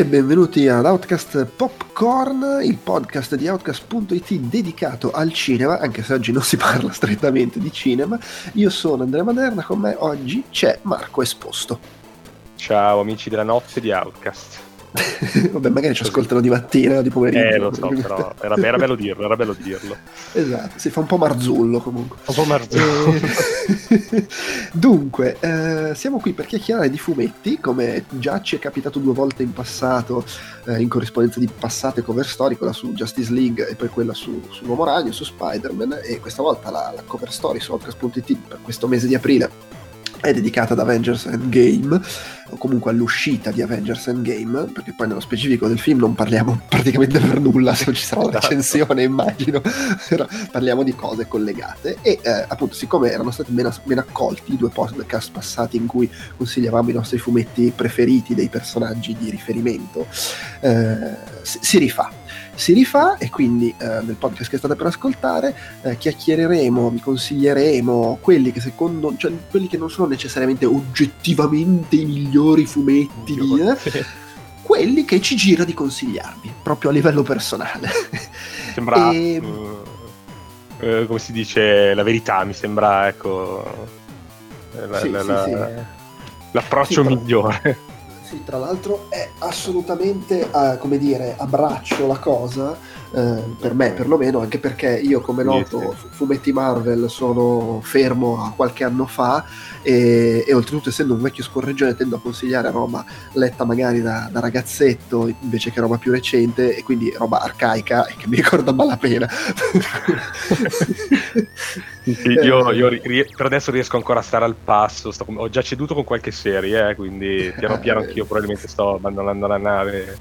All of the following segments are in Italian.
E benvenuti ad Outcast Popcorn, il podcast di Outcast.it dedicato al cinema, anche se oggi non si parla strettamente di cinema. Io sono Andrea Maderna, con me oggi c'è Marco Esposto. Ciao amici della notte di Outcast. Vabbè, magari ci ascoltano di mattina o di pomeriggio. Eh, lo so, però era, era, bello dirlo, era bello dirlo. Esatto, si fa un po' marzullo comunque. Un po' marzullo. Dunque, eh, siamo qui per chiacchierare di fumetti, come già ci è capitato due volte in passato, eh, in corrispondenza di passate cover story, quella su Justice League e poi quella su, su Uomo Ragno, su Spider-Man, e questa volta la, la cover story su Outcast.it per questo mese di aprile è dedicata ad Avengers Endgame o comunque all'uscita di Avengers Endgame perché poi nello specifico del film non parliamo praticamente per nulla se non ci sarà una esatto. recensione immagino però parliamo di cose collegate e eh, appunto siccome erano stati ben, ben accolti i due podcast passati in cui consigliavamo i nostri fumetti preferiti dei personaggi di riferimento eh, si rifà si rifà e quindi eh, nel podcast che state per ascoltare eh, chiacchiereremo, vi consiglieremo quelli che secondo, cioè quelli che non sono necessariamente oggettivamente i migliori fumetti, eh, quelli che ci gira di consigliarvi, proprio a livello personale. Sembra, e... uh, uh, come si dice, la verità, mi sembra, ecco, la, sì, la, sì, la, sì. l'approccio migliore sì, tra l'altro è assolutamente, uh, come dire, abbraccio la cosa, uh, per me perlomeno, anche perché io come noto fumetti Marvel sono fermo a qualche anno fa e, e oltretutto essendo un vecchio scorreggione tendo a consigliare roba letta magari da, da, ragazzetto invece che roba più recente e quindi roba arcaica e che mi ricorda malapena. io, io per adesso riesco ancora a stare al passo, sto, ho già ceduto con qualche serie, eh, quindi piano piano anch'io probabilmente sto abbandonando la nave,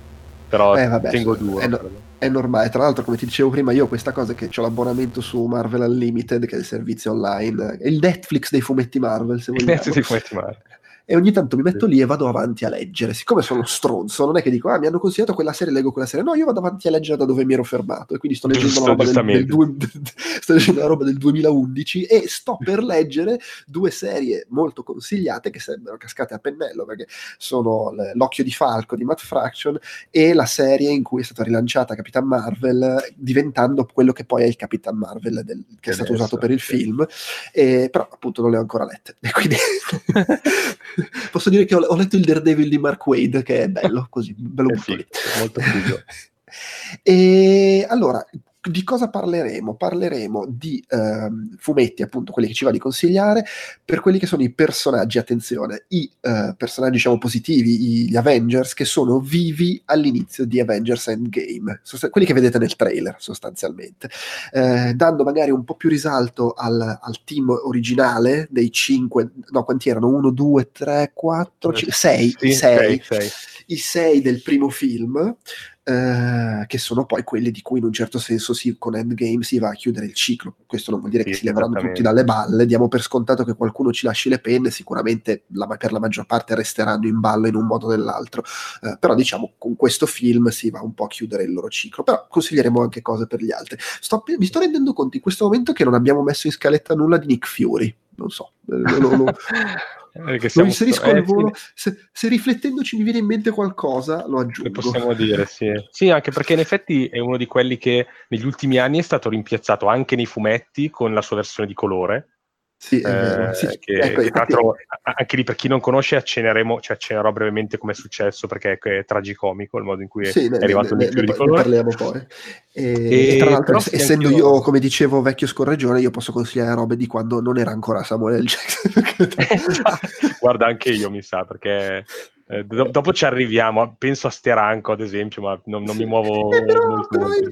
però eh, vabbè, tengo due. È, no, è, normale, tra l'altro come ti dicevo prima io ho questa cosa che ho l'abbonamento su Marvel Unlimited, che è il servizio online, è il Netflix dei fumetti Marvel, se vogliamo. Il Netflix dei fumetti Marvel e ogni tanto mi metto lì e vado avanti a leggere. Siccome sono stronzo, non è che dico, ah, mi hanno consigliato quella serie, leggo quella serie. No, io vado avanti a leggere da dove mi ero fermato. E quindi sto leggendo, Giusto, roba del, del due, sto leggendo la roba del 2011 e sto per leggere due serie molto consigliate che sembrano cascate a pennello, perché sono L'occhio di Falco di Matt Fraction e la serie in cui è stata rilanciata Capitan Marvel, diventando quello che poi è il Capitan Marvel del, che è stato usato per il film. E, però appunto non le ho ancora lette. E quindi posso dire che ho, ho, letto il Daredevil di Mark Wade, che è bello, così, bello è figo, molto figo. e allora, di cosa parleremo? Parleremo di uh, fumetti, appunto, quelli che ci va di consigliare, per quelli che sono i personaggi, attenzione, i uh, personaggi, diciamo, positivi, gli Avengers, che sono vivi all'inizio di Avengers Endgame, sost- quelli che vedete nel trailer, sostanzialmente, uh, dando magari un po' più risalto al, al, team originale dei cinque, no, quanti erano? Uno, due, tre, quattro, cinque, sei, sì, sei, sei, sei. I sei del primo film, eh, che sono poi quelli di cui in un certo senso si, con Endgame si va a chiudere il ciclo. Questo non vuol dire sì, che si leveranno tutti dalle balle, diamo per scontato che qualcuno ci lasci le penne, sicuramente la, per la maggior parte resteranno in ballo in un modo o nell'altro, eh, però diciamo con questo film si va un po' a chiudere il loro ciclo, però consiglieremo anche cose per gli altri. Sto, mi sto rendendo conto in questo momento che non abbiamo messo in scaletta nulla di Nick Fury, non so, eh, lo, lo, lo inserisco al volo. Se, se, riflettendoci mi viene in mente qualcosa, lo aggiungo. Possiamo dire, sì. Sì, anche perché in effetti è uno di quelli che negli ultimi anni è stato rimpiazzato anche nei fumetti con la sua versione di colore. Sì, è vero. Eh, sì, che, ecco, che tra l'altro, anche lì per chi non conosce acceneremo, cioè accenerò brevemente come è successo perché è, è tragicomico il modo in cui sì, è, ne, arrivato ne, il ne, di colore. Ne parliamo poi. E, e, e tra l'altro, essendo io, io, come dicevo, vecchio scorreggione, io posso consigliare robe di quando non era ancora Samuel Jackson. Guarda, anche io mi sa, perché eh, do- dopo ci arriviamo. Penso a Steranco, ad esempio, ma non, non mi muovo eh, però, molto. Però in,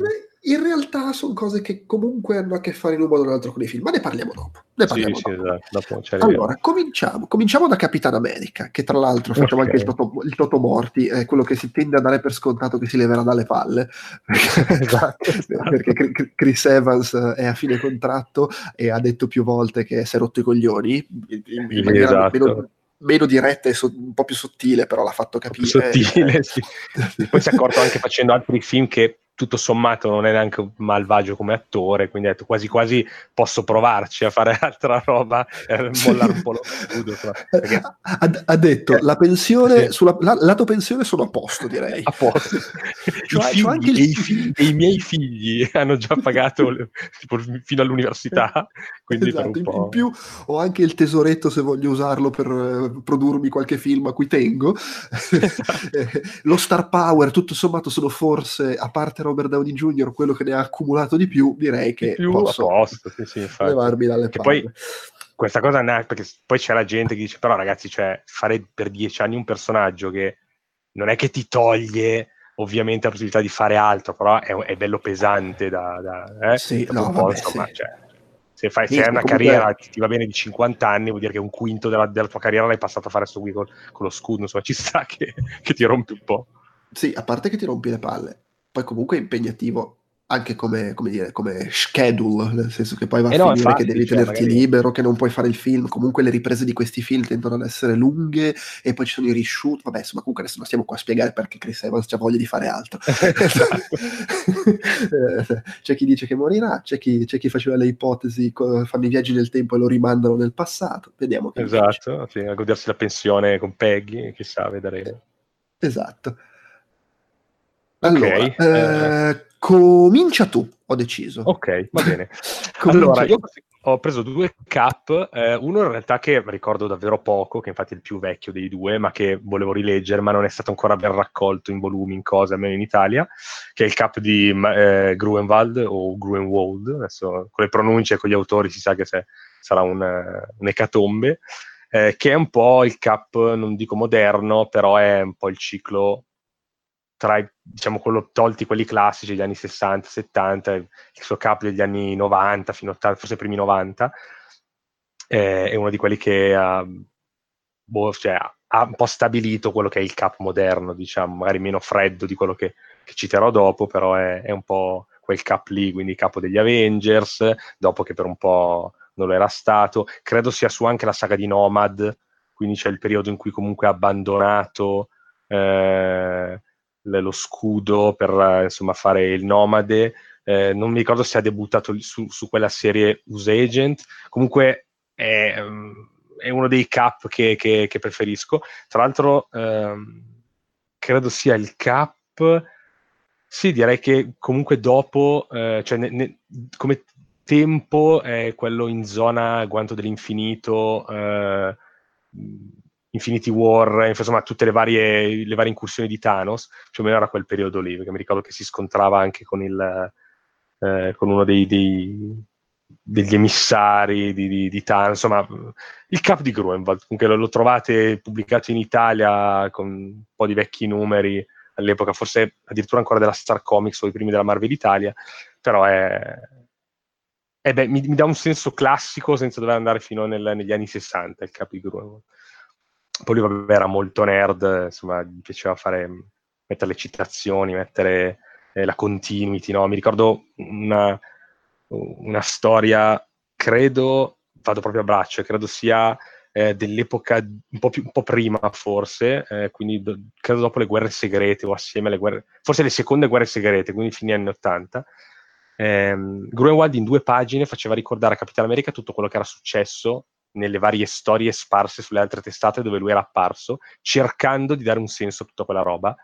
in, realtà sono cose che comunque hanno a che fare in un modo o nell'altro con i film, ma ne parliamo dopo. Ne parliamo sì, dopo. Sì, esatto. allora, cominciamo. cominciamo. da Capitan America, che tra l'altro okay. facciamo anche il Toto, il toto Morti, è quello che si tende a dare per scontato che si leverà dalle palle. esatto, esatto. Perché Chris Evans è a fine contratto e ha detto più volte che si è rotto i coglioni. In, in esatto. meno, meno diretta e so- un po' più sottile, però l'ha fatto capire. Sottile, sì. Poi si è accorto anche facendo altri film che tutto sommato non è neanche malvagio come attore, quindi ha detto quasi quasi posso provarci a fare altra roba e mollare un po' lo scudo. Perché... Ha, ha, detto eh, la pensione, sulla la, lato pensione sono a posto direi. A posto. cioè, I, figli, il... i, figli, i, miei figli hanno già pagato tipo, fino all'università, quindi esatto, in, in, più ho anche il tesoretto se voglio usarlo per uh, produrmi qualche film a cui tengo. Esatto. lo star power tutto sommato sono forse, a parte Robert Downey Jr., quello che ne ha accumulato di più, direi che più posso posto, sì, sì, levarmi dalle che palle. Poi, questa cosa è perché poi c'è la gente che dice, però ragazzi, cioè, fare per dieci anni un personaggio che non è che ti toglie ovviamente la possibilità di fare altro, però è, è bello pesante da... da eh? Sì, no, vabbè, insomma, sì. cioè, se, fai, se hai una carriera che ti va bene di 50 anni, vuol dire che un quinto della, della tua carriera l'hai passato a fare sto qui con, con lo scudo, insomma, ci sta che, che ti rompi un po'. Sì, a parte che ti rompi le palle, poi comunque è impegnativo anche come, come, dire, come schedule, nel senso che poi va a eh no, finire infatti, che devi cioè, tenerti magari... libero, che non puoi fare il film, comunque le riprese di questi film tendono ad essere lunghe e poi ci sono i reshoot, vabbè insomma comunque adesso non stiamo qua a spiegare perché Chris Evans ha voglia di fare altro. C'è chi dice che morirà, c'è chi, c'è chi faceva le ipotesi, fanno i viaggi nel tempo e lo rimandano nel passato, vediamo che Esatto, sì, a godersi la pensione con Peggy, chissà, vedremo. Esatto. Allora, okay. eh, comincia tu, ho deciso. Ok, va bene. allora, io ho preso due cap, eh, uno in realtà che ricordo davvero poco, che infatti è il più vecchio dei due, ma che volevo rileggere, ma non è stato ancora ben raccolto in volumi, in cose, almeno in Italia, che è il cap di eh, Gruenwald o Gruenwald, adesso con le pronunce e con gli autori si sa che se, sarà un, uh, un'ecatombe, eh, che è un po' il cap, non dico moderno, però è un po' il ciclo tra i, diciamo, quello, tolti quelli classici degli anni 60, 70, il suo capo degli anni 90 fino a 80, forse primi 90, eh, è uno di quelli che ha, boh, cioè, ha, un po' stabilito quello che è il cap moderno, diciamo, magari meno freddo di quello che, che citerò dopo, però è, è, un po' quel cap lì, quindi capo degli Avengers, dopo che per un po' non lo era stato. Credo sia su anche la saga di Nomad, quindi c'è il periodo in cui comunque ha abbandonato... Eh, lo scudo per eh, insomma, fare il nomade. Eh, non mi ricordo se ha debuttato su, su quella serie Use Agent. Comunque è, mm, è uno dei cap che, che, che preferisco. Tra l'altro, ehm, credo sia il cap. Sì, direi che comunque dopo, eh, cioè ne, ne, come tempo è quello in zona guanto dell'infinito. Eh, Infinity War, insomma tutte le varie, le varie, incursioni di Thanos, più o meno era quel periodo lì, perché mi ricordo che si scontrava anche con, il, eh, con uno dei, dei, degli emissari di, di, di, Thanos, insomma il cap di Gruenwald, comunque lo, lo, trovate pubblicato in Italia con un po' di vecchi numeri all'epoca, forse addirittura ancora della Star Comics o i primi della Marvel Italia, però è... è beh, mi, mi, dà un senso classico senza dover andare fino nel, negli anni 60 il cap di Gruenwald poi lui vabbè, era molto nerd, insomma, gli piaceva fare, mettere le citazioni, mettere eh, la continuity, no? Mi ricordo una, una storia, credo, vado proprio a braccio, credo sia eh, dell'epoca un po, più, un po' prima forse, eh, quindi do, credo dopo le guerre segrete o assieme alle guerre, forse le seconde guerre segrete, quindi fine anni 80. Eh, Grunewald in due pagine faceva ricordare a Capitan America tutto quello che era successo nelle varie storie sparse sulle altre testate dove lui era apparso, cercando di dare un senso a tutta quella roba.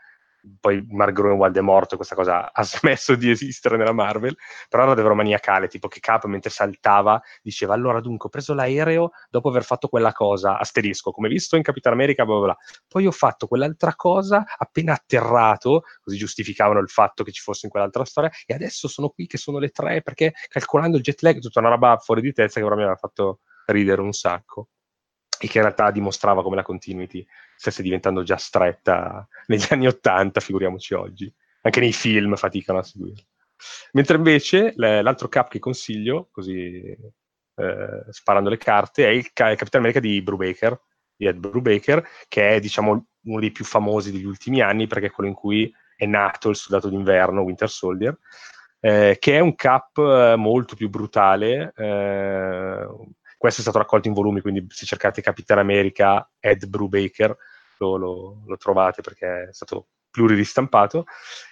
Poi Mark Gruenwald è morto, questa cosa ha smesso di esistere nella Marvel, però era davvero maniacale, tipo che Cap mentre saltava diceva allora dunque ho preso l'aereo dopo aver fatto quella cosa, asterisco, come visto in Capitan America, bla bla bla. Poi ho fatto quell'altra cosa appena atterrato, così giustificavano il fatto che ci fosse in quell'altra storia, e adesso sono qui che sono le tre perché calcolando il jet lag, tutta una roba fuori di testa che però mi aveva fatto ridere un sacco e che in realtà dimostrava come la continuity stesse diventando già stretta negli anni Ottanta, figuriamoci oggi. Anche nei film faticano a seguirlo. Mentre invece l'altro cap che consiglio, così eh, sparando le carte, è il, Ca- Capitan America di Brubaker, di Ed Brubaker, che è diciamo uno dei più famosi degli ultimi anni perché è quello in cui è nato il soldato d'inverno, Winter Soldier, eh, che è un cap eh, molto più brutale, eh, questo è stato raccolto in volumi, quindi se cercate Capitan America, Ed Brubaker, lo, lo, lo trovate perché è stato pluristampato,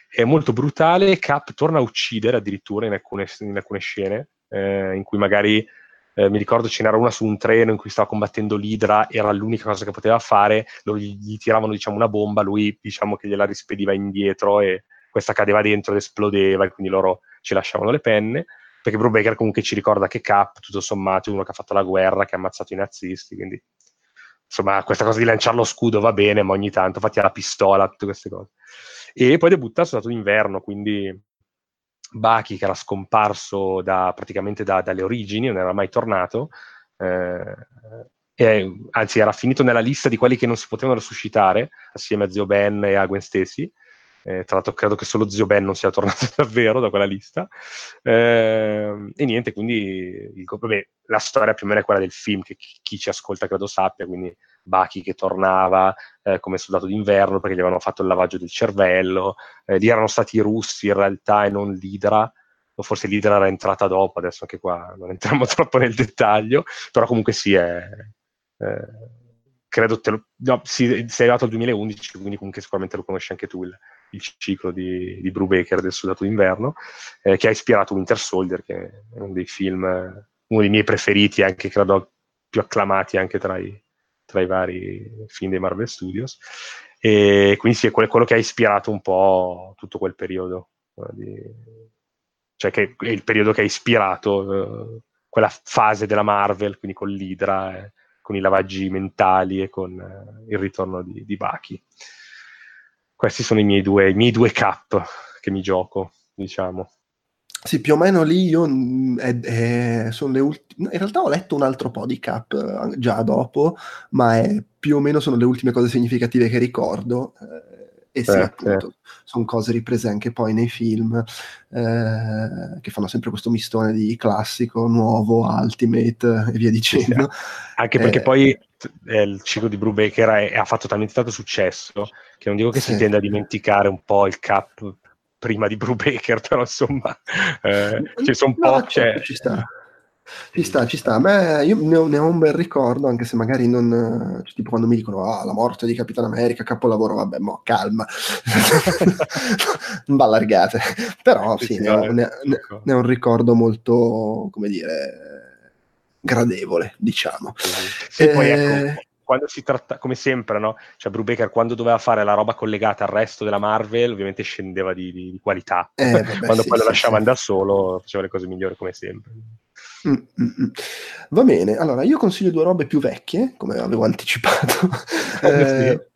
è molto brutale, Cap torna a uccidere addirittura in alcune, in alcune scene, eh, in cui magari eh, mi ricordo ce n'era una su un treno in cui stava combattendo l'Idra, era l'unica cosa che poteva fare, loro gli, gli tiravano diciamo, una bomba, lui diciamo che gliela rispediva indietro e questa cadeva dentro ed esplodeva e quindi loro ci lasciavano le penne, perché Brubaker comunque ci ricorda che Cap, tutto sommato, è uno che ha fatto la guerra, che ha ammazzato i nazisti, quindi insomma questa cosa di lanciare lo scudo va bene, ma ogni tanto fatti la pistola, tutte queste cose. E poi debutta Soldato d'inverno, quindi Baki che era scomparso da, praticamente da, dalle origini, non era mai tornato, eh, e, anzi era finito nella lista di quelli che non si potevano resuscitare, assieme a Zio Ben e a Gwen Stacy. Eh, tra l'altro credo che solo Zio Ben non sia tornato davvero da quella lista. Eh, e niente, quindi il, vabbè, la storia più o meno è quella del film, che chi, ci ascolta credo sappia, quindi Baki che tornava eh, come soldato d'inverno perché gli avevano fatto il lavaggio del cervello, eh, lì erano stati i russi in realtà e non l'Idra, o forse l'Idra era entrata dopo, adesso anche qua non entriamo troppo nel dettaglio, però comunque sì, è, credo te lo, no, sì, sei arrivato al 2011, quindi comunque sicuramente lo conosci anche tu il, il ciclo di, di Brubaker del soldato d'inverno, eh, che ha ispirato Winter Soldier, che è uno dei film, uno dei miei preferiti, anche credo più acclamati anche tra i, tra i vari film dei Marvel Studios. E quindi sì, è quello che ha ispirato un po' tutto quel periodo. Eh. Cioè, che è il periodo che ha ispirato uh, quella fase della Marvel, quindi con l'Idra, eh, con i lavaggi mentali e con uh, il ritorno di, di Baki. Questi sono i miei due, i miei due cap che mi gioco, diciamo. Sì, più o meno lì io mm, è, è, sono le ultime. In realtà ho letto un altro po' di cap eh, già dopo, ma è, più o meno sono le ultime cose significative che ricordo. Eh, e sì, eh, appunto, eh. sono cose riprese anche poi nei film eh, che fanno sempre questo mistone di classico, nuovo, ultimate e via dicendo. Anche perché eh, poi il ciclo di Brubaker ha fatto talmente tanto successo che non dico che sì. si tende a dimenticare un po' il cap prima di Brubaker, però insomma, eh, ci sono no, po'... Certo, cioè... ci sta. Ci sta, ci sta. Beh, io ne ho, ne ho, un bel ricordo, anche se magari non... Cioè, tipo quando mi dicono, ah, la morte di Capitan America, capolavoro, vabbè, mo, calma. non ballargate. Però sì, ne ho, ne, ne ho, un ricordo molto, come dire, gradevole, diciamo. Sì, eh... poi ecco, quando si tratta, come sempre, no? Cioè, Brubaker quando doveva fare la roba collegata al resto della Marvel, ovviamente scendeva di, di, di qualità. Eh, vabbè, quando sì, poi lo lasciavano sì. da solo, faceva le cose migliori come sempre. Mm-mm. Va bene, allora io consiglio due robe più vecchie, come avevo anticipato. eh,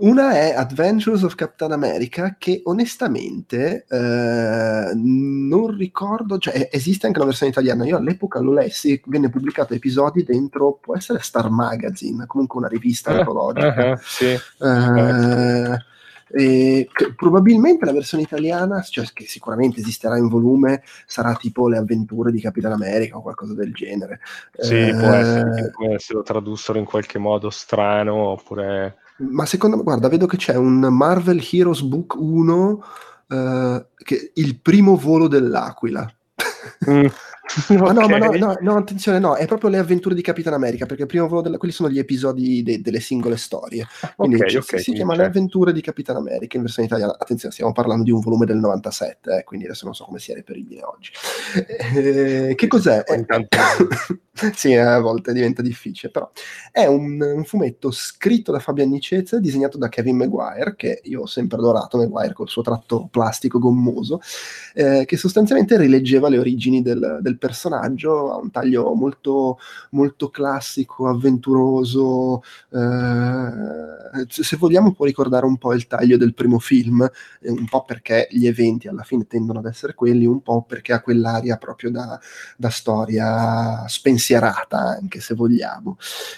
una è Adventures of Captain America, che onestamente eh, non ricordo, cioè esiste anche una versione italiana. Io all'epoca lo lessi, venne pubblicato episodi dentro, può essere Star Magazine, comunque una rivista antologica. Uh, uh, uh, sì. Eh, e probabilmente la versione italiana, cioè che sicuramente esisterà in volume, sarà tipo Le avventure di Capitan America o qualcosa del genere. Sì, eh, può essere come se lo tradussero in qualche modo strano oppure ma secondo me, guarda, vedo che c'è un Marvel Heroes Book 1, eh, che il primo volo dell'Aquila. Mm. okay. Ah, no, ma no, no, no, attenzione, no, è proprio le avventure di Capitan America, perché il primo volo della, quelli sono gli episodi de, delle singole storie. Quindi okay, c- okay, si chiama Le avventure di Capitan America in versione italiana. Attenzione, stiamo parlando di un volume del 97, eh, quindi adesso non so come sia reperibile oggi. Eh, che cos'è? sì, a volte diventa difficile, però è un, un, fumetto scritto da Fabian Nicezza, disegnato da Kevin Maguire, che io ho sempre adorato, Maguire col suo tratto plastico gommoso, eh, che sostanzialmente rileggeva le origini del, del personaggio, ha un taglio molto, molto classico, avventuroso, eh, se vogliamo può ricordare un po' il taglio del primo film, eh, un po' perché gli eventi alla fine tendono ad essere quelli, un po' perché ha quell'aria proprio da, da storia spensierata, anche se vogliamo.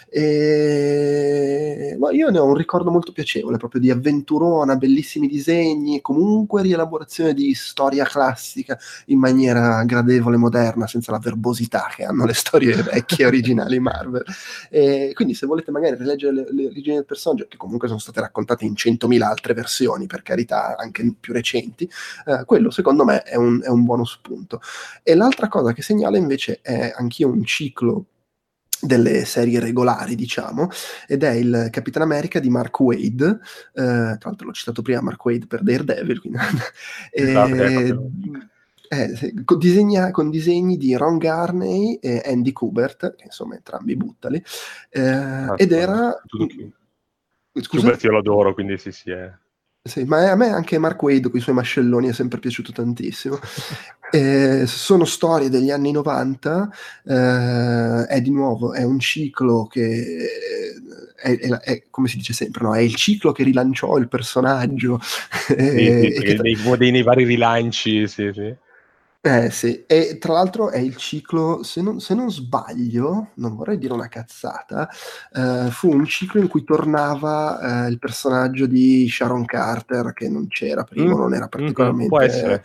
E... No, io ne ho un ricordo molto piacevole, proprio di avventurona, bellissimi disegni, comunque rielaborazione di storia classica in maniera gradevole, moderna, senza la verbosità che hanno le storie vecchie, originali Marvel. E quindi se volete magari rileggere le, le origini del personaggio, che comunque sono state raccontate in centomila altre versioni, per carità, anche più recenti, eh, quello secondo me è un, è un buono spunto. E l'altra cosa che segnala invece è anch'io un ciclo delle serie regolari, diciamo, ed è il Capitan America di Mark Wade, eh, tra l'altro l'ho citato prima Mark Wade per Daredevil, quindi... Esatto, e, eh, con, disegna, con, disegni di Ron Garney e Andy Kubert, che insomma entrambi buttali, eh, ah, ed era... Scusa? Kubert io lo adoro, quindi sì, sì, è... Sì, ma a me anche Mark Wade con i suoi mascelloni è sempre piaciuto tantissimo. Eh, sono storie degli anni 90, eh, è di nuovo, è un ciclo che è, è, è, come si dice sempre, no? è il ciclo che rilanciò il personaggio. Sì, eh, sì, che, nei, dei, nei, vari rilanci, sì, sì. Eh sì, e tra l'altro è il ciclo, se non, se non sbaglio, non vorrei dire una cazzata, eh, fu un ciclo in cui tornava eh, il personaggio di Sharon Carter, che non c'era prima, mm, non era particolarmente... Mm, può essere.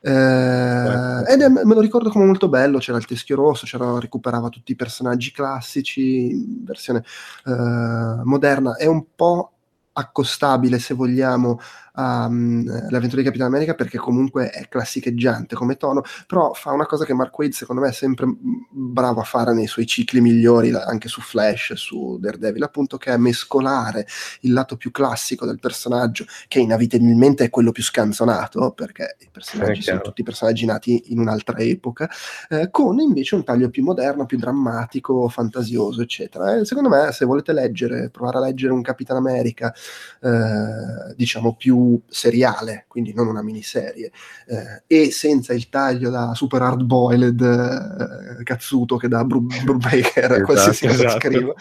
Eh, ed è, me lo ricordo come molto bello, c'era il teschio rosso, c'era, recuperava tutti i personaggi classici, in versione eh, moderna, è un po' accostabile se vogliamo um, l'avventura di Capitan America perché comunque è classicheggiante come tono, però fa una cosa che Mark Wade secondo me è sempre bravo a fare nei suoi cicli migliori, anche su Flash, su Daredevil, appunto che è mescolare il lato più classico del personaggio, che inevitabilmente è quello più scanzonato, perché i personaggi sono tutti personaggi nati in un'altra epoca, eh, con invece un taglio più moderno, più drammatico, fantasioso, eccetera. E secondo me, se volete leggere, provare a leggere un Capitan America, eh, diciamo più seriale, quindi non una miniserie, eh, e senza il taglio da super hard boiled eh, cazzuto che dà Brubaker esatto, qualsiasi cosa esatto. scriva,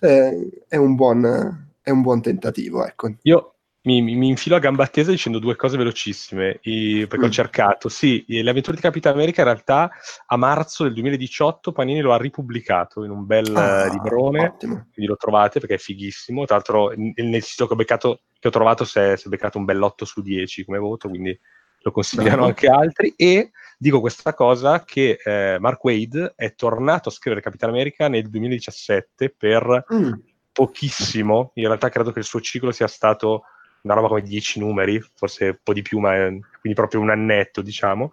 eh, è, un buon, è un buon tentativo. Ecco. Io mi, mi, infilo a gamba attesa dicendo due cose velocissime, i, perché mm. ho cercato. Sì, l'avventura di Capitan America in realtà a marzo del 2018 Panini lo ha ripubblicato in un bel ah, librone, ottimo. quindi lo trovate perché è fighissimo. Tra l'altro nel sito che ho, beccato, che ho trovato si è, si è, beccato un bell'8 su 10 come voto, quindi lo consigliano Bravo. anche altri. E dico questa cosa che eh, Mark Wade è tornato a scrivere Capitan America nel 2017 per... Mm. Pochissimo, in realtà credo che il suo ciclo sia stato una roba come 10 numeri, forse un po' di più, ma quindi proprio un annetto, diciamo.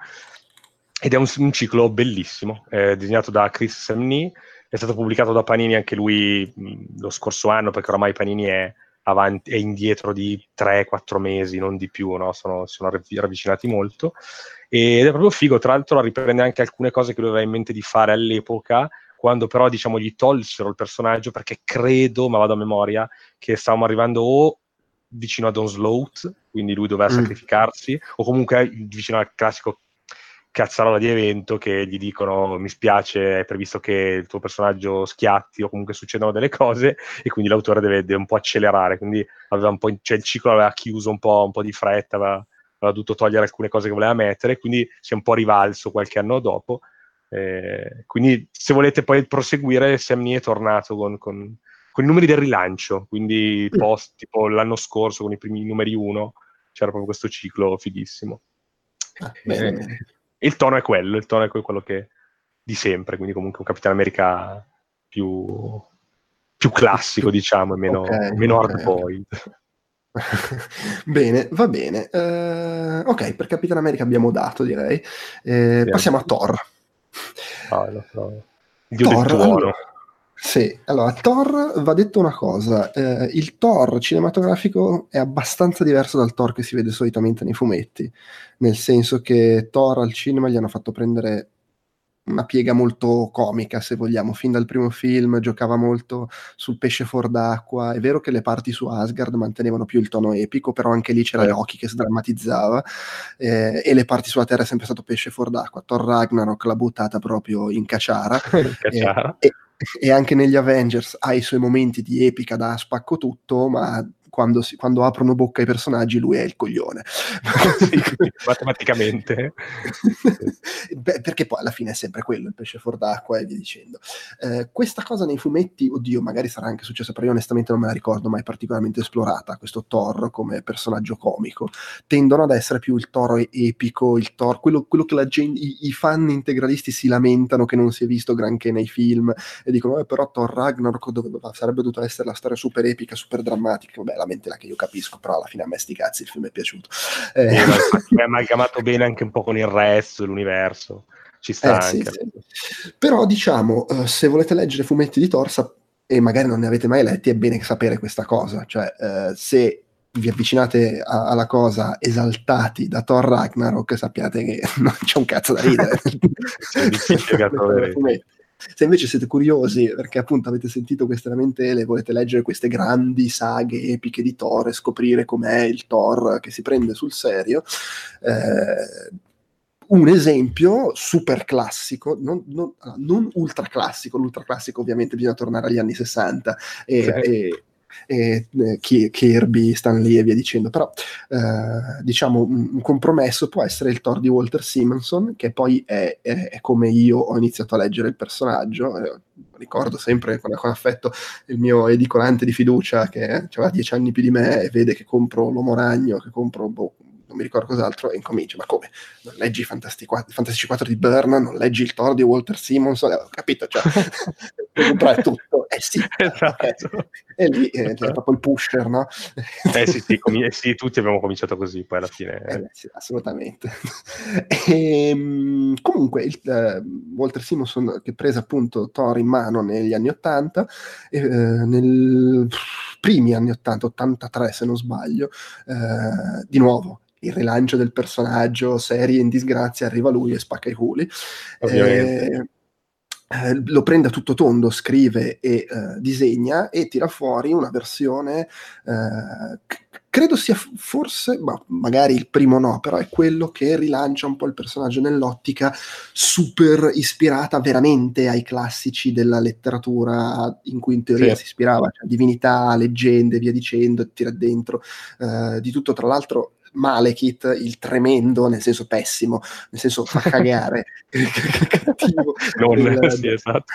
Ed è un, un ciclo bellissimo, è disegnato da Chris Samney, è stato pubblicato da Panini anche lui mh, lo scorso anno, perché oramai Panini è, avanti, è indietro di 3-4 mesi, non di più, no? sono, sono ravvicinati molto. Ed è proprio figo, tra l'altro riprende anche alcune cose che lui aveva in mente di fare all'epoca, quando però diciamo gli tolsero il personaggio perché credo, ma vado a memoria, che stavamo arrivando o vicino ad Onslaught, quindi lui doveva mm. sacrificarsi, o comunque vicino al classico cazzarola di evento che gli dicono mi spiace, è previsto che il tuo personaggio schiatti o comunque succedano delle cose e quindi l'autore deve, deve un po' accelerare, quindi aveva un po', cioè il ciclo aveva chiuso un po', un po di fretta, aveva, aveva, dovuto togliere alcune cose che voleva mettere, quindi si è un po' rivalso qualche anno dopo. Eh, quindi se volete poi proseguire, Sam Nee è tornato con, con con i numeri del rilancio, quindi post, tipo l'anno scorso con i primi numeri 1 c'era proprio questo ciclo fighissimo. Ah, eh, il tono è quello, il tono è quello che di sempre, quindi comunque un Capitano America più, più classico, diciamo, e meno, okay, meno okay. bene, va bene. Uh, ok, per Capitan America abbiamo dato, direi. Eh, passiamo a Thor. Ah, no, no. Dio Thor, del tuono. Allora, sì, allora, Thor va detto una cosa, eh, il Thor cinematografico è abbastanza diverso dal Thor che si vede solitamente nei fumetti, nel senso che Thor al cinema gli hanno fatto prendere una piega molto comica, se vogliamo, fin dal primo film giocava molto sul pesce fuor d'acqua, è vero che le parti su Asgard mantenevano più il tono epico, però anche lì c'era Loki che sdrammatizzava eh, e le parti sulla Terra è sempre stato pesce fuor d'acqua, Thor Ragnarok l'ha buttata proprio in cacciara. in cacciara. E, e, e anche negli Avengers ha i suoi momenti di epica da spacco tutto, ma quando, si, quando, aprono bocca i personaggi lui è il coglione. sì, matematicamente. Beh, perché poi alla fine è sempre quello, il pesce fuor d'acqua e via dicendo. Eh, questa cosa nei fumetti, oddio, magari sarà anche successa, però io onestamente non me la ricordo mai particolarmente esplorata, questo Thor come personaggio comico. Tendono ad essere più il Thor epico, il Thor, quello, quello che gente, i, i, fan integralisti si lamentano che non si è visto granché nei film e dicono, eh, però Thor Ragnarok doveva, sarebbe dovuta essere la storia super epica, super drammatica. Beh, lamentela che io capisco, però alla fine a me sti cazzi il film è piaciuto. Eh. è amalgamato bene anche un po' con il resto dell'universo. ci sta eh, anche. Sì, sì. Però diciamo, uh, se volete leggere fumetti di Torsa e magari non ne avete mai letti, è bene sapere questa cosa, cioè uh, se vi avvicinate a- alla cosa esaltati da Thor Ragnarok, sappiate che non c'è un cazzo da ridere. se invece siete curiosi perché appunto avete sentito queste lamentele, volete leggere queste grandi saghe epiche di Thor e scoprire com'è il Thor che si prende sul serio, eh, un esempio super classico, non, non, non, ultra classico, l'ultra classico ovviamente bisogna tornare agli anni 60 e, sì. e e, eh, Kirby, Stan Lee e via dicendo, però eh, diciamo un, compromesso può essere il Thor di Walter Simonson, che poi è, è, è come io ho iniziato a leggere il personaggio, eh, ricordo sempre con, con, affetto il mio edicolante di fiducia che eh, aveva dieci anni più di me e vede che compro l'Uomo Ragno, che compro boh, non mi ricordo cos'altro, e incomincia, ma come? Non leggi i Fantastici 4, Fantastici 4 di Byrne, non leggi il Thor di Walter Simonson, ho capito, cioè, comprare tutto, eh sì, esatto. okay. e lì eh, è proprio il pusher, no? eh sì, sì, com- sì, tutti abbiamo cominciato così, poi alla fine... Eh, sì, assolutamente. e, ehm, comunque, il, uh, Walter Simonson che prese appunto Thor in mano negli anni 80, eh, nel primi anni 80, 83 se non sbaglio, eh, di nuovo il rilancio del personaggio, serie in disgrazia, arriva lui e spacca i culi. Eh, eh, lo prende a tutto tondo, scrive e eh, disegna e tira fuori una versione eh, credo sia forse, ma magari il primo no, però è quello che rilancia un po' il personaggio nell'ottica super ispirata veramente ai classici della letteratura in cui in teoria sì. si ispirava, cioè divinità, leggende, via dicendo, tira dentro eh, di tutto. Tra l'altro Malekith, il tremendo, nel senso pessimo, nel senso fa cagare, cattivo. Non, del, sì, esatto.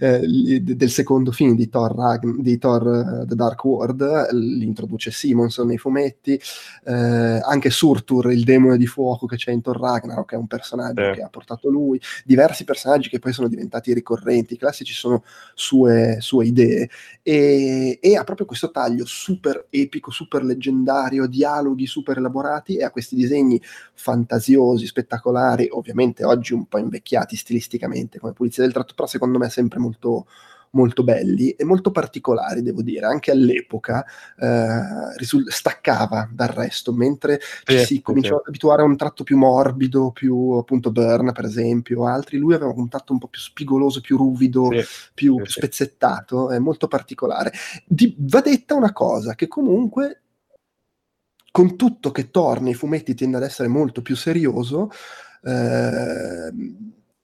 eh, del secondo film di Thor, Ragn- di Thor uh, The Dark World, l'introduce Simonson nei fumetti, eh, anche Surtur, il demone di fuoco che c'è in Thor Ragnarok, che è un personaggio eh. che ha portato lui, diversi personaggi che poi sono diventati ricorrenti, i classici sono sue, sue idee, e, e ha proprio questo taglio super epico, super leggendario, dialogo dialoghi super elaborati e ha questi disegni fantasiosi, spettacolari, ovviamente oggi un po' invecchiati stilisticamente come Pulizia del Tratto, però secondo me sempre molto, molto belli e molto particolari, devo dire, anche all'epoca eh, risul- staccava dal resto, mentre ci si cominciava ad abituare a un tratto più morbido, più appunto Burn per esempio, altri, lui aveva un tratto un po' più spigoloso, più ruvido, più, più spezzettato, è molto particolare. Di- va detta una cosa, che comunque con tutto che Thor nei fumetti tende ad essere molto più serioso, eh,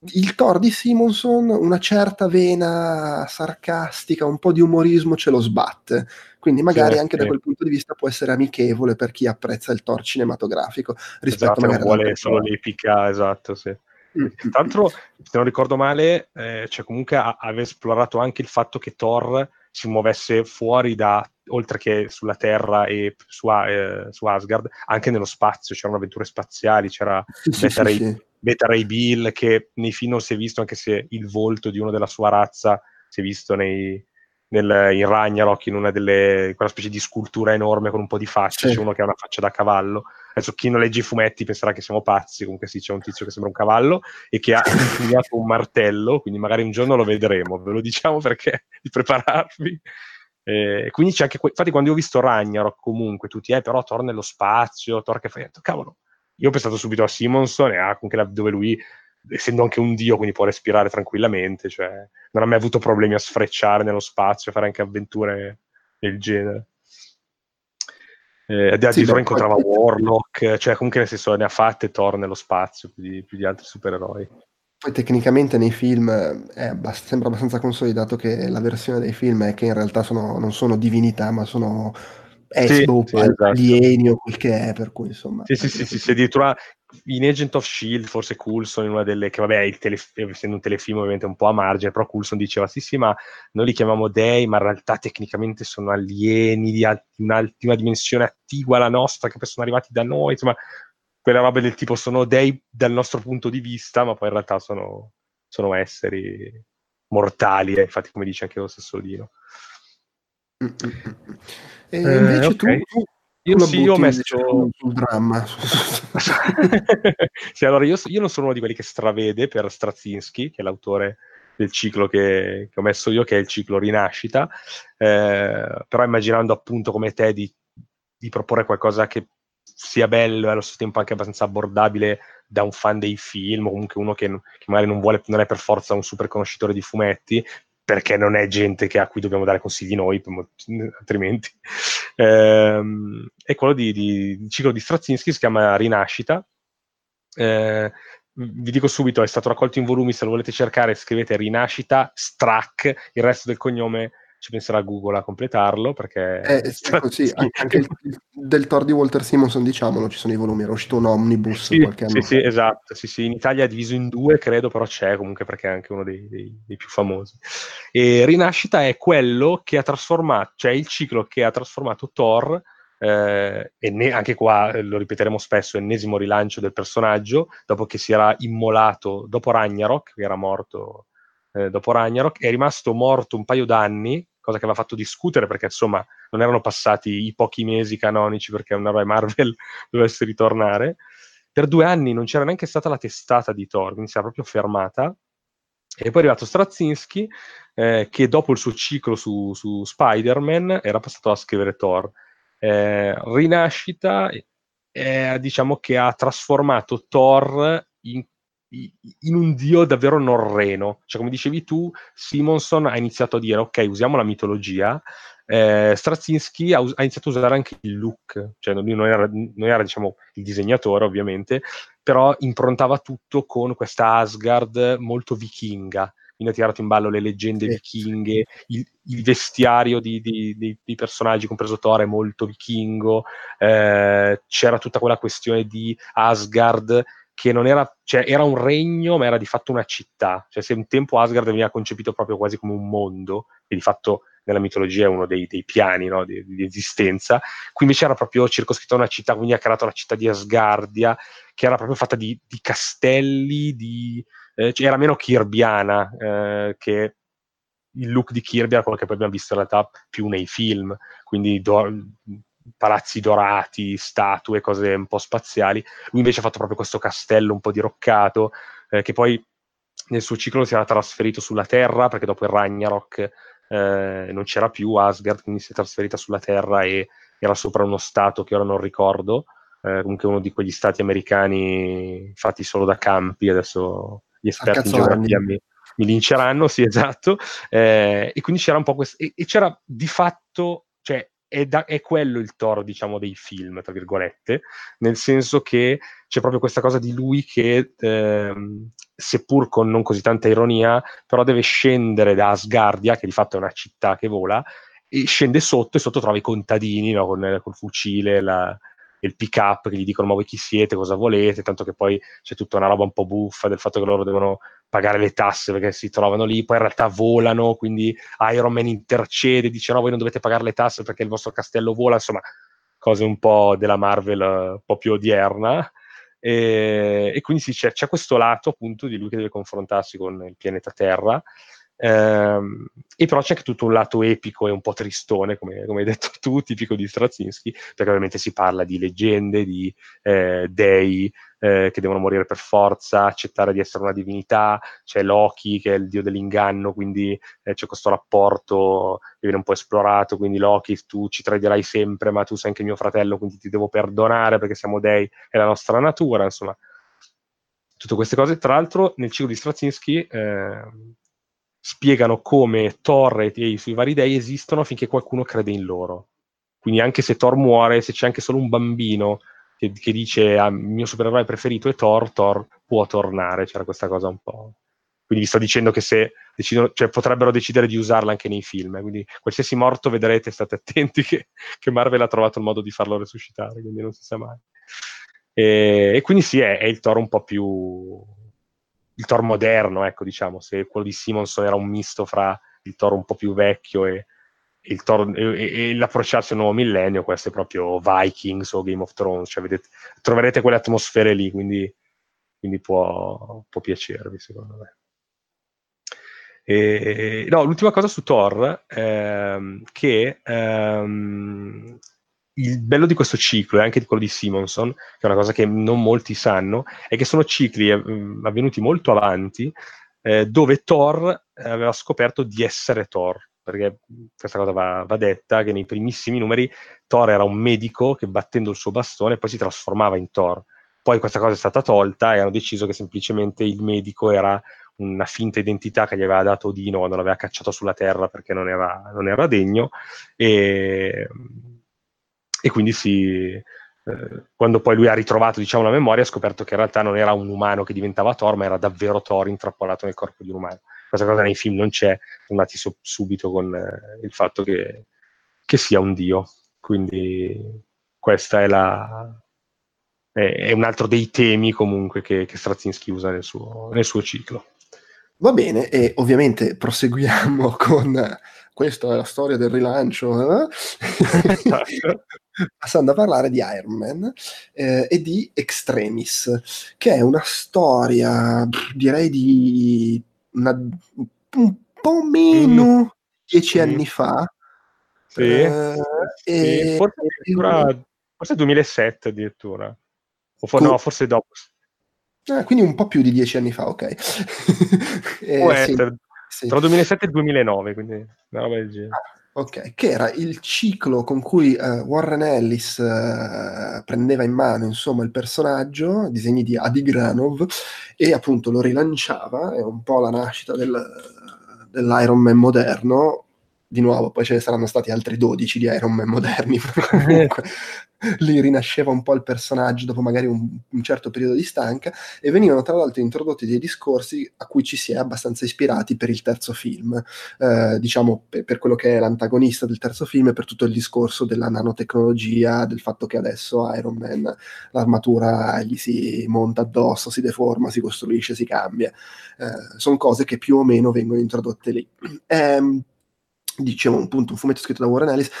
il Thor di Simonson una certa vena sarcastica, un po' di umorismo ce lo sbatte. Quindi magari sì, anche sì. da quel punto di vista può essere amichevole per chi apprezza il Thor cinematografico rispetto esatto, magari non vuole solo l'epica, esatto, sì. Mm. Tra l'altro, se non ricordo male, eh, cioè comunque a- aveva esplorato anche il fatto che Thor si muovesse fuori da oltre che sulla Terra e su, eh, su, Asgard, anche nello spazio, c'erano avventure spaziali, c'era sì, Beta, Ray, sì, Beta, Ray, Bill che nei film non si è visto, anche se il volto di uno della sua razza si è visto nei, nel, in Ragnarok, in una delle, quella specie di scultura enorme con un po' di faccia, c'è uno che ha una faccia da cavallo. Adesso chi non legge i fumetti penserà che siamo pazzi, comunque sì, c'è un tizio che sembra un cavallo e che ha impugnato un martello, quindi magari un giorno lo vedremo, ve lo diciamo perché di prepararvi. Eh, quindi c'è anche, que- infatti, quando io ho visto Ragnarok, comunque tutti, eh, però torna nello spazio, Thor che fai, detto, cavolo. Io ho pensato subito a Simonson e a comunque dove lui, essendo anche un dio, quindi può respirare tranquillamente, cioè non ha mai avuto problemi a sfrecciare nello spazio, a fare anche avventure del genere. Eh, addirittura sì, incontrava. Warlock, cioè comunque nel senso ne ha fatte Thor nello spazio più di, più di altri supereroi. Poi tecnicamente nei film abbast- sembra abbastanza consolidato che la versione dei film è che in realtà sono, non sono divinità, ma sono esbo, sì, sì, esatto. alieni o quel che è, per cui insomma... Sì, sì, sì, sì, sì, addirittura in Agent of S.H.I.E.L.D. forse Coulson in una delle... che vabbè, il tele, essendo un telefilm ovviamente un po' a margine, però Coulson diceva sì sì, ma noi li chiamiamo dei, ma in realtà tecnicamente sono alieni di, alt- un'ultima dimensione attigua alla nostra, che poi sono arrivati da noi, insomma quelle robe del tipo sono dei dal nostro punto di vista, ma poi in realtà sono, sono esseri mortali, eh, infatti come dice anche lo stesso Dino. E invece eh, okay. tu, Io sì, io ho messo un dramma. sì, allora io, io, non sono uno di quelli che stravede per Straczynski, che è l'autore del ciclo che, che ho messo io, che è il ciclo Rinascita, eh, però immaginando appunto come te di, di proporre qualcosa che sia bello e allo stesso tempo anche abbastanza abbordabile da un fan dei film, o comunque uno che, che magari non, vuole, non è per forza un super conoscitore di fumetti, perché non è gente a cui dobbiamo dare consigli noi, altrimenti. Ehm, è quello di, di, di ciclo di Straczynski, si chiama Rinascita. Eh, vi dico subito, è stato raccolto in volumi, se lo volete cercare scrivete Rinascita, Strack, il resto del cognome ci penserà Google a completarlo perché eh, ecco, sì, anche il, del Thor di Walter Simonson diciamolo ci sono i volumi era uscito un omnibus sì, qualche anno sì, fa sì esatto sì, sì. in Italia è diviso in due credo però c'è comunque perché è anche uno dei, dei, dei più famosi e Rinascita è quello che ha trasformato cioè il ciclo che ha trasformato Thor eh, e ne, anche qua eh, lo ripeteremo spesso, ennesimo rilancio del personaggio, dopo che si era immolato dopo Ragnarok, che era morto eh, dopo Ragnarok, è rimasto morto un paio d'anni cosa che aveva fatto discutere perché insomma non erano passati i pochi mesi canonici perché un eroe Marvel dovesse ritornare. Per due anni non c'era neanche stata la testata di Thor, quindi si era proprio fermata. E poi è arrivato Straczynski, eh, che dopo il suo ciclo su, su, Spider-Man era passato a scrivere Thor. Eh, rinascita, eh, diciamo che ha trasformato Thor in in un dio davvero norreno. Cioè, come dicevi tu, Simonson ha iniziato a dire, ok, usiamo la mitologia, eh, Straczynski ha, ha, iniziato a usare anche il look, cioè lui non era, non era diciamo, il disegnatore ovviamente, però improntava tutto con questa Asgard molto vichinga, quindi ha tirato in ballo le leggende vichinghe, il, il vestiario di, di, di, di, personaggi, compreso Thor, è molto vichingo, eh, c'era tutta quella questione di Asgard che non era, cioè era un regno, ma era di fatto una città. Cioè, se un tempo Asgard veniva concepito proprio quasi come un mondo, e di fatto nella mitologia è uno dei, dei piani no, di, di, esistenza, qui invece era proprio circoscritta una città, quindi ha creato la città di Asgardia, che era proprio fatta di, di castelli, di, eh, cioè era meno kirbiana eh, che il look di Kirby era quello che poi abbiamo visto in realtà più nei film, quindi do, palazzi dorati, statue, cose un po' spaziali. Lui invece ha fatto proprio questo castello un po' diroccato, eh, che poi nel suo ciclo si era trasferito sulla Terra, perché dopo il Ragnarok eh, non c'era più Asgard, quindi si è trasferita sulla Terra e era sopra uno stato che ora non ricordo, eh, comunque uno di quegli stati americani fatti solo da campi, adesso gli esperti in geografia mi, mi linceranno, sì esatto, eh, e quindi c'era un po' questo, e, e c'era di fatto, cioè è, da, è, quello il toro, diciamo, dei film, tra virgolette, nel senso che c'è proprio questa cosa di lui che, ehm, seppur con non così tanta ironia, però deve scendere da Asgardia, che di fatto è una città che vola, e scende sotto e sotto trova i contadini no, con, col fucile, la, il pick up che gli dicono ma voi chi siete, cosa volete, tanto che poi c'è tutta una roba un po' buffa del fatto che loro devono pagare le tasse perché si trovano lì, poi in realtà volano, quindi Iron Man intercede, dice no, voi non dovete pagare le tasse perché il vostro castello vola, insomma, cose un po' della Marvel un po' più odierna. E, e quindi sì, c'è, c'è questo lato appunto di lui che deve confrontarsi con il pianeta Terra Ehm, e però c'è anche tutto un lato epico e un po' tristone, come, come hai detto tu, tipico di Straczynski, perché ovviamente si parla di leggende, di eh, dei eh, che devono morire per forza, accettare di essere una divinità, c'è Loki che è il dio dell'inganno, quindi eh, c'è questo rapporto che viene un po' esplorato, quindi Loki tu ci tradirai sempre, ma tu sei anche mio fratello, quindi ti devo perdonare perché siamo dei, è la nostra natura, insomma. Tutte queste cose, tra l'altro, nel ciclo di Straczynski eh, spiegano come Thor e i suoi vari dei esistono finché qualcuno crede in loro. Quindi anche se Thor muore, se c'è anche solo un bambino che, che dice ah, il mio supereroe preferito è Thor, Thor può tornare, c'era questa cosa un po'. Quindi vi sto dicendo che se decidono, cioè, potrebbero decidere di usarla anche nei film. Eh. Quindi qualsiasi morto vedrete, state attenti che, che, Marvel ha trovato il modo di farlo resuscitare, quindi non si sa mai. E, e quindi sì, è, è il Thor un po' più il Thor moderno, ecco, diciamo, se quello di Simonson era un misto fra il Thor un po' più vecchio e, il Thor, e, e l'approcciarsi al nuovo millennio, questo è proprio Vikings o Game of Thrones, cioè vedete, troverete quelle atmosfere lì, quindi, quindi può, può, piacervi, secondo me. E, no, l'ultima cosa su Thor, ehm, che ehm, il bello di questo ciclo e anche di quello di Simonson, che è una cosa che non molti sanno, è che sono cicli eh, avvenuti molto avanti, eh, dove Thor aveva scoperto di essere Thor, perché questa cosa va, va, detta, che nei primissimi numeri Thor era un medico che battendo il suo bastone poi si trasformava in Thor. Poi questa cosa è stata tolta e hanno deciso che semplicemente il medico era una finta identità che gli aveva dato Odino quando l'aveva cacciato sulla terra perché non era, non era degno e, e quindi si, eh, quando poi lui ha ritrovato diciamo, la memoria ha scoperto che in realtà non era un umano che diventava Thor ma era davvero Thor intrappolato nel corpo di un umano. Questa cosa nei film non c'è sono andati su- subito con eh, il fatto che, che, sia un dio. Quindi questa è è, è un altro dei temi comunque che, che Straczynski usa nel suo, nel suo ciclo. Va bene, e ovviamente proseguiamo con questa è la storia del rilancio, eh? passando a parlare di Iron Man eh, e di Extremis, che è una storia, direi di una, un po' meno mm. dieci mm. anni fa. Sì, eh, sì. E, forse, forse 2007 addirittura, o for, co- no, forse dopo. Ah, quindi un po' più di dieci anni fa, ok. eh, sì, sì. Tra il 2007 e il 2009, quindi una roba del genere. Ah, ok, che era il ciclo con cui uh, Warren Ellis uh, prendeva in mano insomma il personaggio, disegni di Adi Granov, e appunto lo rilanciava, è un po' la nascita del, dell'Iron Man moderno, di nuovo, poi ce ne saranno stati altri 12 di Iron Man moderni, comunque lì rinasceva un po' il personaggio dopo magari un, un, certo periodo di stanca e venivano tra l'altro introdotti dei discorsi a cui ci si è abbastanza ispirati per il terzo film, eh, diciamo per, per, quello che è l'antagonista del terzo film e per tutto il discorso della nanotecnologia, del fatto che adesso Iron Man l'armatura gli si monta addosso, si deforma, si costruisce, si cambia. Eh, sono cose che più o meno vengono introdotte lì. Eh, dicevo appunto un fumetto scritto da Warren Ellis.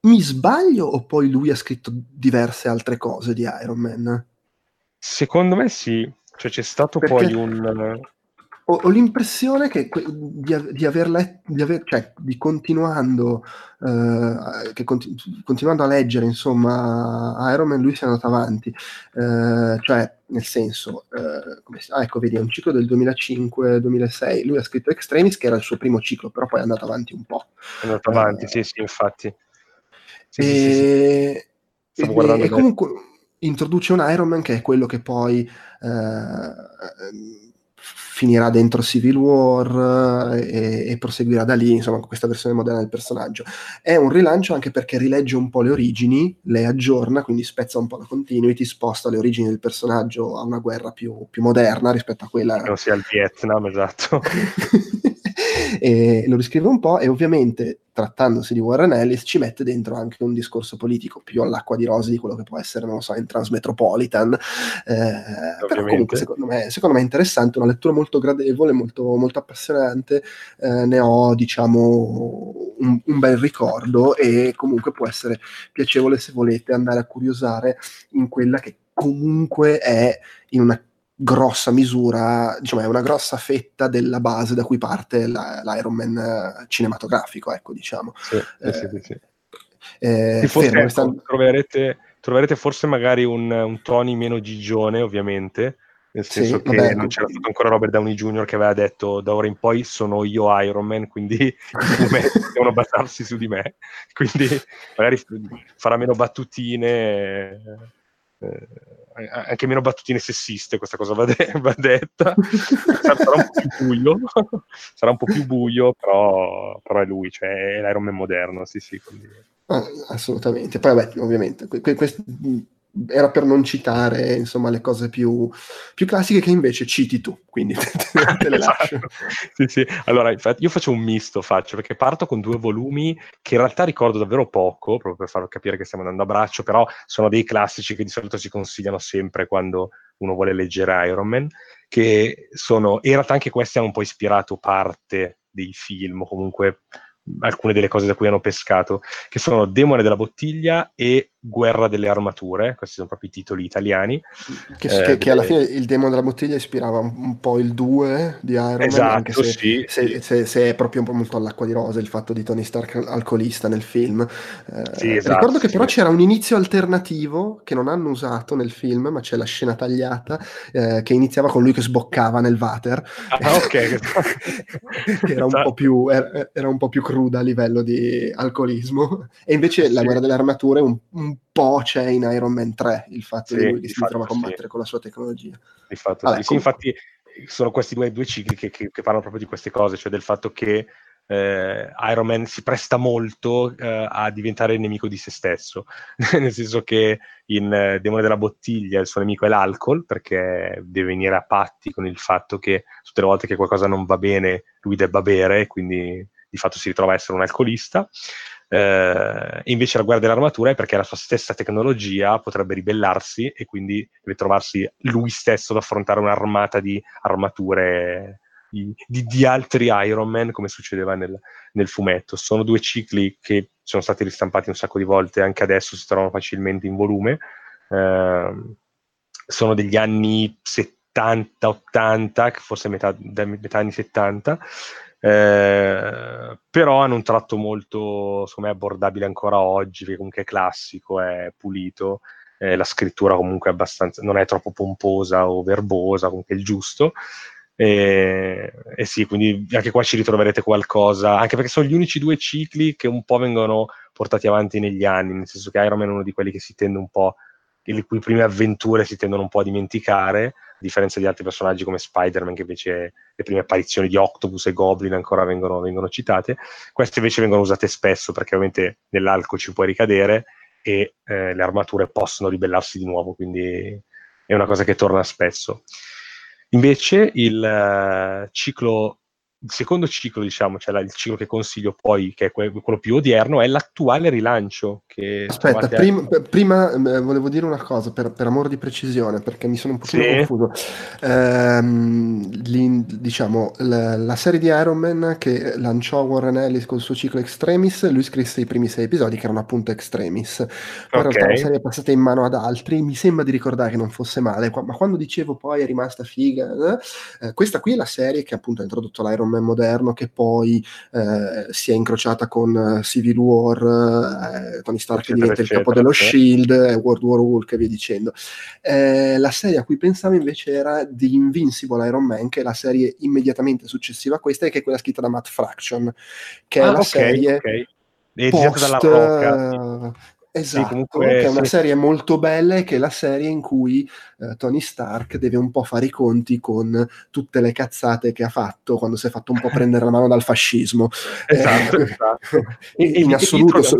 Mi sbaglio o poi lui ha scritto diverse altre cose di Iron Man? Secondo me sì, cioè c'è stato Perché poi un... Ho, ho l'impressione che di, di aver letto, di, aver, cioè, di continuando, uh, che continu- continuando a leggere insomma Iron Man lui sia andato avanti, uh, cioè nel senso, come, ah, ecco vedi, è un ciclo del 2005-2006, lui ha scritto Extremis che era il suo primo ciclo, però poi è andato avanti un po'. È andato avanti, sì sì, infatti. Sì, e, sì, sì, e, e comunque introduce un Iron Man che è quello che poi eh, finirà dentro Civil War e, e, proseguirà da lì, insomma, con questa versione moderna del personaggio. È un rilancio anche perché rilegge un po' le origini, le aggiorna, quindi spezza un po' la continuity, sposta le origini del personaggio a una guerra più, più moderna rispetto a quella... Che non sia il Vietnam, esatto. e lo riscrive un po' e ovviamente trattandosi di Warren Ellis ci mette dentro anche un discorso politico più all'acqua di rose di quello che può essere, non lo so, in Transmetropolitan. Eh, però comunque secondo me, secondo me, è interessante, una lettura molto gradevole, molto, molto appassionante. Eh, ne ho diciamo un, un, bel ricordo e comunque può essere piacevole se volete andare a curiosare in quella che comunque è in una grossa misura, diciamo, è una grossa fetta della base da cui parte la, l'Iron Man eh, cinematografico, ecco, diciamo. Sì, eh, sì, sì, sì. Eh, forse, ecco, troverete, troverete, forse magari un, un Tony meno gigione, ovviamente, nel senso sì, che vabbè, non c'era stato ancora Robert Downey Jr. che aveva detto da ora in poi sono io Iron Man, quindi devono basarsi su di me, quindi magari farà meno battutine. Eh, anche meno battutine sessiste, questa cosa va, de- va detta. sarà un po' più buio, sarà un po' più buio, però, però è lui, cioè è l'Iron Man moderno, sì sì. Quindi... Ah, assolutamente. Poi vabbè, ovviamente, que- que- era per non citare insomma le cose più, più classiche che invece citi tu, quindi te, te le lascio. sì, sì. Allora, infatti, io faccio un misto, faccio, perché parto con due volumi che in realtà ricordo davvero poco, proprio per far capire che stiamo andando a braccio, però sono dei classici che di solito si consigliano sempre quando uno vuole leggere Iron Man, che sono, in realtà anche questi hanno un po' ispirato parte dei film, o comunque alcune delle cose da cui hanno pescato, che sono Demone della bottiglia e Guerra delle armature, questi sono proprio i titoli italiani. Che, eh, che, che alla fine il demo della bottiglia ispirava un, un po' il 2 di Iron Man, esatto, anche se, sì, se, sì. Se, se, è proprio un po' molto all'acqua di rosa il fatto di Tony Stark alcolista nel film. Eh, sì, esatto, ricordo che però c'era un inizio alternativo che non hanno usato nel film, ma c'è la scena tagliata eh, che iniziava con lui che sboccava nel water. Ah, ok. era, un esatto. più, era, era, un po' più cruda a livello di alcolismo. E invece la guerra delle armature un, un po' c'è in Iron Man 3 il fatto sì, di lui che si trova a combattere sì. con la sua tecnologia. Di fatto, Vabbè, sì, infatti sono questi due, due cicli che, che, che, parlano proprio di queste cose, cioè del fatto che eh, Iron Man si presta molto eh, a diventare nemico di se stesso, nel senso che in eh, Demone della bottiglia il suo nemico è l'alcol, perché deve venire a patti con il fatto che tutte le volte che qualcosa non va bene lui debba bere, quindi di fatto si ritrova a essere un alcolista. Eh, invece la guardia dell'armatura è perché la sua stessa tecnologia potrebbe ribellarsi e quindi deve trovarsi lui stesso ad affrontare un'armata di armature di, di, di altri Iron Man come succedeva nel, nel, fumetto. Sono due cicli che sono stati ristampati un sacco di volte, anche adesso si trovano facilmente in volume. Eh, sono degli anni 70-80, forse metà, metà anni 70. Eh, però hanno un tratto molto, secondo me, abbordabile ancora oggi, perché comunque è classico, è pulito, eh, la scrittura comunque è abbastanza, non è troppo pomposa o verbosa, comunque è il giusto. E, e, sì, quindi anche qua ci ritroverete qualcosa, anche perché sono gli unici due cicli che un po' vengono portati avanti negli anni, nel senso che Iron Man è uno di quelli che si tende un po', le cui prime avventure si tendono un po' a dimenticare, a differenza di altri personaggi come Spider-Man, che invece le prime apparizioni di Octopus e Goblin ancora vengono, vengono citate. Queste invece vengono usate spesso perché ovviamente nell'alco ci puoi ricadere e eh, le armature possono ribellarsi di nuovo, quindi è una cosa che torna spesso. Invece il uh, ciclo il secondo ciclo, diciamo, cioè la, il ciclo che consiglio poi, che è quello più odierno, è l'attuale rilancio. Aspetta, prim- a... prima eh, volevo dire una cosa, per, per, amore di precisione, perché mi sono un po' sì. confuso. Ehm, diciamo, la, la, serie di Iron Man che lanciò Warren Ellis col suo ciclo Extremis, lui scrisse i primi sei episodi che erano appunto Extremis. Poi okay. in realtà la serie è passata in mano ad altri, mi sembra di ricordare che non fosse male, ma quando dicevo poi è rimasta figa, eh, questa qui è la serie che appunto ha introdotto l'Iron Man Man moderno che poi eh, si è incrociata con eh, Civil War, eh, Tony Stark eccetera, diventa il capo dello. Shield, eh, World War Hulk e via dicendo. Eh, la serie a cui pensavo invece era The Invincible Iron Man, che è la serie immediatamente successiva a questa e che è quella scritta da Matt Fraction, che ah, è la okay, serie... Okay. Post, dalla Rocca. Esatto, sì, comunque, che è una sì. serie molto bella e che è la serie in cui eh, Tony Stark deve un po' fare i conti con tutte le cazzate che ha fatto quando si è fatto un po' prendere la mano dal fascismo. Esatto, eh, esatto. in, in assoluto... So,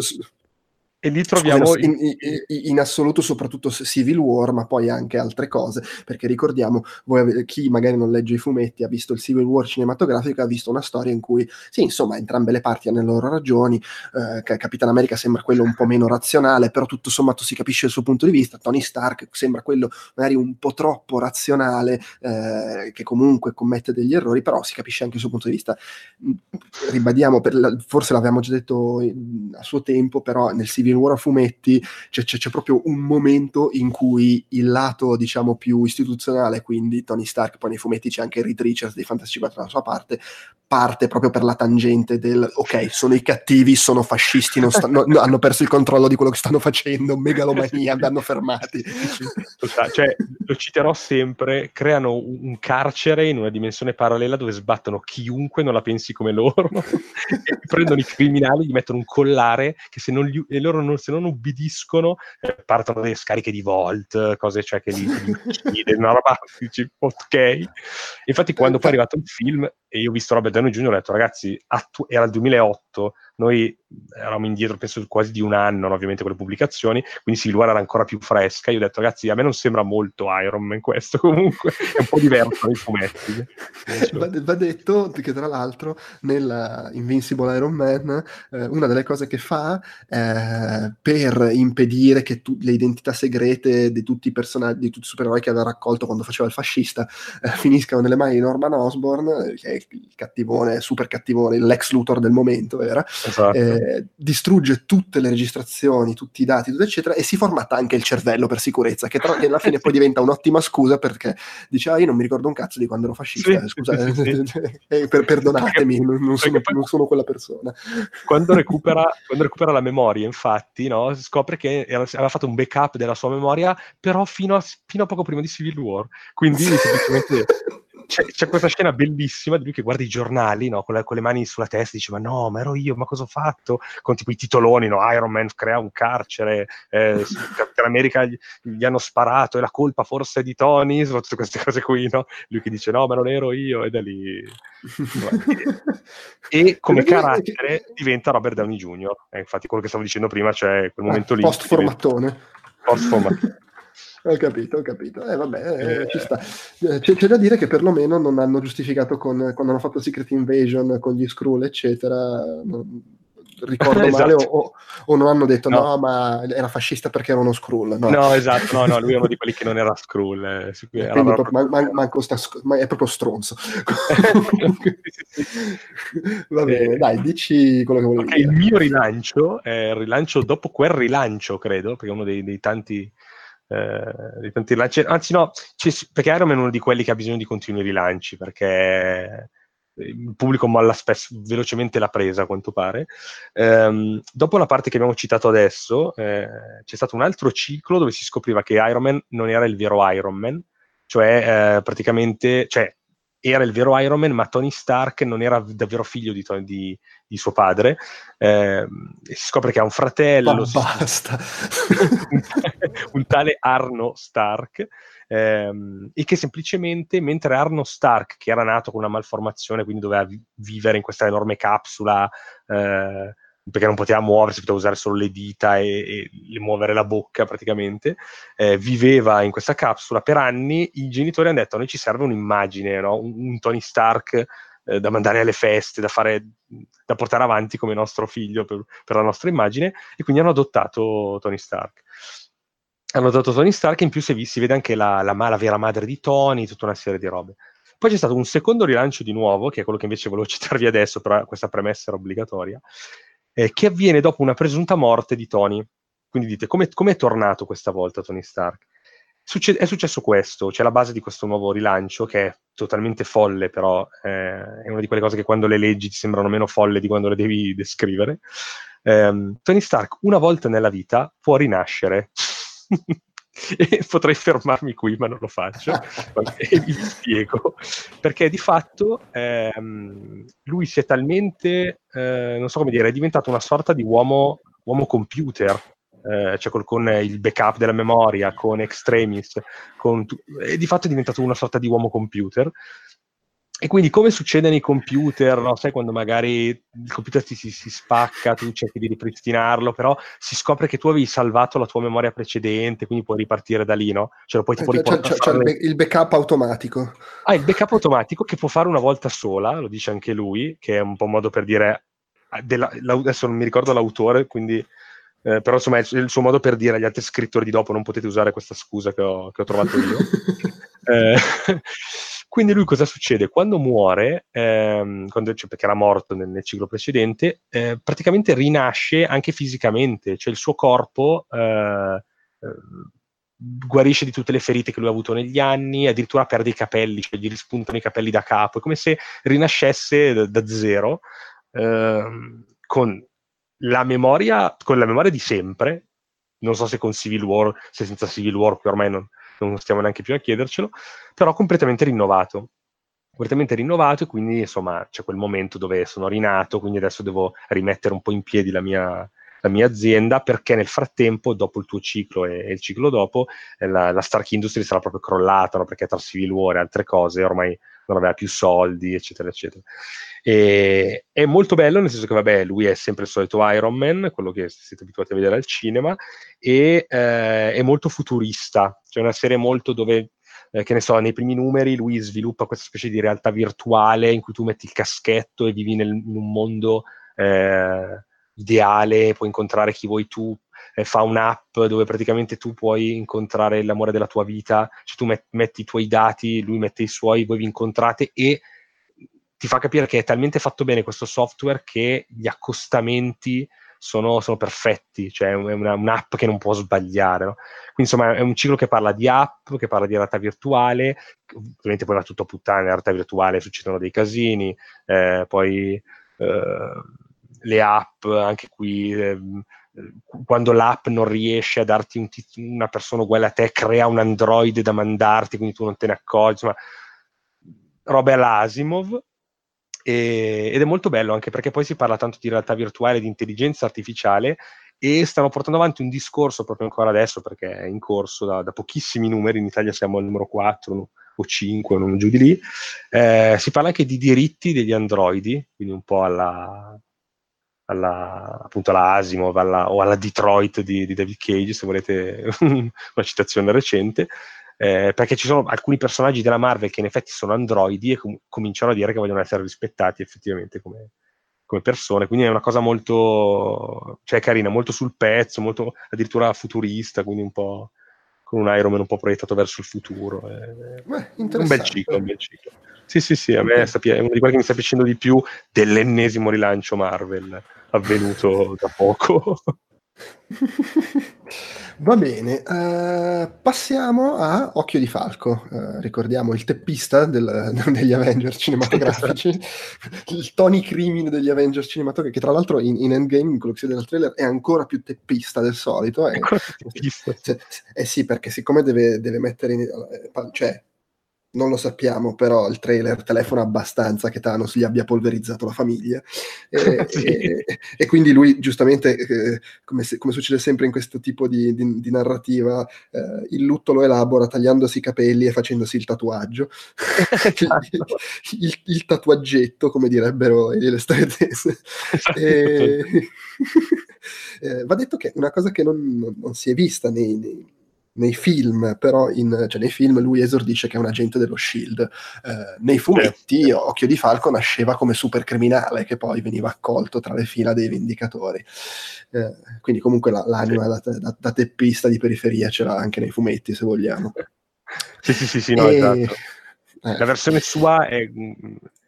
e lì troviamo in, in, in, assoluto soprattutto Civil War, ma poi anche altre cose, perché ricordiamo, voi, chi magari non legge i fumetti ha visto il Civil War cinematografico, ha visto una storia in cui, sì, insomma, entrambe le parti hanno le loro ragioni, eh, Capitan America sembra quello un po' meno razionale, però tutto sommato si capisce il suo punto di vista, Tony Stark sembra quello magari un po' troppo razionale, eh, che comunque commette degli errori, però si capisce anche il suo punto di vista. Ribadiamo, la, forse l'avevamo già detto a suo tempo, però nel Civil War a fumetti c'è, c'è, c'è, proprio un momento in cui il lato diciamo più istituzionale, quindi Tony Stark, poi nei fumetti c'è anche Reed Richards dei Fantasy 4 dalla sua parte, parte proprio per la tangente del ok, sono i cattivi, sono fascisti, sta, no, hanno perso il controllo di quello che stanno facendo, megalomania, vanno fermati. cioè, lo citerò sempre, creano un carcere in una dimensione parallela dove sbattono chiunque non la pensi come loro, prendono i criminali, gli mettono un collare che se, non gli, e loro non, se non ubbidiscono eh, partono delle scariche di Volt, cose cioè che li, li uccide, una roba, dici, ok. Infatti quando poi è arrivato il film e io ho visto Robert Downey Jr. ho detto ragazzi, attu- era il 2008, noi eravamo indietro penso quasi di un anno, no? ovviamente con le pubblicazioni, quindi War era ancora più fresca. Io ho detto, ragazzi, a me non sembra molto Iron Man questo, comunque è un po' diverso dai fumetti. va, va, detto che tra l'altro nella Invincible Iron Man eh, una delle cose che fa eh, per impedire che tu, le identità segrete di tutti i personaggi, di tutti i supereroi che aveva raccolto quando faceva il fascista eh, finiscano nelle mani di Norman Osborn, che è il cattivone, super cattivone, l'ex Luthor del momento, era, esatto. eh, distrugge tutte le registrazioni, tutti i dati, tutto eccetera, e si formata anche il cervello per sicurezza, che, tra- che alla fine poi diventa un'ottima scusa perché dice, ah, io non mi ricordo un cazzo di quando ero fascista, sì, scusa, sì, sì, eh, per, perdonatemi, non, non, sono, non, sono, quella persona. Quando recupera, quando recupera la memoria, infatti, no, scopre che era, aveva fatto un backup della sua memoria, però fino a, fino a poco prima di Civil War, quindi semplicemente c'è, c'è, questa scena bellissima di lui che guarda i giornali no? con, le, con, le, mani sulla testa e dice ma no ma ero io ma cosa ho fatto con tipo i titoloni no? Iron Man crea un carcere eh, per America gli, gli, hanno sparato e la colpa forse è di Tony sono tutte queste cose qui no? lui che dice no ma non ero io e da lì e come carattere diventa Robert Downey Jr. Eh, infatti quello che stavo dicendo prima cioè quel momento ah, lì post formattone post formattone ho capito, ho capito. Eh, vabbè, eh, ci sta. Eh, c'è, c'è, da dire che perlomeno non hanno giustificato con, quando hanno fatto Secret Invasion con gli Skrull, eccetera. Non, ricordo esatto. male, o, o, non hanno detto no. no. ma era fascista perché era uno Skrull. No, no esatto, no, no, lui è uno di quelli che non era Skrull. Eh, era proprio, man, man, sta, ma è proprio stronzo. Va bene, eh, dai, dici quello che volevi okay, dire. Il mio rilancio è il rilancio dopo quel rilancio, credo, perché è uno dei, dei tanti eh, di tanti rilanci. Anzi, no, perché Iron Man è uno di quelli che ha bisogno di continui rilanci perché il pubblico molla spesso, velocemente la presa, a quanto pare. Um, dopo la parte che abbiamo citato adesso, eh, c'è stato un altro ciclo dove si scopriva che Iron Man non era il vero Iron Man, cioè eh, praticamente, cioè, era il vero Iron Man, ma Tony Stark non era davvero figlio di, di, di suo padre. Eh, si scopre che ha un fratello. Ma basta! un, un, tale Arno Stark. Ehm, e che semplicemente, mentre Arno Stark, che era nato con una malformazione, quindi doveva vi- vivere in questa enorme capsula, eh, perché non poteva muoversi, poteva usare solo le dita e, e muovere la bocca praticamente, eh, viveva in questa capsula per anni, i genitori hanno detto a noi ci serve un'immagine, no? un, un, Tony Stark eh, da mandare alle feste, da, fare, da, portare avanti come nostro figlio per, per, la nostra immagine, e quindi hanno adottato Tony Stark. Hanno adottato Tony Stark in più si, si vede anche la, la, la vera madre di Tony, tutta una serie di robe. Poi c'è stato un secondo rilancio di nuovo, che è quello che invece volevo citarvi adesso, però questa premessa era obbligatoria, eh, che avviene dopo una presunta morte di Tony. Quindi dite, come è tornato questa volta Tony Stark? Succe- è successo questo, c'è la base di questo nuovo rilancio che è totalmente folle, però eh, è una di quelle cose che quando le leggi ti sembrano meno folle di quando le devi descrivere. Eh, Tony Stark una volta nella vita può rinascere. e potrei fermarmi qui, ma non lo faccio, e vi spiego. Perché di fatto ehm, lui si è talmente, eh, non so come dire, è diventato una sorta di uomo, uomo computer, eh, cioè col, con il backup della memoria, con Extremis, con, e di fatto è diventato una sorta di uomo computer e quindi come succede nei computer, no? sai quando magari il computer ti si, si, spacca, tu cerchi di ripristinarlo, però si scopre che tu avevi salvato la tua memoria precedente, quindi puoi ripartire da lì, no? Cioè, poi ti puoi c'è, c'è, c'è il, il backup automatico. Ah, il backup automatico che può fare una volta sola, lo dice anche lui, che è un po' un modo per dire, ah, della, adesso non mi ricordo l'autore, quindi... Eh, però insomma è il suo modo per dire agli altri scrittori di dopo non potete usare questa scusa che ho, che ho trovato io. eh, quindi lui cosa succede? Quando muore, ehm, quando, cioè perché era morto nel, nel ciclo precedente, eh, praticamente rinasce anche fisicamente, cioè il suo corpo eh, eh, guarisce di tutte le ferite che lui ha avuto negli anni, addirittura perde i capelli, cioè gli rispuntano i capelli da capo, è come se rinascesse da, da zero ehm, con la memoria, con la memoria di sempre, non so se con Civil War, se senza Civil War, che ormai non, non stiamo neanche più a chiedercelo, però completamente rinnovato. Completamente rinnovato e quindi insomma c'è quel momento dove sono rinato, quindi adesso devo rimettere un po' in piedi la mia, la mia azienda perché nel frattempo, dopo il tuo ciclo e, e il ciclo dopo, eh, la, la, Stark Industry sarà proprio crollata, no? perché tra Civil War e altre cose ormai non aveva più soldi, eccetera, eccetera. E, è molto bello, nel senso che, vabbè, lui è sempre il solito Iron Man, quello che siete abituati a vedere al cinema, e eh, è molto futurista. C'è una serie molto dove, eh, che ne so, nei primi numeri lui sviluppa questa specie di realtà virtuale in cui tu metti il caschetto e vivi nel, in un mondo eh, ideale, puoi incontrare chi vuoi tu, eh, fa un'app dove praticamente tu puoi incontrare l'amore della tua vita, cioè tu met- metti i tuoi dati, lui mette i suoi, voi vi incontrate e ti fa capire che è talmente fatto bene questo software che gli accostamenti sono, sono perfetti, cioè è una, un'app che non può sbagliare. No? Quindi insomma è un ciclo che parla di app, che parla di realtà virtuale, ovviamente poi va tutto a puttane, nella realtà virtuale succedono dei casini, eh, poi eh, le app, anche qui... Eh, quando l'app non riesce a darti un tit- una persona uguale a te, crea un android da mandarti, quindi tu non te ne accorgi, insomma, robe all'Asimov. E, ed è molto bello anche perché poi si parla tanto di realtà virtuale, di intelligenza artificiale e stanno portando avanti un discorso proprio ancora adesso perché è in corso da, da pochissimi numeri, in Italia siamo al numero 4 o 5, non giù di lì. Eh, si parla anche di diritti degli androidi, quindi un po' alla, alla, appunto alla Asimov alla, o alla Detroit di, di, David Cage, se volete una citazione recente, eh, perché ci sono alcuni personaggi della Marvel che in effetti sono androidi e com- cominciano a dire che vogliono essere rispettati effettivamente come, come, persone, quindi è una cosa molto, cioè carina, molto sul pezzo, molto addirittura futurista, quindi un po' con un Iron Man un po' proiettato verso il futuro. Eh, Beh, un bel ciclo, un bel ciclo. Sì, sì, sì, a me è uno di quelli che mi sta piacendo di più dell'ennesimo rilancio Marvel avvenuto da poco. Va bene, uh, passiamo a Occhio di Falco, uh, ricordiamo il teppista del, degli Avengers cinematografici, il Tony Crimin degli Avengers cinematografici, che tra l'altro in, in Endgame, in quello che si vede nel trailer, è ancora più teppista del solito. È, eh sì, perché siccome deve, deve mettere in, eh, cioè, non lo sappiamo, però il trailer telefona abbastanza che Thanos gli abbia polverizzato la famiglia. E, sì. e, e quindi lui, giustamente, eh, come, se, come, succede sempre in questo tipo di, di, di narrativa, eh, il lutto lo elabora tagliandosi i capelli e facendosi il tatuaggio. Esatto. il, il, il, tatuaggetto, come direbbero le storie tese. Esatto. e, eh, va detto che una cosa che non, non si è vista nei, nei nei film, però in, cioè nei film lui esordisce che è un agente dello Shield. Eh, nei fumetti. Occhio di Falco nasceva come super criminale che poi veniva accolto tra le fila dei Vendicatori. Eh, quindi comunque la, l'anima da, da, da, teppista di periferia ce l'ha anche nei fumetti, se vogliamo. Sì, sì, sì, sì no, e... esatto. Eh. La versione sua è,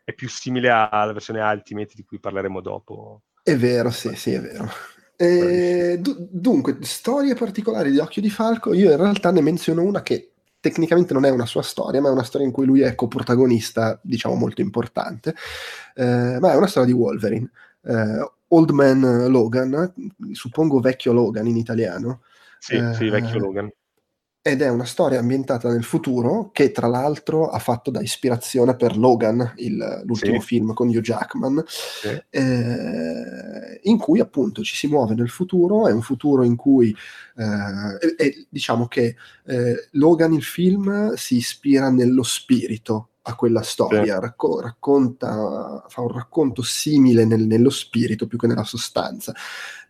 è più simile alla versione Ultimate di cui parleremo dopo. È vero, sì, sì, è vero. Eh, d- dunque, storie particolari di Occhio di Falco, io in realtà ne menziono una che tecnicamente non è una sua storia, ma è una storia in cui lui è coprotagonista, diciamo, molto importante, eh, ma è una storia di Wolverine. Eh, Old Man Logan, suppongo vecchio Logan in italiano. Sì, sì, vecchio eh, Logan ed è una storia ambientata nel futuro che tra l'altro ha fatto da ispirazione per Logan, il, l'ultimo sì. film con Hugh Jackman, sì. eh, in cui appunto ci si muove nel futuro, è un futuro in cui eh, e, diciamo che eh, Logan il film si ispira nello spirito a quella storia, sì. racco- racconta, fa un racconto simile nel, nello spirito più che nella sostanza.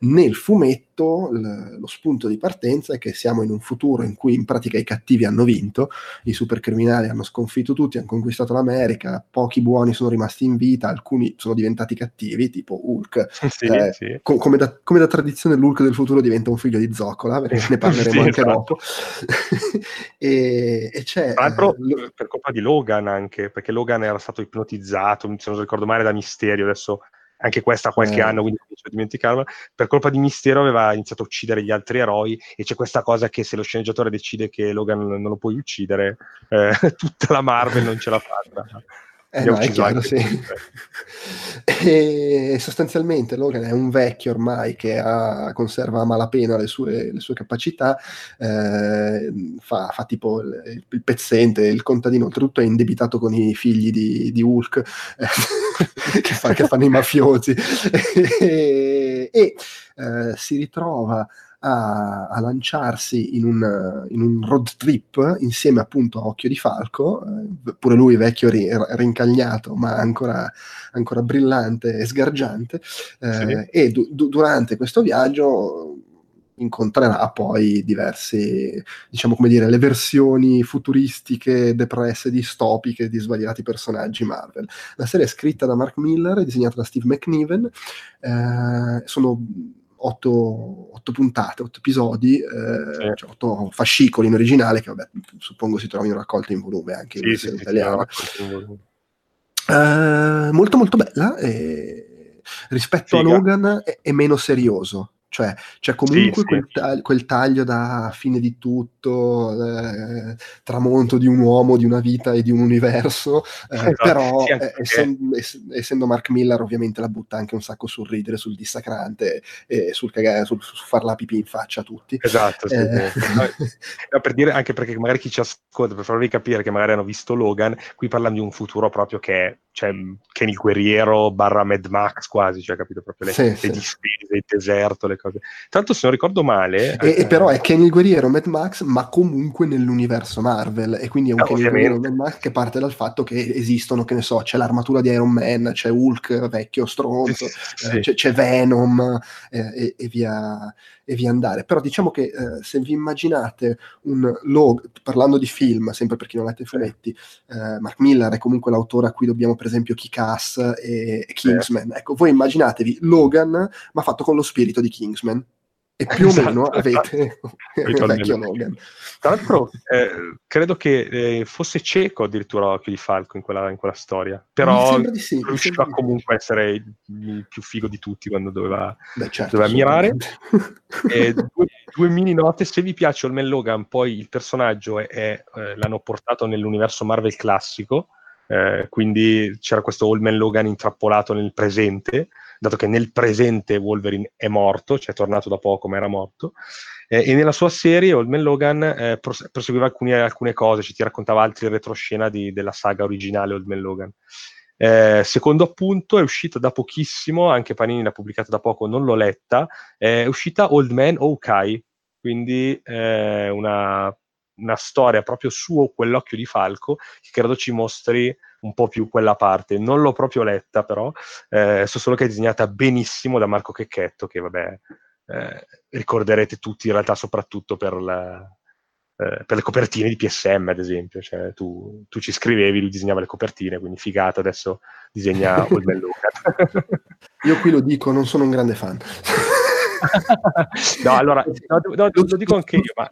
Nel fumetto l- lo spunto di partenza è che siamo in un futuro in cui in pratica i cattivi hanno vinto, i supercriminali hanno sconfitto tutti, hanno conquistato l'America, pochi buoni sono rimasti in vita, alcuni sono diventati cattivi, tipo Hulk. Sì, eh, sì. Co- come, da, come, da, tradizione l'Hulk del futuro diventa un figlio di zoccola, perché ne parleremo anche esatto. dopo. e, e, c'è... Tra l'altro eh, per colpa di Logan anche, perché Logan era stato ipnotizzato, se non ricordo male, da Misterio, adesso anche questa qualche eh. anno, quindi non so dimenticarla, per colpa di Mistero aveva iniziato a uccidere gli altri eroi e c'è questa cosa che se lo sceneggiatore decide che Logan non lo puoi uccidere, eh, tutta la Marvel non ce la fa. Eh no, è chiaro, sì. e sostanzialmente Logan è un vecchio ormai che ha, conserva a malapena le sue, le sue capacità, eh, fa, fa, tipo il, il, pezzente, il contadino, oltretutto è indebitato con i figli di, di Hulk eh, che, fa, che, fanno i mafiosi e, e eh, si ritrova a, a lanciarsi in un, in un, road trip insieme appunto a Occhio di Falco, eh, pure lui vecchio ri, rincagnato ma ancora, ancora, brillante e sgargiante, eh, sì. e du, du, durante questo viaggio incontrerà poi diverse, diciamo come dire, le versioni futuristiche, depresse, distopiche di svariati personaggi Marvel. La serie è scritta da Mark Miller e disegnata da Steve McNiven, eh, sono otto, otto puntate, otto episodi, eh, cioè otto fascicoli in originale che vabbè, suppongo si trovino raccolti in volume anche in sì, sì, italiana. Uh, molto molto bella e rispetto Figa. a Logan è, è, meno serioso cioè c'è comunque sì, quel, sì. Taglio, quel, taglio da fine di tutto, eh, tramonto di un uomo, di una vita e di un universo, eh, esatto. però sì, eh, essendo, essendo, Mark Miller ovviamente la butta anche un sacco sul ridere, sul dissacrante e sul, cagare, sul, sul far la pipì in faccia a tutti. Esatto, eh. no, per dire anche perché magari chi ci ascolta, per farvi capire che magari hanno visto Logan, qui parliamo di un futuro proprio che è cioè, Kenny Guerriero barra Mad Max quasi, cioè capito proprio le, sì, le sì. distese, il deserto, le cose. Tanto se non ricordo male... E, eh, però è Kenny Guerriero, Mad Max, ma comunque nell'universo Marvel, e quindi è un Mad Max che parte dal fatto che esistono, che ne so, c'è l'armatura di Iron Man, c'è Hulk vecchio, stronzo, sì, eh, c'è, c'è, Venom eh, e, e, via, e via andare. Però diciamo che eh, se vi immaginate un logo, parlando di film, sempre per chi non ha i fumetti, eh, Mark Miller è comunque l'autore a cui dobbiamo per esempio Kick-Ass e, e Kingsman. Ecco, voi immaginatevi Logan, ma fatto con lo spirito di Kingsman e più esatto, o meno avete il vecchio Logan. Tra l'altro, eh, credo che eh, fosse cieco addirittura Occhio di Falco in quella, in quella storia, però sì, riusciva comunque a essere il, il, più figo di tutti quando doveva, Beh, certo, doveva mirare. e due, due, mini note, se vi piace Olmen Logan, poi il personaggio è, è, eh, l'hanno portato nell'universo Marvel classico, eh, quindi c'era questo Olmen Logan intrappolato nel presente, dato che nel presente Wolverine è morto, cioè è tornato da poco ma era morto, eh, e nella sua serie Old Man Logan eh, proseguiva alcune, alcune, cose, ci ti raccontava altri retroscena di, della saga originale Old Man Logan. Eh, secondo appunto è uscita da pochissimo, anche Panini l'ha pubblicata da poco, non l'ho letta, è uscita Old Man Okai, quindi eh, una, una storia proprio su quell'occhio di falco che credo ci mostri un po' più quella parte. Non l'ho proprio letta, però, eh, so solo che è disegnata benissimo da Marco Checchetto, che vabbè, eh, ricorderete tutti in realtà soprattutto per, la, eh, per le copertine di PSM, ad esempio. Cioè, tu, tu, ci scrivevi, lui disegnava le copertine, quindi figata, adesso disegna Old Man Io qui lo dico, non sono un grande fan. No, allora, no, no, lo dico anche io. Ma...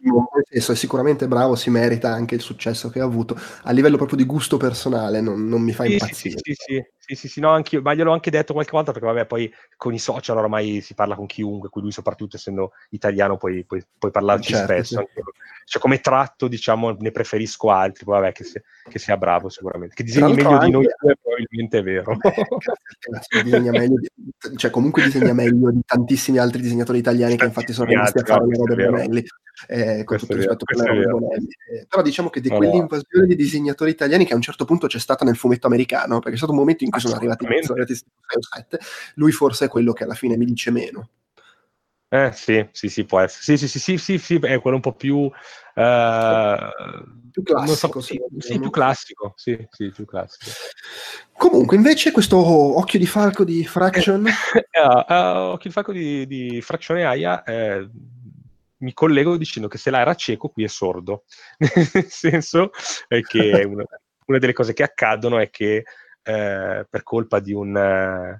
È sicuramente bravo, si merita anche il successo che ha avuto. A livello proprio di gusto personale non, non mi fa impazzire. Sì, sì, sì, sì, sì, sì no, anch'io, ma gliel'ho anche detto qualche volta perché vabbè, poi con i social ormai si parla con chiunque, qui lui soprattutto essendo italiano puoi, puoi, puoi parlarci certo, spesso. Sì. Cioè, come tratto, diciamo, ne preferisco altri, poi vabbè, che, sia, che sia bravo sicuramente. Che disegni meglio anche... di noi due, probabilmente è vero. Vabbè, disegna meglio di, cioè, comunque disegna meglio di tantissimi altri disegnatori italiani che infatti sono rimasti a fare le robe Bonelli. Eh, con tutto rispetto per le Bonelli. Eh, però diciamo che di no, quell'invasione di disegnatori italiani che a un certo punto c'è stata nel fumetto americano, perché è stato un momento in cui sono arrivati, sono arrivati 7, lui forse è quello che alla fine mi dice meno. Eh sì, sì, sì, può essere. Sì, sì, sì, sì, sì, sì è quello un po' più... Uh, più classico, sì, sì, più classico, sì, sì, più classico. Comunque, invece, questo occhio di falco di Fraction... uh, uh, occhio di falco di, di Fraction e Aya, eh, mi collego dicendo che se là era cieco, qui è sordo. Nel senso che una, una, delle cose che accadono è che eh, per colpa di un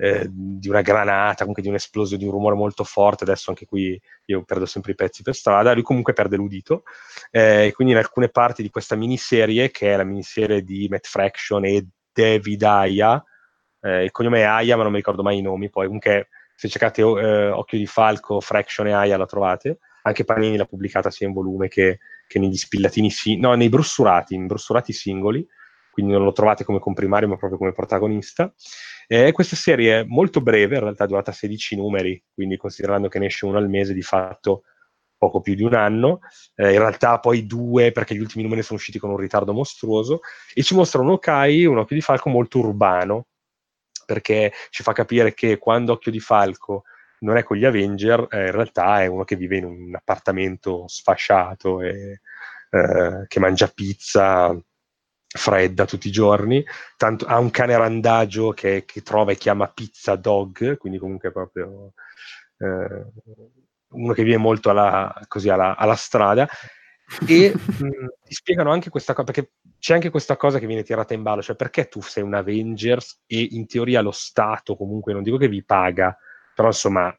eh, di una granata, comunque di un'esplosione, di un rumore molto forte, adesso anche qui io perdo sempre i pezzi per strada, lui comunque perde l'udito, eh, quindi in alcune parti di questa miniserie, che è la miniserie di Matt Fraction e David Aya, eh, il cognome è Aya ma non mi ricordo mai i nomi, poi comunque se cercate eh, Occhio di Falco, Fraction e Aya la trovate, anche Panini l'ha pubblicata sia in volume che, che negli spillatini, no, nei brussurati, in brussurati singoli, quindi non lo trovate come comprimario ma proprio come protagonista. Eh, questa serie è molto breve, in realtà è durata 16 numeri, quindi considerando che ne esce uno al mese di fatto poco più di un anno, eh, in realtà poi due perché gli ultimi numeri sono usciti con un ritardo mostruoso e ci mostra un Okai, un occhio di falco molto urbano, perché ci fa capire che quando Occhio di Falco non è con gli Avenger, eh, in realtà è uno che vive in un appartamento sfasciato e eh, che mangia pizza fredda tutti i giorni, tanto, ha un cane randagio che, che, trova e chiama Pizza Dog, quindi comunque proprio eh, uno che vive molto alla, così, alla, alla strada. E mh, ti spiegano anche questa cosa, perché c'è anche questa cosa che viene tirata in ballo, cioè perché tu sei un Avengers e in teoria lo Stato comunque, non dico che vi paga, però insomma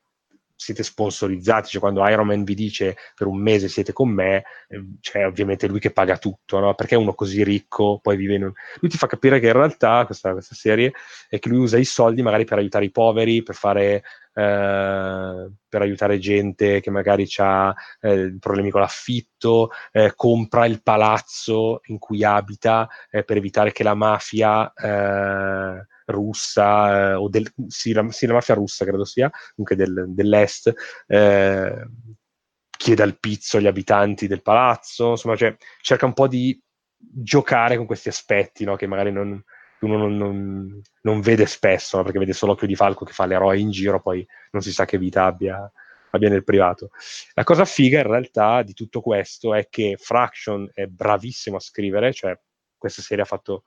siete sponsorizzati, cioè quando Iron Man vi dice per un mese siete con me, eh, cioè ovviamente lui che paga tutto, no? Perché uno così ricco poi vive in un... Lui ti fa capire che in realtà questa, questa serie è che lui usa i soldi magari per aiutare i poveri, per fare... Eh, per aiutare gente che magari ha eh, problemi con l'affitto, eh, compra il palazzo in cui abita eh, per evitare che la mafia eh, russa, eh, o del, sì, la, sì, la, mafia russa credo sia, comunque del, dell'est, eh, chiede al pizzo agli abitanti del palazzo, insomma, cioè, cerca un po' di giocare con questi aspetti, no? che magari non, uno non, non, non vede spesso, no? perché vede solo Occhio di Falco che fa l'eroe in giro, poi non si sa che vita abbia, abbia nel privato. La cosa figa in realtà di tutto questo è che Fraction è bravissimo a scrivere, cioè questa serie ha fatto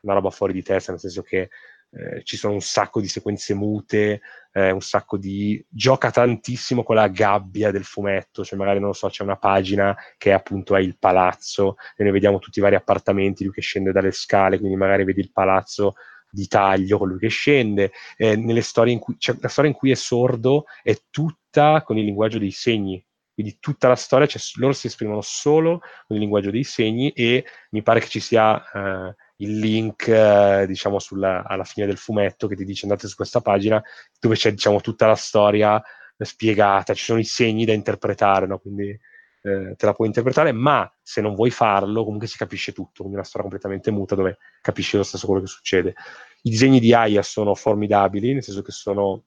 una roba fuori di testa, nel senso che eh, ci sono un sacco di sequenze mute, eh, un sacco di... gioca tantissimo con la gabbia del fumetto, cioè magari non lo so, c'è una pagina che appunto è il palazzo e noi vediamo tutti i vari appartamenti, lui che scende dalle scale, quindi magari vedi il palazzo di taglio con lui che scende, eh, nelle storie in cui, cioè, la storia in cui è sordo è tutta con il linguaggio dei segni, quindi tutta la storia, cioè, loro si esprimono solo con il linguaggio dei segni e mi pare che ci sia eh, il link, eh, diciamo, sulla, alla fine del fumetto che ti dice andate su questa pagina dove c'è, diciamo, tutta la storia spiegata, ci sono i segni da interpretare, no? quindi eh, te la puoi interpretare, ma se non vuoi farlo comunque si capisce tutto, quindi è una storia completamente muta dove capisci lo stesso quello che succede. I disegni di Aya sono formidabili, nel senso che sono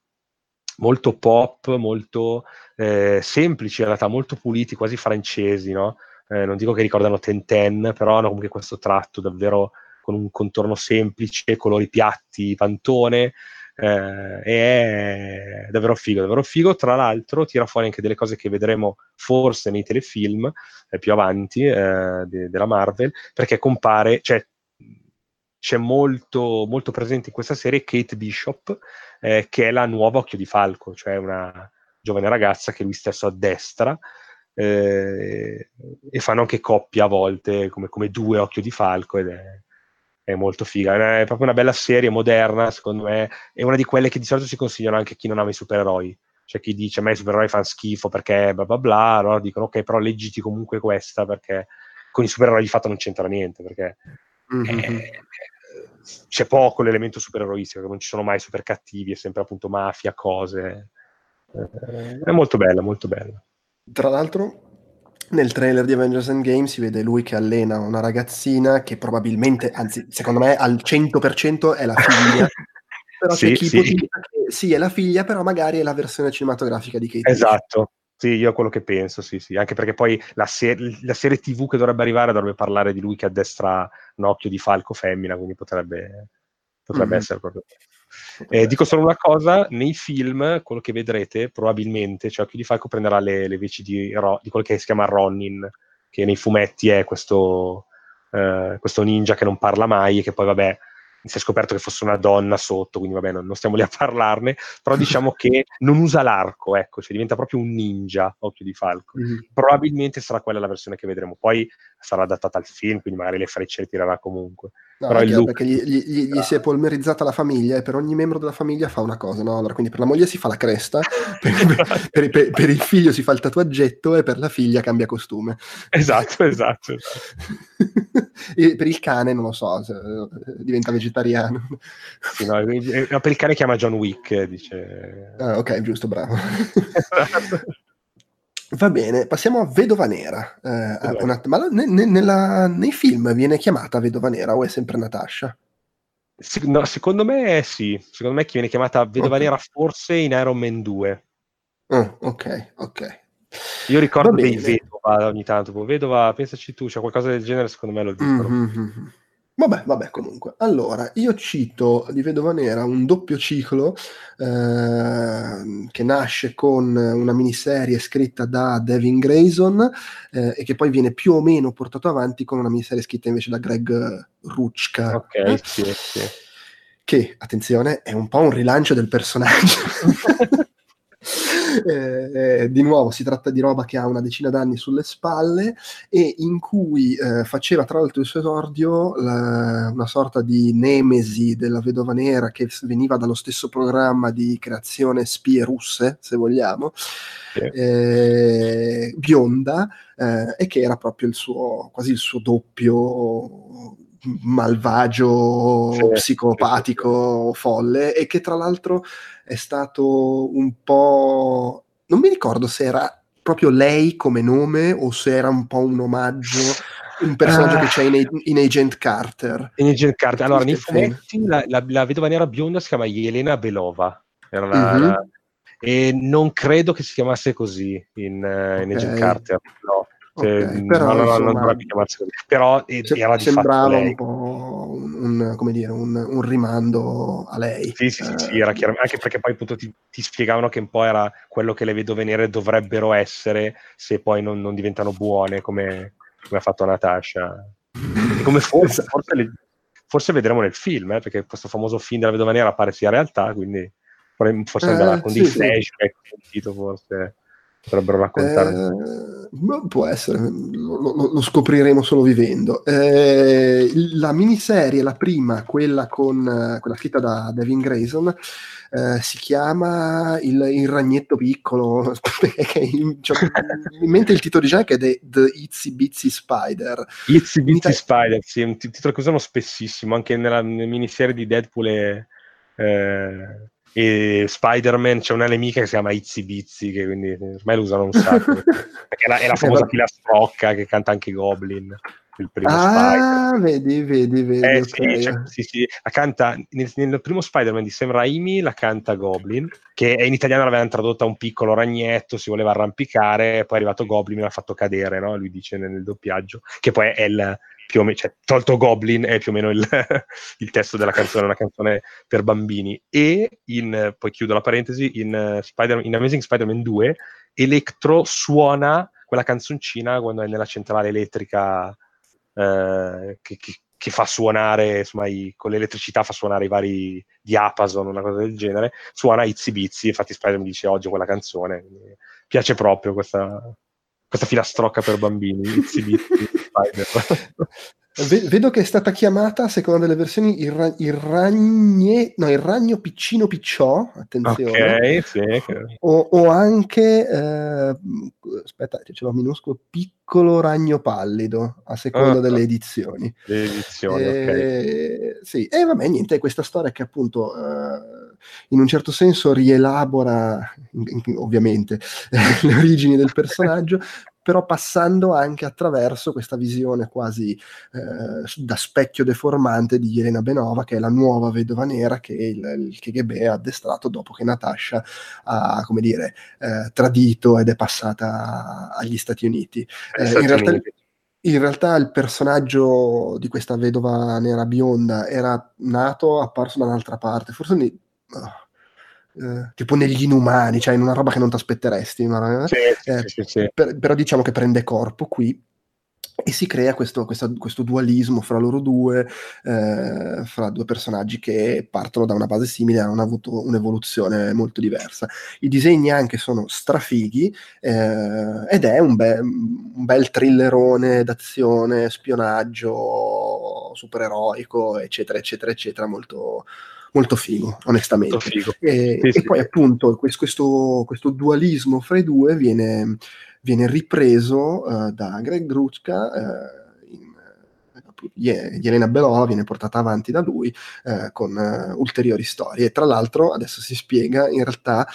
molto pop, molto eh, semplici, in realtà molto puliti, quasi francesi, no? Eh, non dico che ricordano Ten però hanno comunque questo tratto davvero con un contorno semplice, colori piatti, pantone, eh, è davvero figo, davvero figo. Tra l'altro tira fuori anche delle cose che vedremo forse nei telefilm eh, più avanti eh, de- della Marvel, perché compare, cioè c'è molto, molto presente in questa serie Kate Bishop, eh, che è la nuova Occhio di Falco, cioè una giovane ragazza che lui stesso addestra, eh, e fanno anche coppia a volte come, come due Occhio di Falco ed è, è molto figa. È proprio una bella serie moderna, secondo me. È una di quelle che di solito si consigliano anche a chi non ama i supereroi. C'è chi dice a me i supereroi fanno schifo perché bla bla bla, allora dicono ok, però leggiti comunque questa perché con i supereroi di fatto non c'entra niente, perché mm-hmm. è, c'è poco l'elemento supereroistico, non ci sono mai super cattivi, è sempre appunto mafia, cose. Eh, è molto bella, molto bella. Tra l'altro, nel trailer di Avengers Endgame si vede lui che allena una ragazzina che probabilmente, anzi, secondo me al 100% è la figlia. però sì, chi sì. che sì, è la figlia, però magari è la versione cinematografica di Kate. Esatto. Sì, io ho quello che penso, sì, sì, anche perché poi la, ser- la, serie TV che dovrebbe arrivare dovrebbe parlare di lui che addestra un occhio di falco femmina, quindi potrebbe, potrebbe mm-hmm. essere proprio... Eh, dico solo una cosa, nei film, quello che vedrete probabilmente, cioè Occhio di Falco prenderà le, le veci di, Ro, di quello che si chiama Ronin, che nei fumetti è questo, eh, questo ninja che non parla mai e che poi vabbè si è scoperto che fosse una donna sotto, quindi vabbè, non, non stiamo lì a parlarne, però diciamo che non usa l'arco, ecco, cioè diventa proprio un ninja, occhio di falco. Mm-hmm. Probabilmente sarà quella la versione che vedremo, poi sarà adattata al film, quindi magari le frecce le tirerà comunque. No, però il look... perché gli, gli, gli, si è polmerizzata la famiglia e per ogni membro della famiglia fa una cosa, no? Allora, quindi per la moglie si fa la cresta, per, per, per, per, il figlio si fa il tatuaggetto e per la figlia cambia costume. Esatto, esatto. e per il cane, non lo so, diventa vegetariano. Sì, no, per il cane chiama John Wick, dice... Ah, ok, giusto, bravo. Esatto. Va bene, passiamo a Vedova Nera. Eh, una, ma ne, ne, nella, nei film viene chiamata Vedova Nera o è sempre Natasha? Se, no, secondo me sì, secondo me chi viene chiamata Vedova okay. Nera forse in Iron Man 2. Oh, ok, ok. Io ricordo dei Vedova ogni tanto, Vedova, pensaci tu, c'è qualcosa del genere, secondo me lo dicono. Mm-hmm. Vabbè, vabbè, comunque. Allora, io cito di Vedova Nera un doppio ciclo eh, che nasce con una miniserie scritta da Devin Grayson eh, e che poi viene più o meno portato avanti con una miniserie scritta invece da Greg Ruchka. Ok, eh? sì, sì. Che, attenzione, è un po' un rilancio del personaggio. eh, di nuovo si tratta di roba che ha una decina d'anni sulle spalle e in cui eh, faceva tra l'altro il suo esordio la, una sorta di nemesi della vedova nera che veniva dallo stesso programma di creazione spie russe, se vogliamo, sì. eh, bionda, eh, e che era proprio il suo, quasi il suo doppio malvagio, sì, psicopatico, sì, folle e che tra l'altro è stato un po'... non mi ricordo se era proprio lei come nome o se era un po' un omaggio un personaggio ah. che c'è in, in, Agent Carter. In Agent Carter. Allora, nei fumetti la, la, la, vedova nera bionda si chiama Yelena Belova. Era la, mm-hmm. e non credo che si chiamasse così in, uh, in okay. Agent Carter. No. Okay, però, no, no, insomma, non dovrebbe chiamarsi così. Però era di sembrava un po' un, un, dire, un, un, rimando a lei. Sì, sì, eh, sì, era chiaro, anche perché poi appunto ti, ti, spiegavano che un po' era quello che le vedove nere dovrebbero essere se poi non, non diventano buone come, come, ha fatto Natasha. E come forse, forse, le, forse, vedremo nel film, eh, perché questo famoso film della vedova nera pare sia realtà, quindi forse andrà eh, con sì, dei flashback, sì. forse potrebbero raccontare. Eh, può essere, lo, lo, lo, scopriremo solo vivendo. Eh, la miniserie, la prima, quella, con, quella scritta da Devin Grayson, eh, si chiama il, il, ragnetto piccolo, in, cioè, in mente il titolo originale che è The, The Itsy Bitsy Spider. Itsy Bitsy Spider, sì, è un titolo che usano spessissimo, anche nella, nella miniserie di Deadpool e... Eh, e Spider-Man c'è una nemica che si chiama Itzy Bizzy che quindi ormai lo usano un sacco perché è la, è la famosa filastrocca che canta anche Goblin il primo ah, Spider-Man. vedi, vedi, vedi. Eh, okay. sì, cioè, sì, sì, la canta nel, nel, primo Spider-Man di Sam Raimi la canta Goblin, che in italiano l'avevano tradotta un piccolo ragnetto, si voleva arrampicare, poi è arrivato Goblin e l'ha fatto cadere, no? Lui dice nel, nel doppiaggio, che poi è il, più o meno, cioè, tolto Goblin è più o meno il, il, testo della canzone, una canzone per bambini. E in, poi chiudo la parentesi, in, Spider- in Amazing Spider-Man 2, Electro suona quella canzoncina quando è nella centrale elettrica eh, che, che, che, fa suonare, insomma, i, con l'elettricità fa suonare i vari diapason, una cosa del genere, suona Izzy Bizzy, infatti Spider-Man dice oggi quella canzone, piace proprio questa, questa filastrocca per bambini, Izzy Bizzy, Spider. Vedo che è stata chiamata, a seconda delle versioni, il, ra- il, ragne- no, il ragno piccino picciò, attenzione. Okay, sì. o, o, anche, eh, aspetta, ce l'ho minuscolo, piccolo ragno pallido, a seconda uh, delle edizioni. Le edizioni, e, ok. Sì, e vabbè, niente, questa storia che appunto... Eh, in un certo senso rielabora, ovviamente, le origini del personaggio, però passando anche attraverso questa visione quasi eh, da specchio deformante di Elena Benova, che è la nuova vedova nera che il, il KGB ha addestrato dopo che Natasha ha, come dire, eh, tradito ed è passata agli Stati Uniti. Eh, in, realtà, in realtà il personaggio di questa vedova nera bionda era nato, apparso da un'altra parte, forse... Eh, tipo negli inumani, cioè in una roba che non ti aspetteresti. Una, sì, eh, sì, sì, per, però diciamo che prende corpo qui e si crea questo, questo, questo dualismo fra loro due, eh, fra due personaggi che partono da una base simile e hanno avuto un'evoluzione molto diversa. I disegni anche sono strafighi eh, ed è un, be- un, bel thrillerone d'azione, spionaggio supereroico, eccetera, eccetera, eccetera, molto, molto figo, onestamente. Molto figo. E, sì, e sì. poi appunto questo, questo, dualismo fra i due viene, viene ripreso uh, da Greg Gruchka. Uh, Elena Belova viene portata avanti da lui uh, con ulteriori storie. Tra l'altro, adesso si spiega, in realtà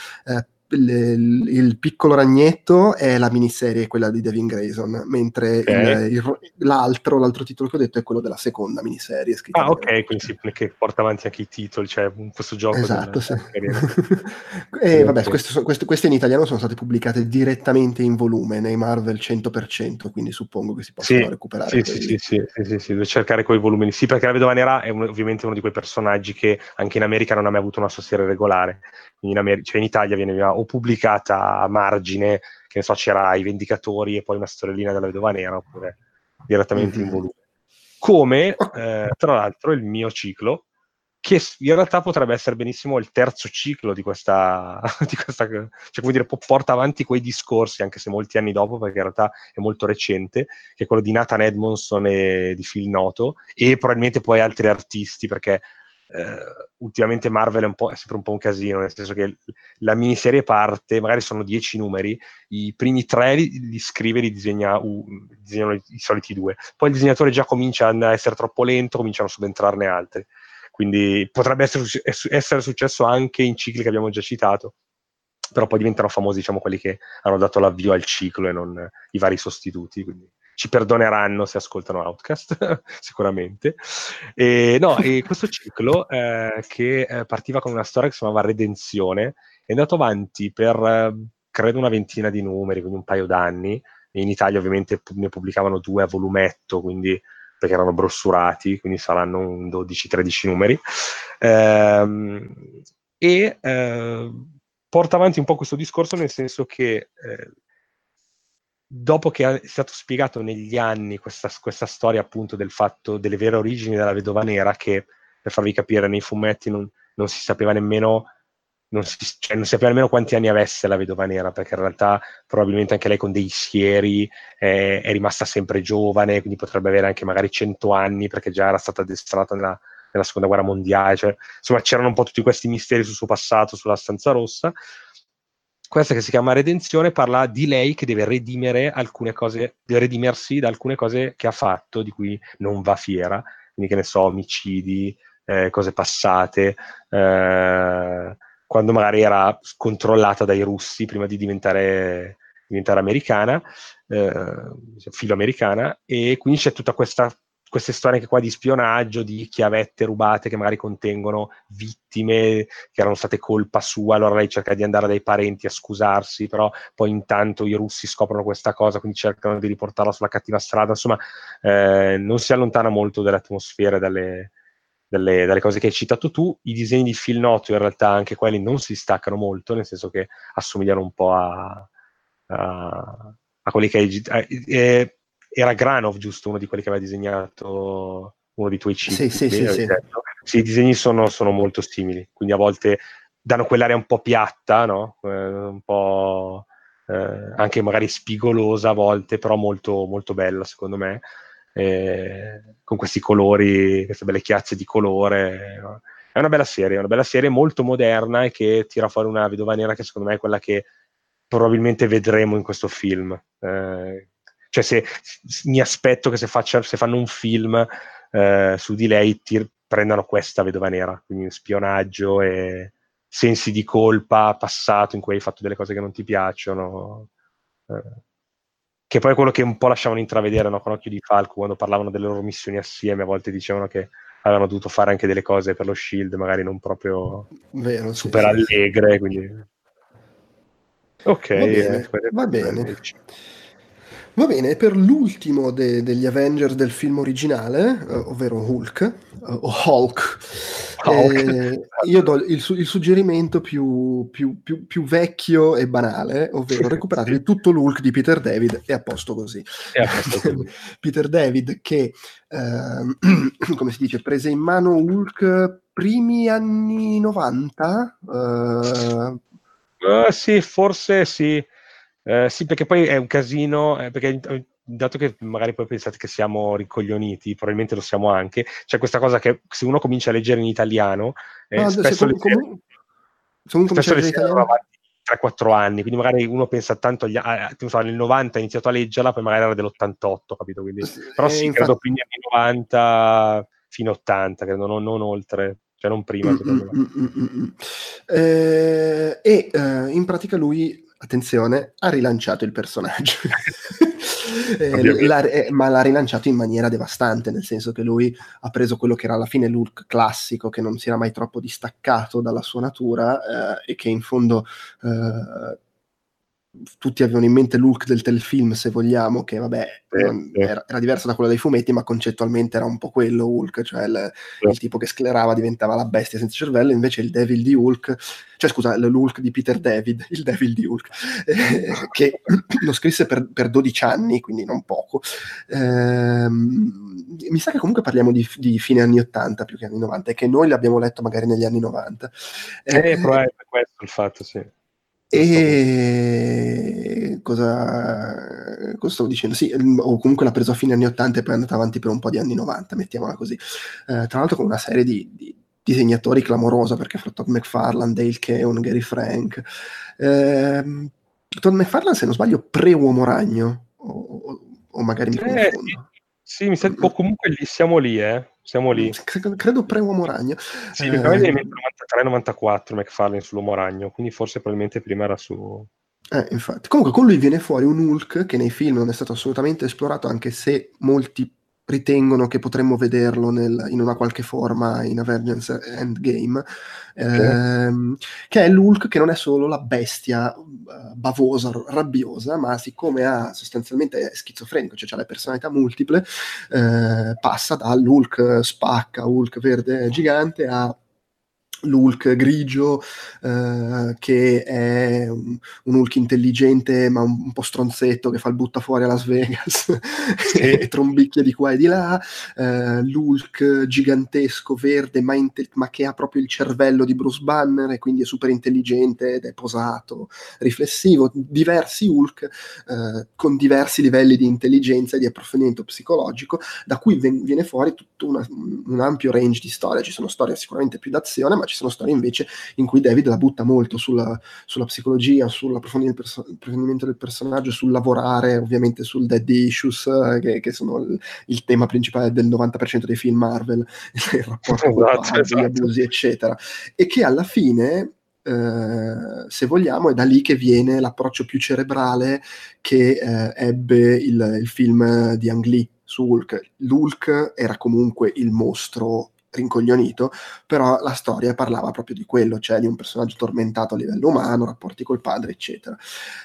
il, il, piccolo ragnetto è la miniserie, quella di Devin Grayson, mentre okay. il, il, l'altro, l'altro titolo che ho detto è quello della seconda miniserie. Ah, ok, quindi sì, che porta avanti anche i titoli, cioè questo gioco. Esatto, sì. e vabbè, queste, queste, queste, in italiano sono state pubblicate direttamente in volume nei Marvel 100%, quindi suppongo che si possano sì, recuperare. Sì, sì, sì, sì, sì, sì, sì, devo cercare quei volumi. Sì, perché la Vedova Nera è un, ovviamente uno di quei personaggi che anche in America non ha mai avuto una sua serie regolare. In, Amer- cioè in Italia viene o pubblicata a margine, che ne so, c'era i Vendicatori e poi una storiellina della Vedova Nera, oppure direttamente mm-hmm. in mhm. volume. Come, eh, tra l'altro, il mio ciclo, che in realtà potrebbe essere benissimo il terzo ciclo di questa, di questa cioè come dire, porta avanti quei discorsi, anche se molti anni dopo, perché in realtà è molto recente, che è quello di Nathan Edmondson e di Phil Noto, e probabilmente poi altri artisti, perché eh, ultimamente Marvel è, è, sempre un po' un casino, nel senso che la miniserie parte, magari sono dieci numeri, i primi tre li, li scrive e li disegna, uh, disegnano i, i, soliti due, poi il disegnatore già comincia a essere troppo lento, cominciano a subentrarne altri. Quindi potrebbe essere, essere successo anche in cicli che abbiamo già citato, però poi diventano famosi diciamo, quelli che hanno dato l'avvio al ciclo e non i vari sostituti. Quindi ci perdoneranno se ascoltano Outcast, sicuramente. E, no, e questo ciclo, eh, che eh, partiva con una storia che si chiamava Redenzione, è andato avanti per eh, credo una ventina di numeri, quindi un paio d'anni. In Italia ovviamente ne pubblicavano due a volumetto, quindi perché erano brossurati, quindi saranno un 12-13 numeri. Ehm, e eh, porta avanti un po' questo discorso nel senso che eh, dopo che è stato spiegato negli anni questa, questa, storia appunto del fatto delle vere origini della vedova nera che per farvi capire nei fumetti non, non si sapeva nemmeno non si, cioè, non si sapeva nemmeno quanti anni avesse la vedova nera, perché in realtà probabilmente anche lei con dei sieri eh, è rimasta sempre giovane, quindi potrebbe avere anche magari 100 anni, perché già era stata addestrata nella, nella seconda guerra mondiale. Cioè, insomma, c'erano un po' tutti questi misteri sul suo passato, sulla stanza rossa. Questa che si chiama Redenzione parla di lei che deve redimere alcune cose, deve redimersi da alcune cose che ha fatto, di cui non va fiera, quindi che ne so, omicidi, eh, cose passate. Eh, quando magari era controllata dai russi prima di diventare, diventare americana, eh, filoamericana, e quindi c'è tutta questa queste storie anche qua di spionaggio, di chiavette rubate che magari contengono vittime che erano state colpa sua, allora lei cerca di andare dai parenti a scusarsi, però poi intanto i russi scoprono questa cosa, quindi cercano di riportarla sulla cattiva strada, insomma eh, non si allontana molto dalle atmosfere, dalle, dalle, dalle, cose che hai citato tu. I disegni di Phil Noto in realtà anche quelli non si staccano molto, nel senso che assomigliano un po' a, a, a quelli che hai... Eh, era Granov, giusto, uno di quelli che aveva disegnato uno di tuoi cicli. Sì, sì, sì, sì. sì. i disegni sono, sono, molto simili, quindi a volte danno quell'area un po' piatta, no? eh, un po' eh, anche magari spigolosa a volte, però molto, molto bella secondo me eh, con questi colori, queste belle chiazze di colore. È una bella serie, è una bella serie molto moderna e che tira fuori una vedova nera che secondo me è quella che probabilmente vedremo in questo film. Eh, cioè se, mi aspetto che se, faccia, se fanno un film eh, su di lei ti prendano questa vedova nera, quindi spionaggio e sensi di colpa passato in cui hai fatto delle cose che non ti piacciono. Eh, che poi è quello che un po' lasciavano intravedere no, con occhio di falco quando parlavano delle loro missioni assieme, a volte dicevano che avevano dovuto fare anche delle cose per lo shield, magari non proprio Vero, super sì, allegre, quindi... Ok, va bene. Eh, va bene. Va bene, per l'ultimo de- degli Avengers del film originale, uh, ovvero Hulk, uh, o Hulk, Hulk. Eh, io do il, su- il suggerimento più, più, più, più, vecchio e banale, ovvero recuperatevi tutto l'Hulk di Peter David e a posto così. A posto così. Peter David che, eh, come si dice, prese in mano Hulk primi anni 90? Uh... Uh, sì, forse sì. Eh, sì, perché poi è un casino, eh, perché eh, dato che magari poi pensate che siamo ricoglioniti, probabilmente lo siamo anche, c'è questa cosa che se uno comincia a leggere in italiano, eh, no, spesso, le, com- comunque, spesso le avanti 3-4 anni, quindi magari uno pensa tanto agli, a, so, nel 90 ha iniziato a leggerla, poi magari era dell'88, capito? Quindi, però sì, infatti... credo primi anni 90 fino a 80, credo, non, non oltre cioè non prima. Mm, mm, mm, mm, mm, eh, e eh, in pratica lui attenzione, ha rilanciato il personaggio. eh, l'ha, eh, ma l'ha rilanciato in maniera devastante, nel senso che lui ha preso quello che era alla fine l'Urk classico, che non si era mai troppo distaccato dalla sua natura eh, e che in fondo eh, tutti avevano in mente l'Hulk del telefilm, se vogliamo, che vabbè eh, era, era, diverso da quello dei fumetti, ma concettualmente era un po' quello Hulk, cioè il, eh. il, tipo che sclerava diventava la bestia senza cervello, invece il Devil di Hulk, cioè scusa, l'Hulk di Peter David, il Devil di Hulk, eh, che lo scrisse per, per, 12 anni, quindi non poco. Eh, mi sa che comunque parliamo di, di, fine anni 80 più che anni 90, e che noi l'abbiamo letto magari negli anni 90. Eh, eh probabilmente questo il fatto, sì. E cosa, cosa stavo dicendo? Sì, o comunque l'ha preso a fine anni 80 e poi è andata avanti per un po' di anni 90, mettiamola così. Eh, tra l'altro con una serie di, di disegnatori clamorosa perché fra Todd McFarlane, Dale Keown, Gary Frank. Eh, Todd McFarlane, se non sbaglio, pre-Uomo Ragno, o, o magari mi eh, confondo. Sì, mi sa, o comunque lì, siamo lì, eh. Siamo lì. Credo pre-Uomo Ragno. Sì, perché eh, 93-94 McFarlane sull'Uomo Ragno, quindi forse probabilmente prima era su... Eh, infatti. Comunque con lui viene fuori un Hulk che nei film non è stato assolutamente esplorato, anche se molti ritengono che potremmo vederlo nel, in una qualche forma in Avengers Endgame, ehm, che è l'Hulk che non è solo la bestia uh, bavosa, rabbiosa, ma siccome ha sostanzialmente è schizofrenico, cioè ha le personalità multiple, eh, passa dall'Hulk spacca, Hulk verde gigante a l'Hulk grigio, eh, che è un, un, Hulk intelligente ma un, un, po' stronzetto che fa il butta fuori a Las Vegas e, trombicchia di qua e di là, eh, l'Hulk gigantesco, verde, ma, inte- ma, che ha proprio il cervello di Bruce Banner e quindi è super intelligente ed è posato, riflessivo, diversi Hulk eh, con diversi livelli di intelligenza e di approfondimento psicologico, da cui ven- viene fuori tutto una, un ampio range di storie, ci sono storie sicuramente più d'azione, ma ci ci sono storie invece in cui David la butta molto sulla, sulla psicologia, sull'approfondimento perso- del personaggio, sul lavorare, ovviamente sul dead issues, eh, che, che, sono il, il, tema principale del 90% dei film Marvel, il rapporto con esatto, esatto. abusi, eccetera. E che alla fine Uh, se vogliamo, è da lì che viene l'approccio più cerebrale che uh, ebbe il, il, film di Ang Lee su Hulk. L'Hulk era comunque il mostro rincoglionito, però la storia parlava proprio di quello, cioè di un personaggio tormentato a livello umano, rapporti col padre, eccetera.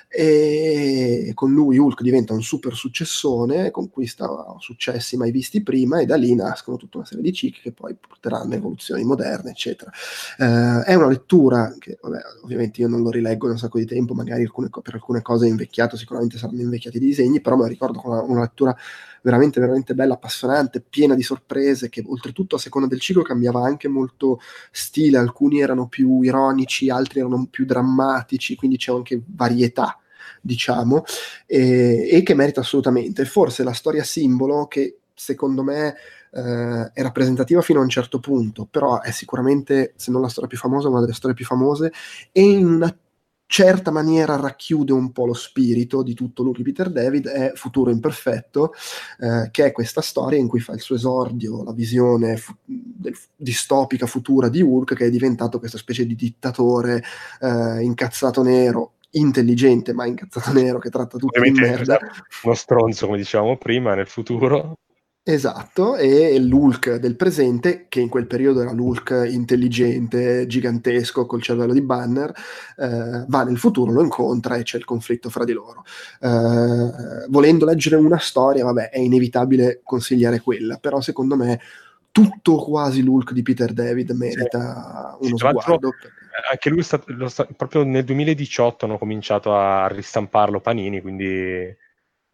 E con lui Hulk diventa un super successone, conquista successi mai visti prima e da lì nascono tutta una serie di cicli che poi porteranno a evoluzioni moderne, eccetera. Eh, è una lettura che, vabbè, ovviamente io non lo rileggo da un sacco di tempo, magari alcune, per alcune cose è invecchiato, sicuramente saranno invecchiati i disegni, però me la ricordo come una, una lettura veramente, veramente bella, appassionante, piena di sorprese, che oltretutto a seconda del ciclo cambiava anche molto stile, alcuni erano più ironici, altri erano più drammatici, quindi c'è anche varietà diciamo, e, e, che merita assolutamente. Forse la storia simbolo che secondo me eh, è rappresentativa fino a un certo punto, però è sicuramente, se non la storia più famosa, una delle storie più famose, e in una certa maniera racchiude un po' lo spirito di tutto Luke Peter David, è Futuro Imperfetto, eh, che è questa storia in cui fa il suo esordio, la visione fu- del, distopica futura di Hulk, che è diventato questa specie di dittatore eh, incazzato nero, intelligente ma incazzato nero che tratta tutti in merda. Uno stronzo, come dicevamo prima, nel futuro. Esatto, e l'Hulk del presente, che in quel periodo era l'Hulk intelligente, gigantesco, col cervello di Banner, eh, va nel futuro, lo incontra e c'è il conflitto fra di loro. Eh, volendo leggere una storia, vabbè, è inevitabile consigliare quella, però secondo me tutto quasi l'Hulk di Peter David merita sì. uno sì, sguardo. Anche lui, sta, sta, proprio nel 2018 hanno cominciato a ristamparlo Panini, quindi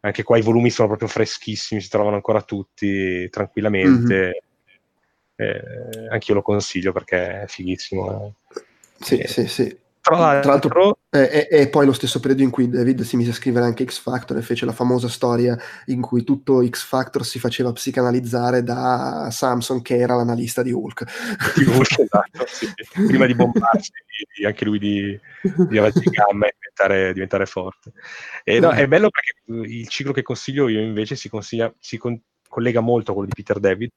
anche qua i volumi sono proprio freschissimi, si trovano ancora tutti tranquillamente. Mm-hmm. Eh, anche io lo consiglio perché è fighissimo. Sì, eh, sì, sì. Tra l'altro, è, è, poi lo stesso periodo in cui David si mise a scrivere anche X Factor e fece la famosa storia in cui tutto X Factor si faceva psicanalizzare da Samson, che era l'analista di Hulk. Di Hulk esatto, sì. Prima di bombarsi, anche lui di, di avanti gamma e diventare, diventare forte. E, no, è bello perché il ciclo che consiglio io invece si, consiglia, si con, collega molto a quello di Peter David,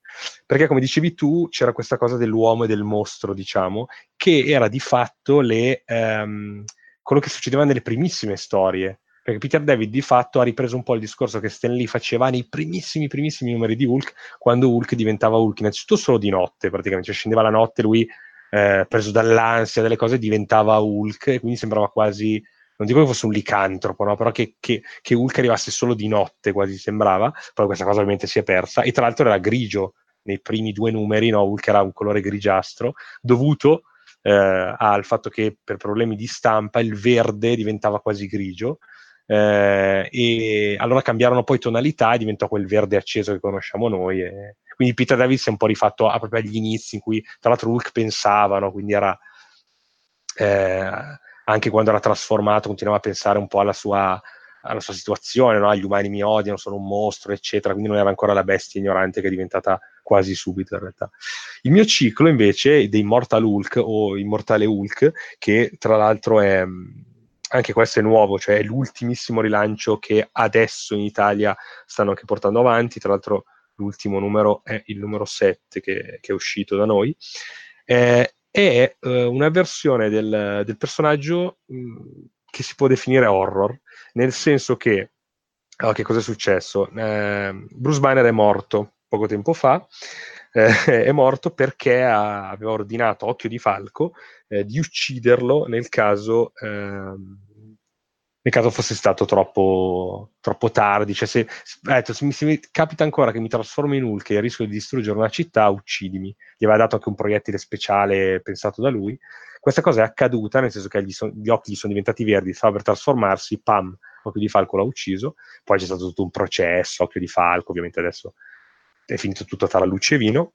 perché come dicevi tu c'era questa cosa dell'uomo e del mostro, diciamo, che era di fatto le, ehm, quello che succedeva nelle primissime storie. Perché Peter David di fatto ha ripreso un po' il discorso che Stan Lee faceva nei primissimi, primissimi numeri di Hulk, quando Hulk diventava Hulk, innanzitutto solo di notte praticamente, cioè scendeva la notte, lui eh, preso dall'ansia delle cose diventava Hulk e quindi sembrava quasi non dico che fosse un licantropo, no? però che, che, che, Hulk arrivasse solo di notte, quasi sembrava, poi questa cosa ovviamente si è persa, e tra l'altro era grigio nei primi due numeri, no? Hulk era un colore grigiastro, dovuto eh, al fatto che per problemi di stampa il verde diventava quasi grigio, eh, e allora cambiarono poi tonalità e diventò quel verde acceso che conosciamo noi. E... Quindi Peter Davis è un po' rifatto proprio agli inizi in cui tra l'altro Hulk pensava, quindi era eh, anche quando era trasformato continuava a pensare un po' alla sua, alla sua situazione, no? gli umani mi odiano, sono un mostro, eccetera, quindi non era ancora la bestia ignorante che è diventata quasi subito in realtà. Il mio ciclo invece dei Mortal Hulk o Immortale Hulk, che tra l'altro è anche questo è nuovo, cioè è l'ultimissimo rilancio che adesso in Italia stanno anche portando avanti, tra l'altro l'ultimo numero è il numero 7 che, che è uscito da noi. Eh, è eh, una versione del, del personaggio mh, che si può definire horror, nel senso che, allora, che cosa è successo? Eh, Bruce Banner è morto poco tempo fa, eh, è morto perché ha, aveva ordinato Occhio di Falco eh, di ucciderlo nel caso, ehm, nel caso fosse stato troppo, troppo tardi. Cioè se, detto, se, mi, se, mi, capita ancora che mi trasformo in Hulk e rischio di distruggere una città, uccidimi. Gli aveva dato anche un proiettile speciale pensato da lui. Questa cosa è accaduta, nel senso che gli, son, gli occhi gli sono diventati verdi, stava per trasformarsi, pam, Occhio di Falco l'ha ucciso. Poi c'è stato tutto un processo, Occhio di Falco, ovviamente adesso è finito tutto tra luce e vino.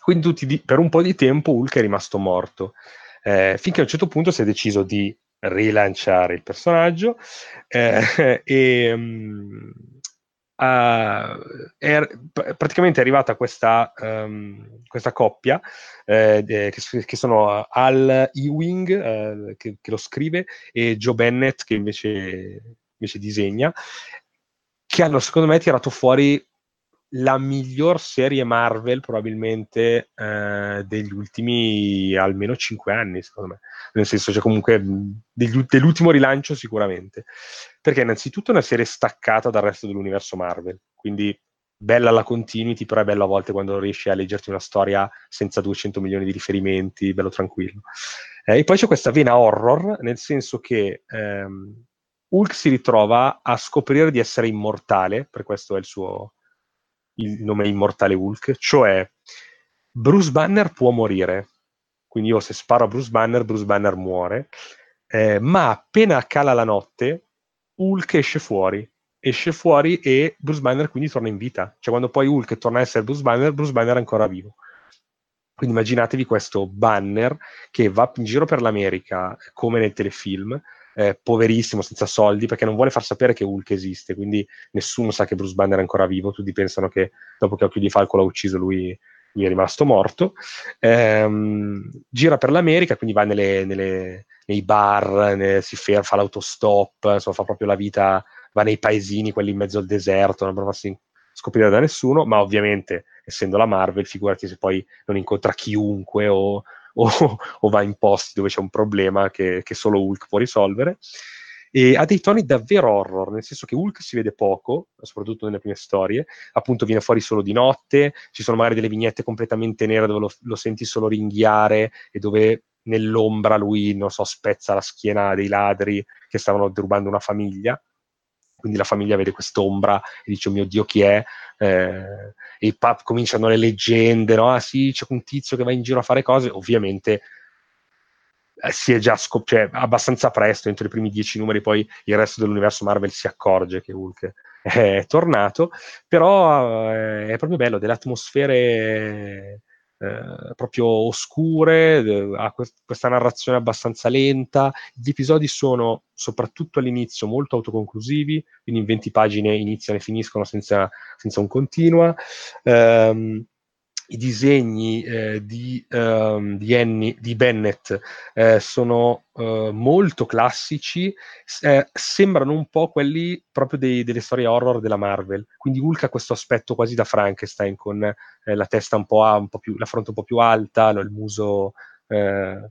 Quindi di, per un po' di tempo Hulk è rimasto morto, eh, finché a un certo punto si è deciso di rilanciare il personaggio eh, e um, è, praticamente è arrivata questa, um, questa coppia eh, che, che, sono Al Ewing eh, che, che, lo scrive e Joe Bennett che invece, invece disegna che hanno secondo me tirato fuori la miglior serie Marvel probabilmente eh, degli ultimi almeno 5 anni, secondo me. Nel senso, cioè comunque degli, dell'ultimo rilancio sicuramente. Perché innanzitutto è una serie staccata dal resto dell'universo Marvel, quindi bella la continuity, però è bella a volte quando riesci a leggerti una storia senza 200 milioni di riferimenti, bello tranquillo. Eh, e poi c'è questa vena horror, nel senso che ehm, Hulk si ritrova a scoprire di essere immortale, per questo è il suo il nome immortale Hulk, cioè Bruce Banner può morire, quindi io se sparo a Bruce Banner, Bruce Banner muore, eh, ma appena cala la notte, Hulk esce fuori, esce fuori e Bruce Banner quindi torna in vita, cioè quando poi Hulk torna a essere Bruce Banner, Bruce Banner è ancora vivo. Quindi immaginatevi questo banner che va in giro per l'America come nel telefilm, eh, poverissimo, senza soldi, perché non vuole far sapere che Hulk esiste, quindi nessuno sa che Bruce Banner è ancora vivo, tutti pensano che dopo che Occhio di Falco l'ha ucciso lui, lui è rimasto morto. Ehm, gira per l'America, quindi va nelle, nelle, nei bar, ne, si ferma, fa l'autostop, insomma fa proprio la vita, va nei paesini, quelli in mezzo al deserto, non prova a scoprire da nessuno, ma ovviamente essendo la Marvel, figurati se poi non incontra chiunque o o, o va in posti dove c'è un problema che, che solo Hulk può risolvere. E ha dei toni davvero horror, nel senso che Hulk si vede poco, soprattutto nelle prime storie, appunto viene fuori solo di notte, ci sono magari delle vignette completamente nere dove lo, lo senti solo ringhiare e dove nell'ombra lui, non so, spezza la schiena dei ladri che stavano derubando una famiglia quindi la famiglia vede quest'ombra e dice oh mio Dio chi è? Eh, e pub cominciano le leggende no? ah sì c'è un tizio che va in giro a fare cose. Ovviamente eh, si è già scop- cioè, abbastanza presto entro i primi dieci numeri poi il resto dell'universo Marvel si accorge che Hulk è tornato. Però eh, è proprio bello delle atmosfere eh, proprio oscure, eh, ha questa narrazione abbastanza lenta. Gli episodi sono, soprattutto all'inizio, molto autoconclusivi, quindi in 20 pagine iniziano e finiscono senza, senza un continua. Um, i disegni eh, di, um, di, Annie, di, Bennett eh, sono uh, molto classici, eh, sembrano un po' quelli proprio dei, delle storie horror della Marvel. Quindi Hulk ha questo aspetto quasi da Frankenstein, con eh, la testa un po', a, un po più, la fronte un po' più alta, il muso eh,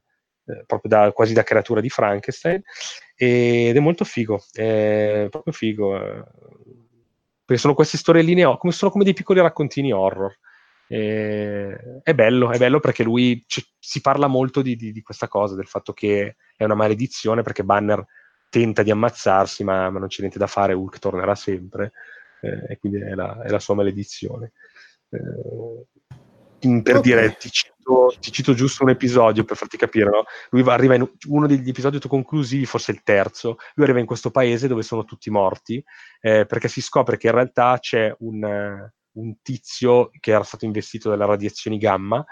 proprio da, quasi da creatura di Frankenstein. Ed è molto figo, è proprio figo. perché sono queste storielline, come, sono come dei piccoli raccontini horror. E, è bello, è bello perché lui c- si parla molto di, di, di, questa cosa, del fatto che è una maledizione perché Banner tenta di ammazzarsi, ma, ma non c'è niente da fare, Hulk tornerà sempre, eh, e quindi è la, è la, sua maledizione. Eh, per okay. dire, ti cito, ti cito, giusto un episodio per farti capire, no? Lui va, arriva in uno degli episodi conclusivi, forse il terzo, lui arriva in questo paese dove sono tutti morti, eh, perché si scopre che in realtà c'è un, un tizio che era stato investito dalle radiazioni gamma,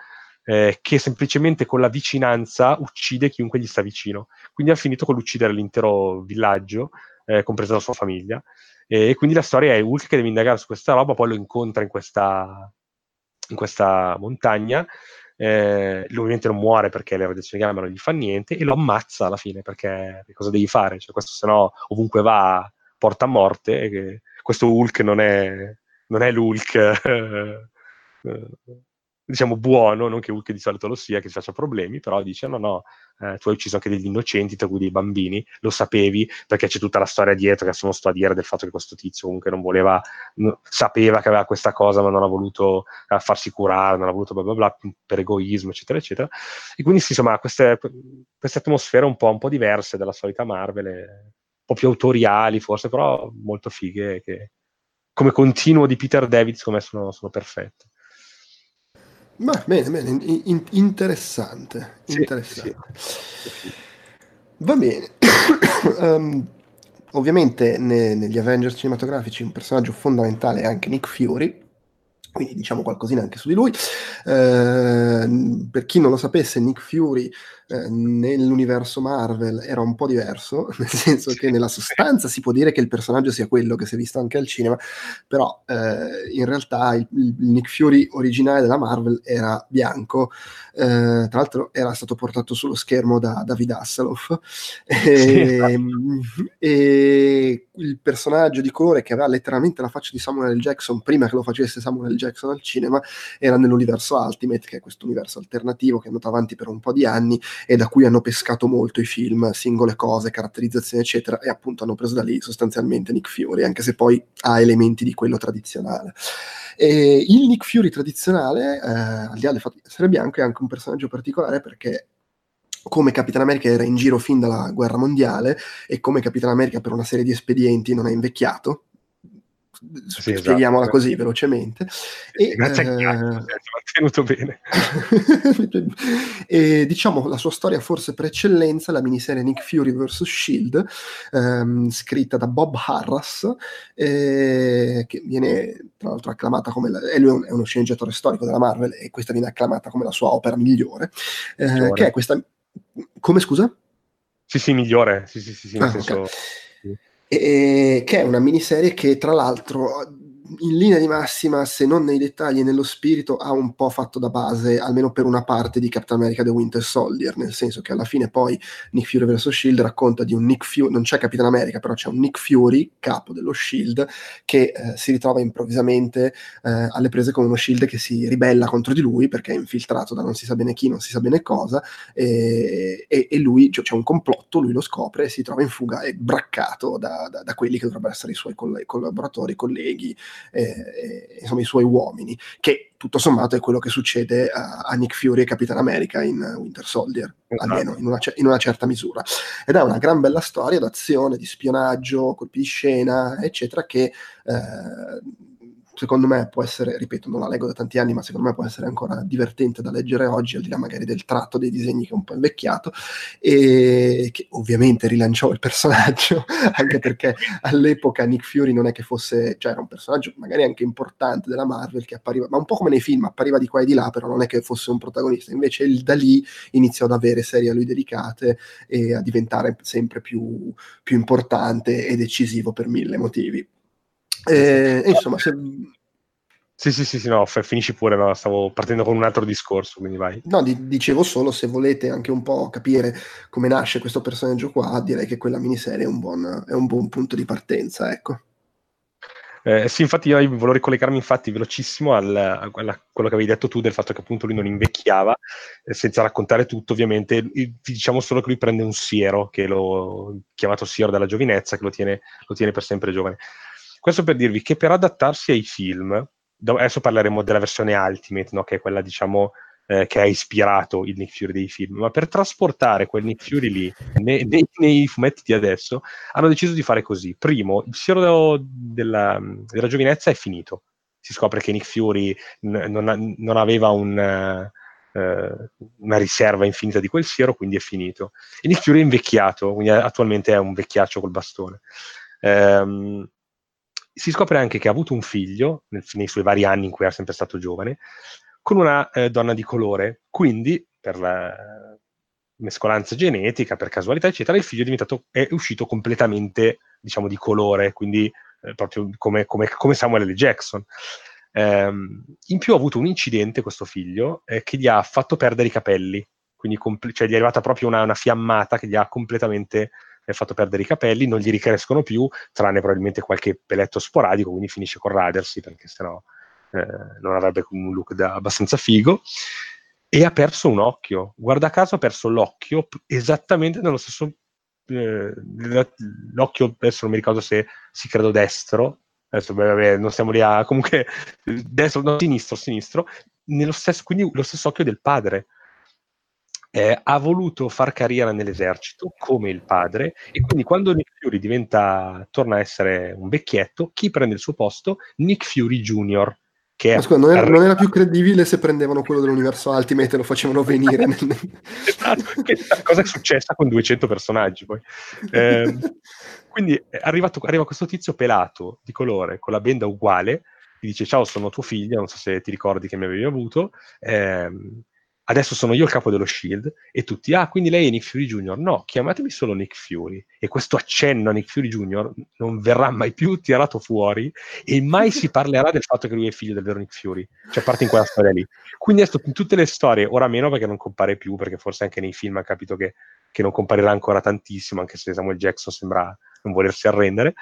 eh, che semplicemente con la vicinanza uccide chiunque gli sta vicino. Quindi ha finito con l'uccidere l'intero villaggio, eh, compresa la sua famiglia. E, quindi la storia è Hulk che deve indagare su questa roba, poi lo incontra in questa, in questa montagna. Eh, lui ovviamente non muore perché le radiazioni gamma non gli fa niente e lo ammazza alla fine perché cosa devi fare? Cioè, questo se no ovunque va porta a morte. E questo Hulk non è, non è l'Hulk. Eh, diciamo buono, non che Hulk di solito lo sia, che si faccia problemi, però dice no, no, eh, tu hai ucciso anche degli innocenti, tra cui dei bambini, lo sapevi, perché c'è tutta la storia dietro, che sono sto a dire del fatto che questo tizio comunque non voleva, no, sapeva che aveva questa cosa, ma non ha voluto eh, farsi curare, non ha voluto bla bla bla, per egoismo, eccetera, eccetera. E quindi sì, insomma, queste, queste atmosfere un po', un po' diverse dalla solita Marvel, un po' più autoriali forse, però molto fighe, che come continuo di Peter David, secondo me sono, sono perfette. Ma bene, bene, in, interessante. Sì, interessante. Sì. Va bene. um, ovviamente ne, negli Avengers cinematografici un personaggio fondamentale è anche Nick Fury, quindi diciamo qualcosina anche su di lui. Eh, per chi non lo sapesse, Nick Fury eh, nell'universo Marvel era un po' diverso, nel senso che nella sostanza si può dire che il personaggio sia quello che si è visto anche al cinema, però eh, in realtà il, il, Nick Fury originale della Marvel era bianco, eh, tra l'altro era stato portato sullo schermo da David Hasselhoff e, ehm, e il personaggio di colore che aveva letteralmente la faccia di Samuel L. Jackson prima che lo facesse Samuel L. Jackson al cinema era nell'universo Ultimate, che è questo universo alternativo che è andato avanti per un po' di anni e da cui hanno pescato molto i film, singole cose, caratterizzazioni, eccetera, e appunto hanno preso da lì sostanzialmente Nick Fury, anche se poi ha elementi di quello tradizionale. E il Nick Fury tradizionale, eh, al di là del fatto di essere bianco, è anche un personaggio particolare perché come Capitan America era in giro fin dalla guerra mondiale e come Capitan America per una serie di espedienti non è invecchiato, sì, spieghiamola esatto. così velocemente. E, Grazie eh, a tenuto bene. e diciamo la sua storia forse per eccellenza, la miniserie Nick Fury vs. Shield, ehm, scritta da Bob Harras, eh, che viene tra l'altro acclamata come la, e lui è, uno sceneggiatore storico della Marvel e questa viene acclamata come la sua opera migliore, eh, che è questa... Come scusa? Sì, sì, migliore, sì, sì, sì, sì nel ah, senso... Okay e, che è una miniserie che tra l'altro in linea di massima, se non nei dettagli e nello spirito, ha un po' fatto da base, almeno per una parte, di Captain America The Winter Soldier, nel senso che alla fine poi Nick Fury vs. Shield racconta di un Nick Fury, non c'è Capitan America, però c'è un Nick Fury, capo dello Shield, che eh, si ritrova improvvisamente eh, alle prese con uno Shield che si ribella contro di lui perché è infiltrato da non si sa bene chi, non si sa bene cosa, e, e, e lui, cioè, c'è un complotto, lui lo scopre e si trova in fuga e braccato da, da, da quelli che dovrebbero essere i suoi collaboratori, colleghi, eh, insomma, i suoi uomini, che tutto sommato è quello che succede a, a Nick Fury e Capitan America in Winter Soldier, esatto. almeno in una, in una, certa misura. Ed è una gran bella storia d'azione, di spionaggio, colpi di scena, eccetera, che eh, secondo me può essere, ripeto, non la leggo da tanti anni, ma secondo me può essere ancora divertente da leggere oggi, al di là magari del tratto dei disegni che è un po' invecchiato, e che ovviamente rilanciò il personaggio, anche perché all'epoca Nick Fury non è che fosse, cioè era un personaggio magari anche importante della Marvel che appariva, ma un po' come nei film, appariva di qua e di là, però non è che fosse un protagonista, invece il, da lì iniziò ad avere serie a lui dedicate e a diventare sempre più, più importante e decisivo per mille motivi. Eh, insomma, se... Sì, sì, sì, sì, no, finisci pure, no, stavo partendo con un altro discorso, quindi vai. No, di- dicevo solo, se volete anche un po' capire come nasce questo personaggio qua, direi che quella miniserie è un buon, è un buon punto di partenza, ecco. Eh, sì, infatti io volevo ricollegarmi infatti velocissimo al, a quello che avevi detto tu del fatto che appunto lui non invecchiava, eh, senza raccontare tutto ovviamente, I, diciamo solo che lui prende un siero, che lo chiamato siero della giovinezza, che lo tiene, lo tiene per sempre giovane. Questo per dirvi che per adattarsi ai film, adesso parleremo della versione Ultimate, no? che è quella diciamo eh, che ha ispirato il Nick Fury dei film, ma per trasportare quel Nick Fury lì nei, nei, nei fumetti di adesso hanno deciso di fare così. Primo, il siero della, della giovinezza è finito. Si scopre che Nick Fury n- non, non, aveva un... Uh, una riserva infinita di quel siero, quindi è finito. E Nick Fury è invecchiato, quindi attualmente è un vecchiaccio col bastone. Um, si scopre anche che ha avuto un figlio nel, nei suoi vari anni in cui era sempre stato giovane, con una eh, donna di colore. Quindi, per la mescolanza genetica, per casualità, eccetera, il figlio è, è uscito completamente, diciamo, di colore, quindi eh, proprio come, come, come, Samuel L. Jackson. Um, in più ha avuto un incidente questo figlio eh, che gli ha fatto perdere i capelli, quindi compl- cioè gli è arrivata proprio una, una fiammata che gli ha completamente eh, fatto perdere i capelli, non gli ricrescono più, tranne probabilmente qualche peletto sporadico, quindi finisce con radersi perché sennò eh, non avrebbe un look da, abbastanza figo, e ha perso un occhio. Guarda caso ha perso l'occhio esattamente nello stesso... Eh, l'occhio, adesso non mi ricordo se si credo destro, adesso beh, vabbè, non siamo lì a... comunque destro, no, sinistro, sinistro, nello stesso, quindi lo stesso occhio del padre. Eh, ha voluto far carriera nell'esercito come il padre e quindi quando Nick Fury diventa, torna a essere un vecchietto, chi prende il suo posto? Nick Fury Jr., che scusa, non, era, non, era, più credibile se prendevano quello dell'universo Ultimate e lo facevano venire. esatto, cosa è successa con 200 personaggi poi. Eh, quindi arrivato, arriva questo tizio pelato di colore con la benda uguale, ti dice ciao sono tuo figlio, non so se ti ricordi che mi avevi avuto, eh, adesso sono io il capo dello Shield e tutti, ah, quindi lei è Nick Fury Jr. No, chiamatemi solo Nick Fury. E questo accenno a Nick Fury Jr. non verrà mai più tirato fuori e mai si parlerà del fatto che lui è figlio del vero Nick Fury. Cioè, parte in quella storia lì. Quindi adesso in tutte le storie, ora meno perché non compare più, perché forse anche nei film ha capito che, che non comparirà ancora tantissimo, anche se Samuel Jackson sembra non volersi arrendere.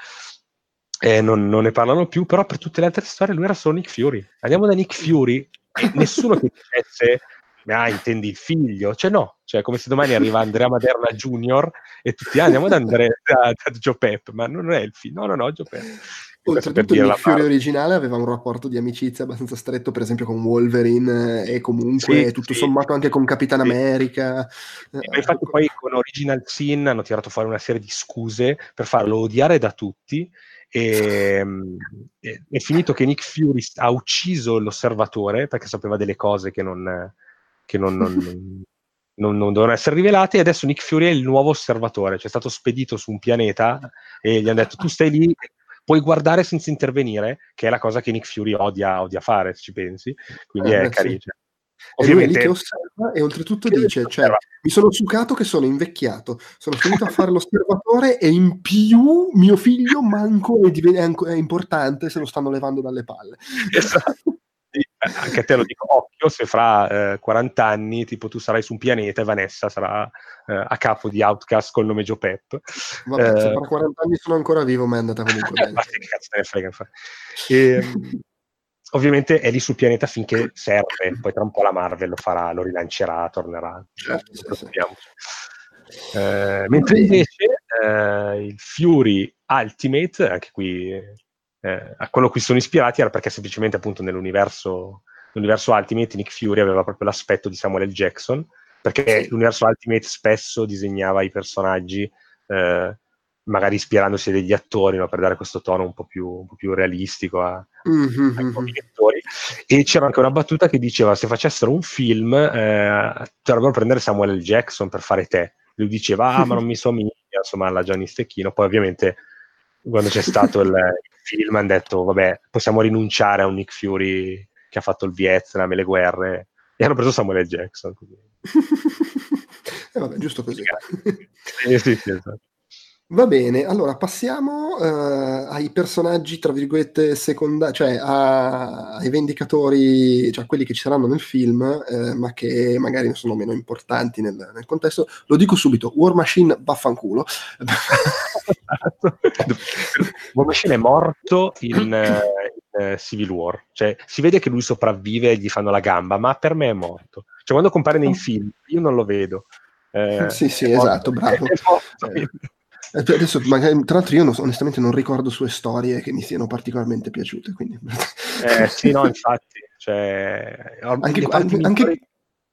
Eh, non, non, ne parlano più, però per tutte le altre storie lui era solo Nick Fury. Andiamo da Nick Fury, nessuno che dicesse ah, intendi il figlio? Cioè no, cioè come se domani arriva Andrea Maderna Junior e tutti ah, andiamo ad andare da, da Joe Pep, ma non è il figlio, no, no, no, Joe Pep. Oltretutto il Nick Fury originale aveva un rapporto di amicizia abbastanza stretto, per esempio con Wolverine e comunque sì, tutto sì. sommato anche con Capitan sì. America. Eh, infatti poi con Original Sin hanno tirato fuori una serie di scuse per farlo odiare da tutti e, e, è finito che Nick Fury ha ucciso l'osservatore perché sapeva delle cose che non, che non, non, non, non, devono essere rivelate. E adesso Nick Fury è il nuovo osservatore, cioè è stato spedito su un pianeta e gli hanno detto: Tu stai lì, puoi guardare senza intervenire, che è la cosa che Nick Fury odia, odia fare, se ci pensi. Quindi eh, è carino. Sì. Ovviamente, e lui che osserva e oltretutto dice: cioè, Mi sono succato che sono invecchiato, sono finito a fare l'osservatore e in più mio figlio manco è, è, importante se lo stanno levando dalle palle. Esatto. Anche a te lo dico, occhio se fra eh, 40 anni tipo tu sarai su un pianeta e Vanessa sarà eh, a capo di Outcast col nome Joe Pep. Vabbè, se eh, fra 40 anni sono ancora vivo, ma è andata comunque bene. ma che cazzo te ne frega? E, ehm, ovviamente è lì sul pianeta finché serve, poi tra un po' la Marvel lo farà, lo rilancerà, tornerà. Certo, sì, sì. Eh, mentre invece eh, il Fury Ultimate, anche qui eh, a quello a cui sono ispirati era perché semplicemente appunto nell'universo, Ultimate Nick Fury aveva proprio l'aspetto di Samuel L. Jackson, perché l'universo Ultimate spesso disegnava i personaggi eh, magari ispirandosi degli attori no, per dare questo tono un po' più, un po più realistico a, mm-hmm. ai propri lettori. E c'era anche una battuta che diceva: Se facessero un film, eh, dovrebbero prendere Samuel L. Jackson per fare te. Lui diceva: Ah, ma non mi somiglia, insomma, alla Gianni Stecchino. Poi, ovviamente, quando c'è stato il film hanno detto vabbè possiamo rinunciare a un Nick Fury che ha fatto il Vietnam e le guerre e hanno preso Samuel. Jackson eh, vabbè giusto così sì, sì, sì, esatto. Va bene, allora passiamo uh, ai personaggi, tra virgolette, secondari, cioè a, ai vendicatori, cioè a quelli che ci saranno nel film, eh, ma che magari non sono meno importanti nel, nel, contesto. Lo dico subito, War Machine vaffanculo. War Machine è morto in, in uh, Civil War, cioè si vede che lui sopravvive e gli fanno la gamba, ma per me è morto. Cioè quando compare nei film, io non lo vedo. Eh, sì, sì, esatto, bravo. Eh, eh, adesso, magari, tra l'altro, io non, onestamente non ricordo sue storie che mi siano particolarmente piaciute. Quindi... Eh, sì, no, infatti. Cioè, anche, anche, anche,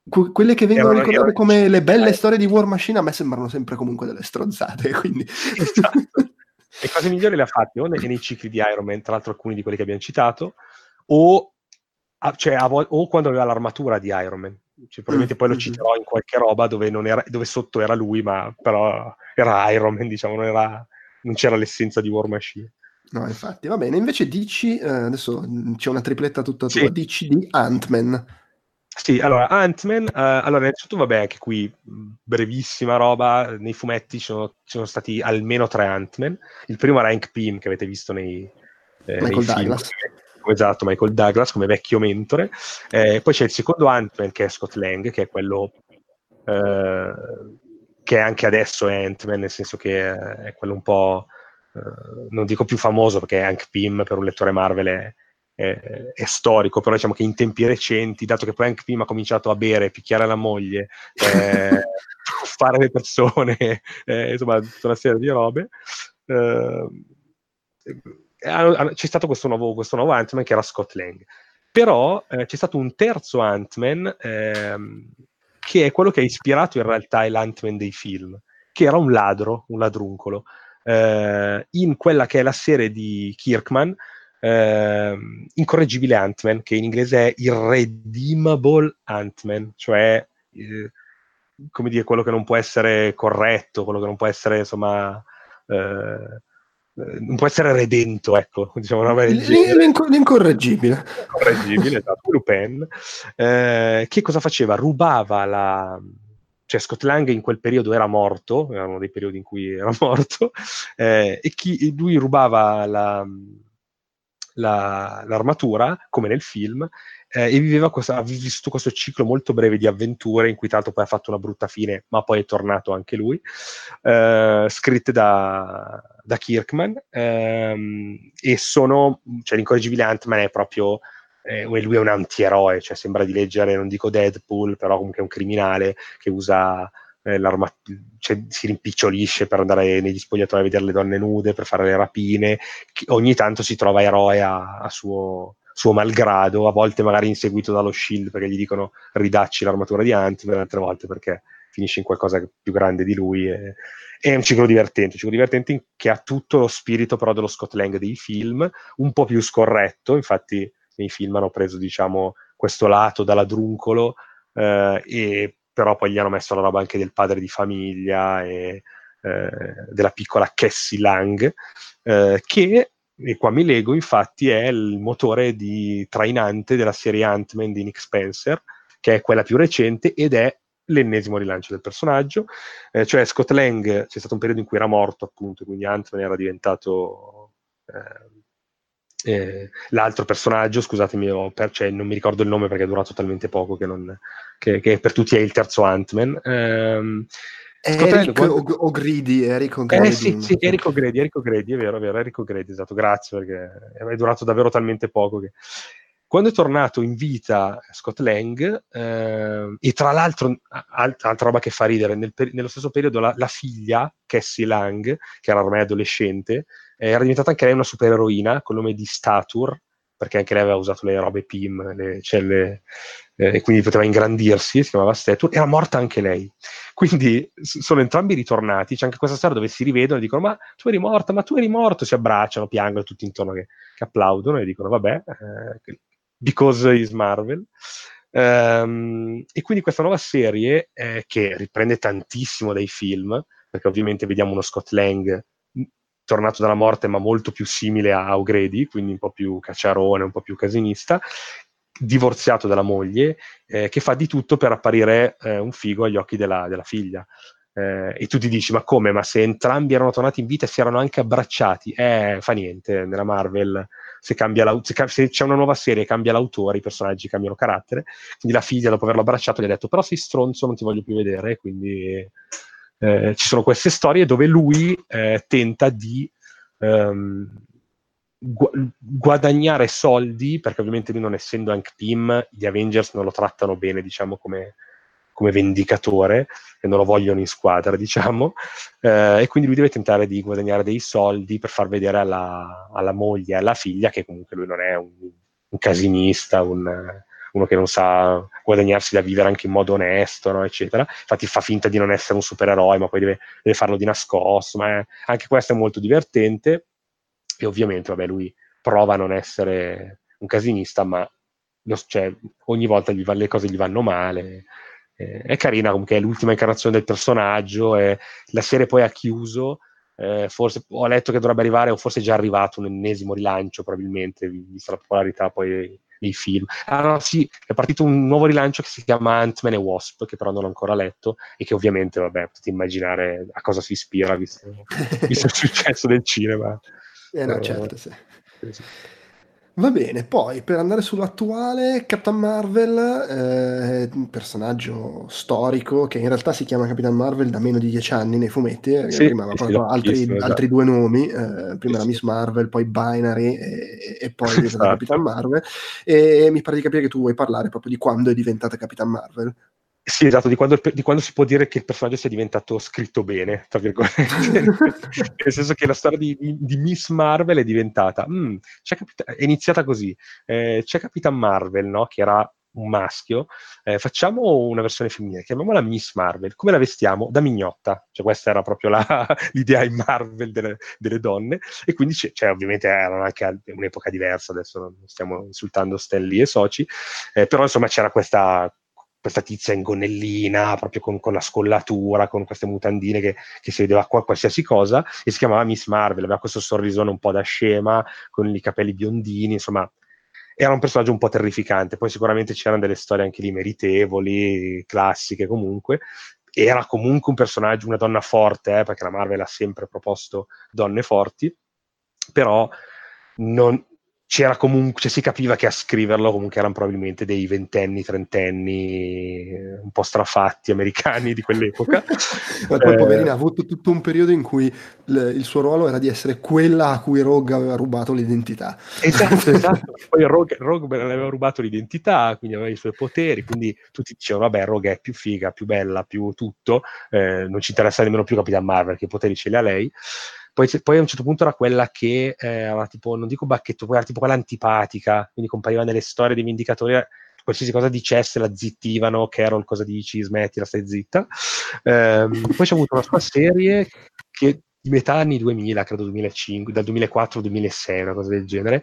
Que- quelle che vengono erano, ricordate erano come le belle storie di War Machine a me sembrano sempre comunque delle stronzate, quindi... Esatto. Le cose migliori le ha fatte o nei cicli di Iron Man, tra l'altro alcuni di quelli che abbiamo citato, o, cioè, o quando aveva l'armatura di Iron Man. Cioè, probabilmente mm, poi lo mm-hmm. citerò in qualche roba dove, era, dove, sotto era lui, ma però era Iron Man, diciamo, non, era, non c'era l'essenza di War Machine. No, infatti, va bene. Invece dici, eh, adesso c'è una tripletta tutta tua, sì. dici di Ant-Man. Sì, allora, Ant-Man, uh, allora, innanzitutto, vabbè, anche qui brevissima roba, nei fumetti ci sono, ci sono stati almeno tre Ant-Man. Il primo era Hank Pym, che avete visto nei, eh, Michael nei Douglas. Film, esatto, Michael Douglas come vecchio mentore. Eh, poi c'è il secondo Ant-Man, che è Scott Lang, che è quello eh, che anche adesso è Ant-Man, nel senso che è quello un po', eh, non dico più famoso, perché Hank Pym per un lettore Marvel è è, è, storico, però diciamo che in tempi recenti, dato che poi anche prima ha cominciato a bere, picchiare la moglie, eh, fare le persone, eh, insomma, tutta una serie di robe, eh, c'è stato questo nuovo, questo nuovo Ant-Man che era Scott Lang. Però eh, c'è stato un terzo Ant-Man ehm, che è quello che ha ispirato in realtà l'Ant-Man dei film, che era un ladro, un ladruncolo. Eh, in quella che è la serie di Kirkman, eh, incorreggibile Ant-Man, che in inglese è Irredeemable Ant-Man, cioè eh, come dire, quello che non può essere corretto, quello che non può essere, insomma, eh, non può essere redento, ecco, diciamo una L'incor- l'incorreggibile. L'incorreggibile, esatto, Lupin. Eh, che cosa faceva? Rubava la... Cioè Scott Lang in quel periodo era morto, era uno dei periodi in cui era morto, eh, e chi, lui rubava la, la, l'armatura, come nel film, eh, e viveva questo, ha vissuto questo ciclo molto breve di avventure, in cui tanto poi ha fatto una brutta fine, ma poi è tornato anche lui, eh, scritte da, da Kirkman, ehm, e sono, cioè l'incorreggibile Ant-Man è proprio eh, lui è un antieroe, cioè sembra di leggere, non dico Deadpool, però comunque è un criminale che usa eh, cioè, si rimpicciolisce per andare negli spogliatoi a vedere le donne nude, per fare le rapine, ogni tanto si trova eroe a, a suo, suo, malgrado, a volte magari inseguito dallo Shield perché gli dicono ridacci l'armatura di Ant-Man, altre volte perché finisce in qualcosa più grande di lui. E, è un ciclo divertente, un ciclo divertente che ha tutto lo spirito però dello Scott Lang dei film, un po' più scorretto, infatti nei film hanno preso diciamo questo lato da ladruncolo eh, e però poi gli hanno messo la roba anche del padre di famiglia e eh, della piccola Cassie Lang, eh, che, e qua mi leggo, infatti è il motore di, trainante della serie Ant-Man di Nick Spencer, che è quella più recente ed è l'ennesimo rilancio del personaggio, eh, cioè Scott Lang, c'è stato un periodo in cui era morto appunto, quindi Ant-Man era diventato eh, eh, l'altro personaggio, scusatemi, per, cioè, non mi ricordo il nome perché è durato talmente poco che, non, che, che per tutti è il terzo Ant-Man. Ehm, Eric quando... O'Grady, Eric O'Grady. Eh sì, sì, Eric O'Grady, Eric O'Grady, è vero, è vero, Eric O'Grady, esatto, grazie perché è durato davvero talmente poco che... Quando è tornato in vita Scott Lang, eh, e tra l'altro, altra roba che fa ridere, nel per- nello stesso periodo la, la, figlia, Cassie Lang, che era ormai adolescente, eh, era diventata anche lei una supereroina con il nome di Stature, perché anche lei aveva usato le robe PIM, le celle, eh, e quindi poteva ingrandirsi, si chiamava Stature, era morta anche lei. Quindi sono entrambi ritornati, c'è anche questa storia dove si rivedono e dicono ma tu eri morta, ma tu eri morto, si abbracciano, piangono tutti intorno che, che applaudono e dicono vabbè, eh, because is Marvel. Um, e quindi questa nuova serie eh, che riprende tantissimo dai film, perché ovviamente vediamo uno Scott Lang tornato dalla morte ma molto più simile a O'Grady, quindi un po' più cacciarone, un po' più casinista, divorziato dalla moglie, eh, che fa di tutto per apparire eh, un figo agli occhi della, della figlia. Eh, e tu ti dici, ma come? Ma se entrambi erano tornati in vita e si erano anche abbracciati, eh, fa niente, nella Marvel se, se, se, c'è una nuova serie cambia l'autore, i personaggi cambiano carattere, quindi la figlia dopo averlo abbracciato gli ha detto però sei stronzo, non ti voglio più vedere, quindi eh, ci sono queste storie dove lui eh, tenta di ehm, gu- guadagnare soldi, perché ovviamente lui non essendo Hank Pym, gli Avengers non lo trattano bene, diciamo, come, come vendicatore e non lo vogliono in squadra, diciamo, eh, e quindi lui deve tentare di guadagnare dei soldi per far vedere alla, alla moglie e alla figlia che comunque lui non è un, un casinista, un, uno che non sa guadagnarsi da vivere anche in modo onesto, no? eccetera. Infatti fa finta di non essere un supereroe, ma poi deve, deve farlo di nascosto. Ma è, anche questo è molto divertente. E ovviamente, vabbè, lui prova a non essere un casinista, ma lo, cioè, ogni volta va, le cose gli vanno male. Eh, è carina comunque, è l'ultima incarnazione del personaggio. E la serie poi ha chiuso. Eh, forse ho letto che dovrebbe arrivare, o forse è già arrivato un ennesimo rilancio, probabilmente, vista la popolarità poi dei film. Ah no, sì, è partito un nuovo rilancio che si chiama Ant-Man e Wasp, che però non ho ancora letto, e che ovviamente, vabbè, potete immaginare a cosa si ispira, visto, visto il successo del cinema. Eh no, certo, sì. sì. Va bene, poi per andare sull'attuale, Captain Marvel, eh, un personaggio storico che in realtà si chiama Capitan Marvel da meno di dieci anni nei fumetti, eh, sì, prima aveva sì, altri, visto, esatto. altri, due nomi, eh, prima sì, era Miss Marvel, poi Binary e, e poi esatto. Capitan Marvel, e mi pare di capire che tu vuoi parlare proprio di quando è diventata Capitan Marvel. Sì, esatto, di quando, di quando, si può dire che il personaggio sia diventato scritto bene, tra virgolette. Nel senso che la storia di, di, Miss Marvel è diventata... Mm, capita- è iniziata così. Eh, c'è Capitan Marvel, no? Che era un maschio. Eh, facciamo una versione femminile, chiamiamola Miss Marvel. Come la vestiamo? Da mignotta. Cioè questa era proprio la, l'idea in Marvel delle, delle, donne. E quindi, c'è, cioè, ovviamente erano anche un'epoca diversa, adesso non stiamo insultando Stanley e soci, eh, però insomma c'era questa questa tizia in gonnellina, proprio con, con, la scollatura, con queste mutandine che, che si vedeva qua qualsiasi cosa, e si chiamava Miss Marvel, aveva questo sorrisone un po' da scema, con i capelli biondini, insomma, era un personaggio un po' terrificante. Poi sicuramente c'erano delle storie anche lì meritevoli, classiche comunque. Era comunque un personaggio, una donna forte, eh, perché la Marvel ha sempre proposto donne forti, però non, c'era comunque, cioè si capiva che a scriverlo comunque erano probabilmente dei ventenni, trentenni, eh, un po' strafatti americani di quell'epoca. Ma poi, eh, poverina, ha avuto tutto un periodo in cui l- il suo ruolo era di essere quella a cui Rogue aveva rubato l'identità. Esatto, esatto. Poi Rogue, Rogue le aveva rubato l'identità, quindi aveva i suoi poteri, quindi tutti dicevano, vabbè, Rogue è più figa, più bella, più tutto, eh, non ci interessa nemmeno più Capitan Marvel, che i poteri ce li ha lei. Poi, poi, a un certo punto era quella che eh, aveva tipo, non dico bacchetto, era tipo quella antipatica, quindi compariva nelle storie dei Vindicatori, eh, qualsiasi cosa dicesse la zittivano, Carol cosa dici, smettila, stai zitta. Eh, poi c'è avuto una sua serie che di metà anni 2000, credo 2005, dal 2004 al 2006, una cosa del genere,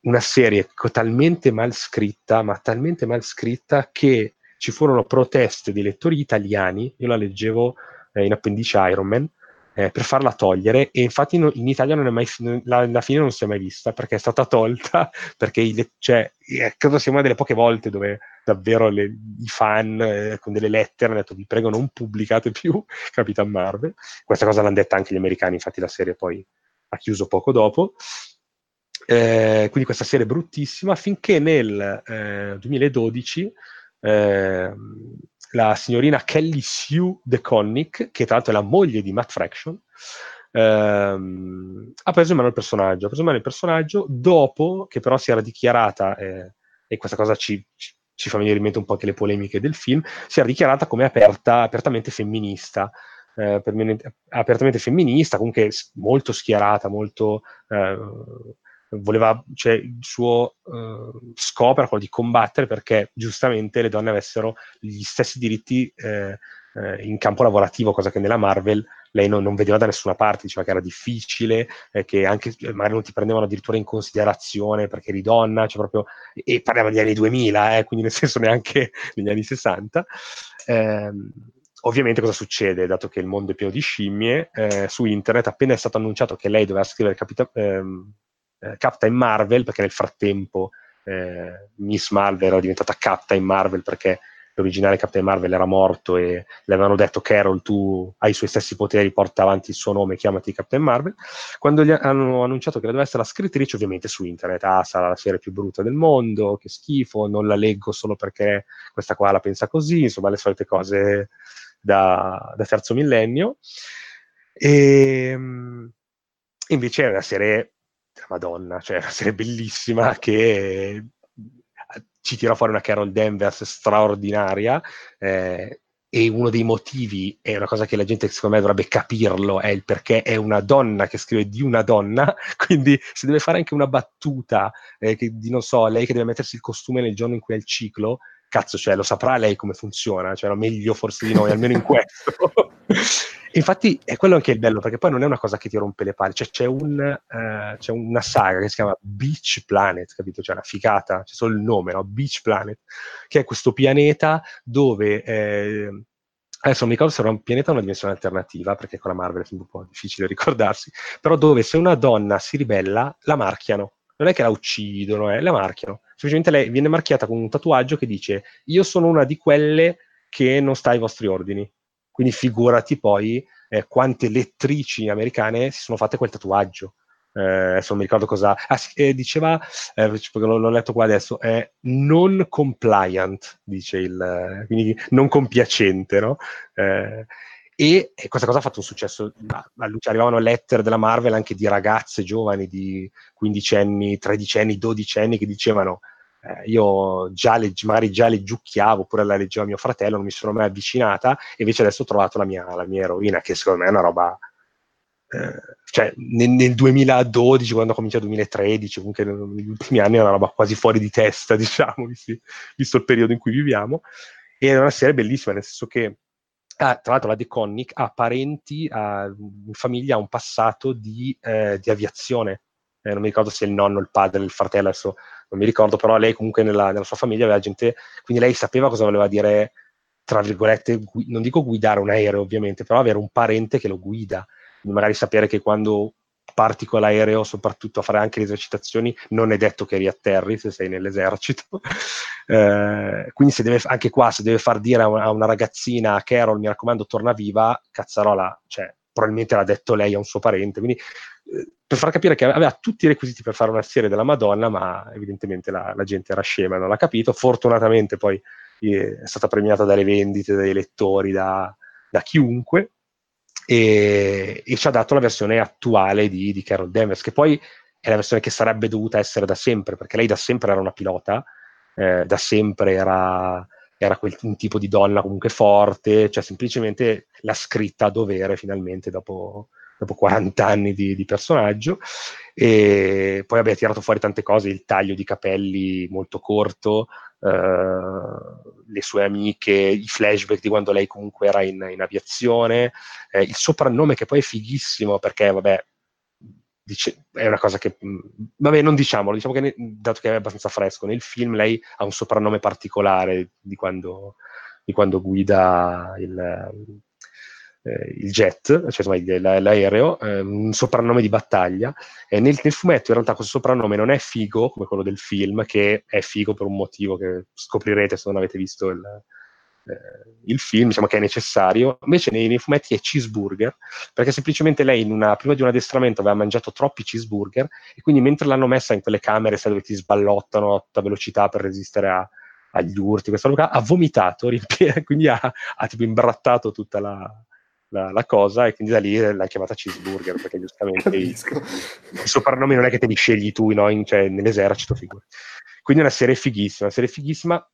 una serie talmente mal scritta, ma talmente mal scritta che ci furono proteste di lettori italiani, io la leggevo eh, in appendice Iron Man, eh, per farla togliere e infatti no, in Italia non è mai, la, la, fine non si è mai vista perché è stata tolta perché i, cioè, eh, credo sia una delle poche volte dove davvero le, i fan eh, con delle lettere hanno detto vi prego non pubblicate più Capitan Marvel. Questa cosa l'hanno detta anche gli americani infatti la serie poi ha chiuso poco dopo. Eh, quindi questa serie bruttissima finché nel 2012 eh, la signorina Kelly Sue DeConnick, che tra l'altro è la moglie di Matt Fraction, ehm, ha preso in mano il personaggio. Ha preso in mano il personaggio dopo che però si era dichiarata, eh, e questa cosa ci, ci, ci, fa venire in mente un po' anche le polemiche del film, si era dichiarata come aperta, apertamente femminista. Eh, apertamente femminista, comunque molto schierata, molto eh, voleva, cioè, il suo uh, scopo era quello di combattere perché giustamente le donne avessero gli stessi diritti eh, eh, in campo lavorativo, cosa che nella Marvel lei non, non, vedeva da nessuna parte, diceva che era difficile, eh, che anche eh, magari non ti prendevano addirittura in considerazione perché eri donna, cioè proprio, e parliamo degli anni 2000, eh, quindi nel senso neanche negli anni 60. Eh, ovviamente cosa succede, dato che il mondo è pieno di scimmie, eh, su internet appena è stato annunciato che lei doveva scrivere capita- ehm, eh, Captain Marvel, perché nel frattempo eh, Miss Marvel era diventata Captain Marvel perché l'originale Captain Marvel era morto e le avevano detto Carol tu hai i suoi stessi poteri, porta avanti il suo nome, chiamati Captain Marvel. Quando gli hanno annunciato che doveva essere la scrittrice, ovviamente su internet, ah, sarà la serie più brutta del mondo, che schifo, non la leggo solo perché questa qua la pensa così, insomma le solite cose da, da terzo millennio. E ehm, invece è una serie Madonna, cioè una serie bellissima che eh, ci tira fuori una Carol Danvers straordinaria eh, e uno dei motivi, è una cosa che la gente secondo me dovrebbe capirlo, è il perché è una donna che scrive di una donna, quindi se deve fare anche una battuta eh, che, di, non so, lei che deve mettersi il costume nel giorno in cui è il ciclo, cazzo, cioè, lo saprà lei come funziona, cioè, no, meglio forse di noi, almeno in questo. Infatti è quello anche il bello, perché poi non è una cosa che ti rompe le palle, cioè c'è, un, uh, c'è una saga che si chiama Beach Planet, capito? C'è una figata, c'è solo il nome, no? Beach Planet, che è questo pianeta dove... Eh, adesso non mi ricordo se era un pianeta o una dimensione alternativa, perché con la Marvel è un po' difficile ricordarsi, però dove se una donna si ribella, la marchiano. Non è che la uccidono, eh, la marchiano. Semplicemente lei viene marchiata con un tatuaggio che dice io sono una di quelle che non sta ai vostri ordini quindi figurati poi eh, quante lettrici americane si sono fatte quel tatuaggio. Eh, adesso non mi ricordo cosa. Ah, eh, diceva, eh, l'ho, l'ho, letto qua adesso, è non compliant, dice il, quindi non compiacente, no? Eh, e, e, questa cosa ha fatto un successo. Arrivavano lettere della Marvel anche di ragazze giovani di 15 anni, 13 anni, 12 anni che dicevano eh, io già le, magari già le giucchiavo oppure la leggeva mio fratello, non mi sono mai avvicinata e invece adesso ho trovato la mia, la mia eroina che secondo me è una roba eh, cioè nel, nel, 2012 quando ho cominciato 2013 comunque negli ultimi anni è una roba quasi fuori di testa diciamo visto, visto il periodo in cui viviamo. E è una serie bellissima nel senso che Ah, tra l'altro la De Connick ha parenti, ha, in famiglia ha un passato di, eh, di aviazione, eh, non mi ricordo se il nonno, il padre, il fratello, adesso non mi ricordo, però lei comunque nella, nella sua famiglia aveva gente, quindi lei sapeva cosa voleva dire, tra virgolette, gu- non dico guidare un aereo ovviamente, però avere un parente che lo guida, quindi magari sapere che quando parti con l'aereo, soprattutto a fare anche le esercitazioni, non è detto che riatterri se sei nell'esercito. eh, quindi deve, anche qua, se deve far dire a una, a una ragazzina, Carol, mi raccomando, torna viva, cazzarola, cioè, probabilmente l'ha detto lei a un suo parente, quindi eh, per far capire che aveva tutti i requisiti per fare una serie della Madonna, ma evidentemente la, la gente era scema e non l'ha capito. Fortunatamente poi eh, è stata premiata dalle vendite, dai lettori, da, da chiunque, e, e, ci ha dato la versione attuale di, di Carol Danvers, che poi è la versione che sarebbe dovuta essere da sempre, perché lei da sempre era una pilota, eh, da sempre era, era quel tipo di donna comunque forte, cioè semplicemente l'ha scritta a dovere finalmente dopo, dopo 40 anni di, di, personaggio. E poi abbia tirato fuori tante cose, il taglio di capelli molto corto, eh, le sue amiche, i flashback di quando lei comunque era in, in aviazione, eh, il soprannome che poi è fighissimo perché, vabbè, dice, è una cosa che, mm, vabbè, non diciamolo, diciamo che dato che è abbastanza fresco, nel film lei ha un soprannome particolare di quando, di quando guida il, eh, il jet, cioè insomma, il, l'aereo, eh, un soprannome di battaglia. E nel, nel, fumetto in realtà questo soprannome non è figo come quello del film, che è figo per un motivo che scoprirete se non avete visto il, eh, il film, diciamo che è necessario. Invece nei, nei, fumetti è cheeseburger, perché semplicemente lei una, prima di un addestramento aveva mangiato troppi cheeseburger e quindi mentre l'hanno messa in quelle camere, dove ti sballottano a tutta velocità per resistere a, agli urti, questa roba, ha vomitato, rimpie- quindi ha, ha tipo imbrattato tutta la, la, la, cosa e quindi da lì l'ha chiamata cheeseburger perché giustamente i, i, soprannomi non è che te li scegli tu no? In, cioè, nell'esercito figura. quindi è una serie fighissima una serie fighissima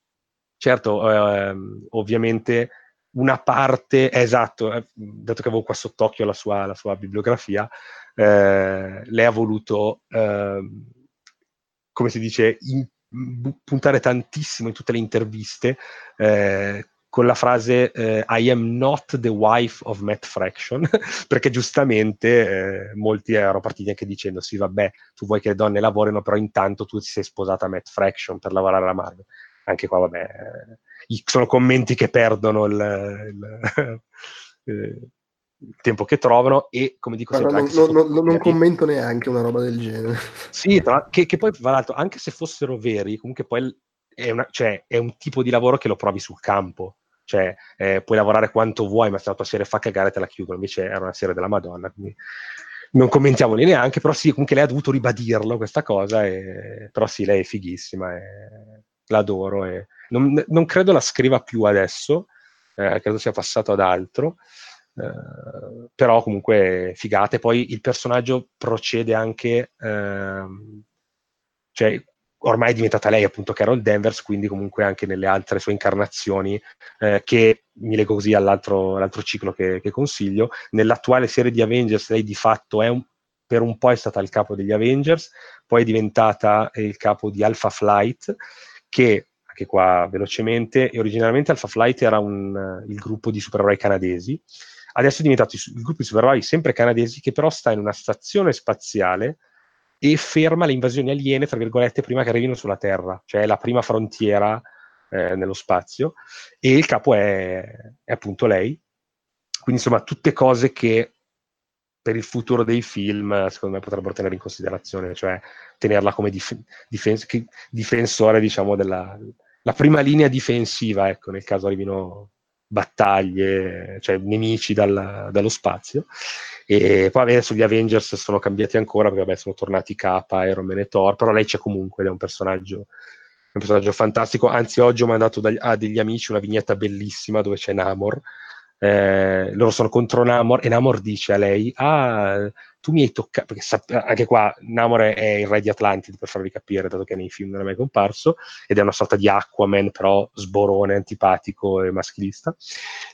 certo ehm, ovviamente una parte esatto eh, dato che avevo qua sott'occhio la sua, la sua bibliografia eh, lei ha voluto ehm, come si dice in, puntare tantissimo in tutte le interviste eh, con la frase eh, I am not the wife of Matt Fraction, perché giustamente eh, molti erano partiti anche dicendo sì vabbè, tu vuoi che le donne lavorino, però intanto tu ti sei sposata a Matt Fraction per lavorare alla Marvel. Anche qua vabbè, eh, sono commenti che perdono il, il, eh, il, tempo che trovano e come dico sempre... Non, non, non, non commento neanche una roba del genere. Sì, tra, che, che poi, tra l'altro, anche se fossero veri, comunque poi è, una, cioè, è, un tipo di lavoro che lo provi sul campo cioè eh, puoi lavorare quanto vuoi, ma se la tua serie fa cagare te la chiudono, invece era una serie della Madonna, quindi non commentiamoli neanche, però sì, comunque lei ha dovuto ribadirlo questa cosa, e... però sì, lei è fighissima, e... l'adoro, e... Non, non, credo la scriva più adesso, eh, credo sia passato ad altro, eh, però comunque figate, poi il personaggio procede anche, ehm, cioè ormai è diventata lei appunto Carol Danvers, quindi comunque anche nelle altre sue incarnazioni, eh, che mi leggo così all'altro, all'altro ciclo che, che, consiglio, nell'attuale serie di Avengers lei di fatto è un, per un po' è stata il capo degli Avengers, poi è diventata il capo di Alpha Flight, che anche qua velocemente, originalmente Alpha Flight era un, il gruppo di supereroi canadesi, adesso è diventato il gruppo di supereroi sempre canadesi che però sta in una stazione spaziale e ferma le invasioni aliene, tra virgolette, prima che arrivino sulla Terra, cioè è la prima frontiera eh, nello spazio, e il capo è, è, appunto lei. Quindi insomma tutte cose che per il futuro dei film secondo me potrebbero tenere in considerazione, cioè tenerla come dif- difens- difensore, diciamo, della prima linea difensiva, ecco, nel caso arrivino battaglie, cioè nemici dal, dallo spazio. E poi adesso gli Avengers sono cambiati ancora perché vabbè, sono tornati K, Iron Man e Thor, però lei c'è comunque ed è un personaggio, un personaggio fantastico. Anzi, oggi ho mandato dagli, a degli amici una vignetta bellissima dove c'è Namor. Eh, loro sono contro Namor e Namor dice a lei: Ah, tu mi hai toccato, perché sap- anche qua Namor è il re di Atlantide, per farvi capire, dato che nei film non è mai comparso, ed è una sorta di Aquaman, però sborone, antipatico e maschilista.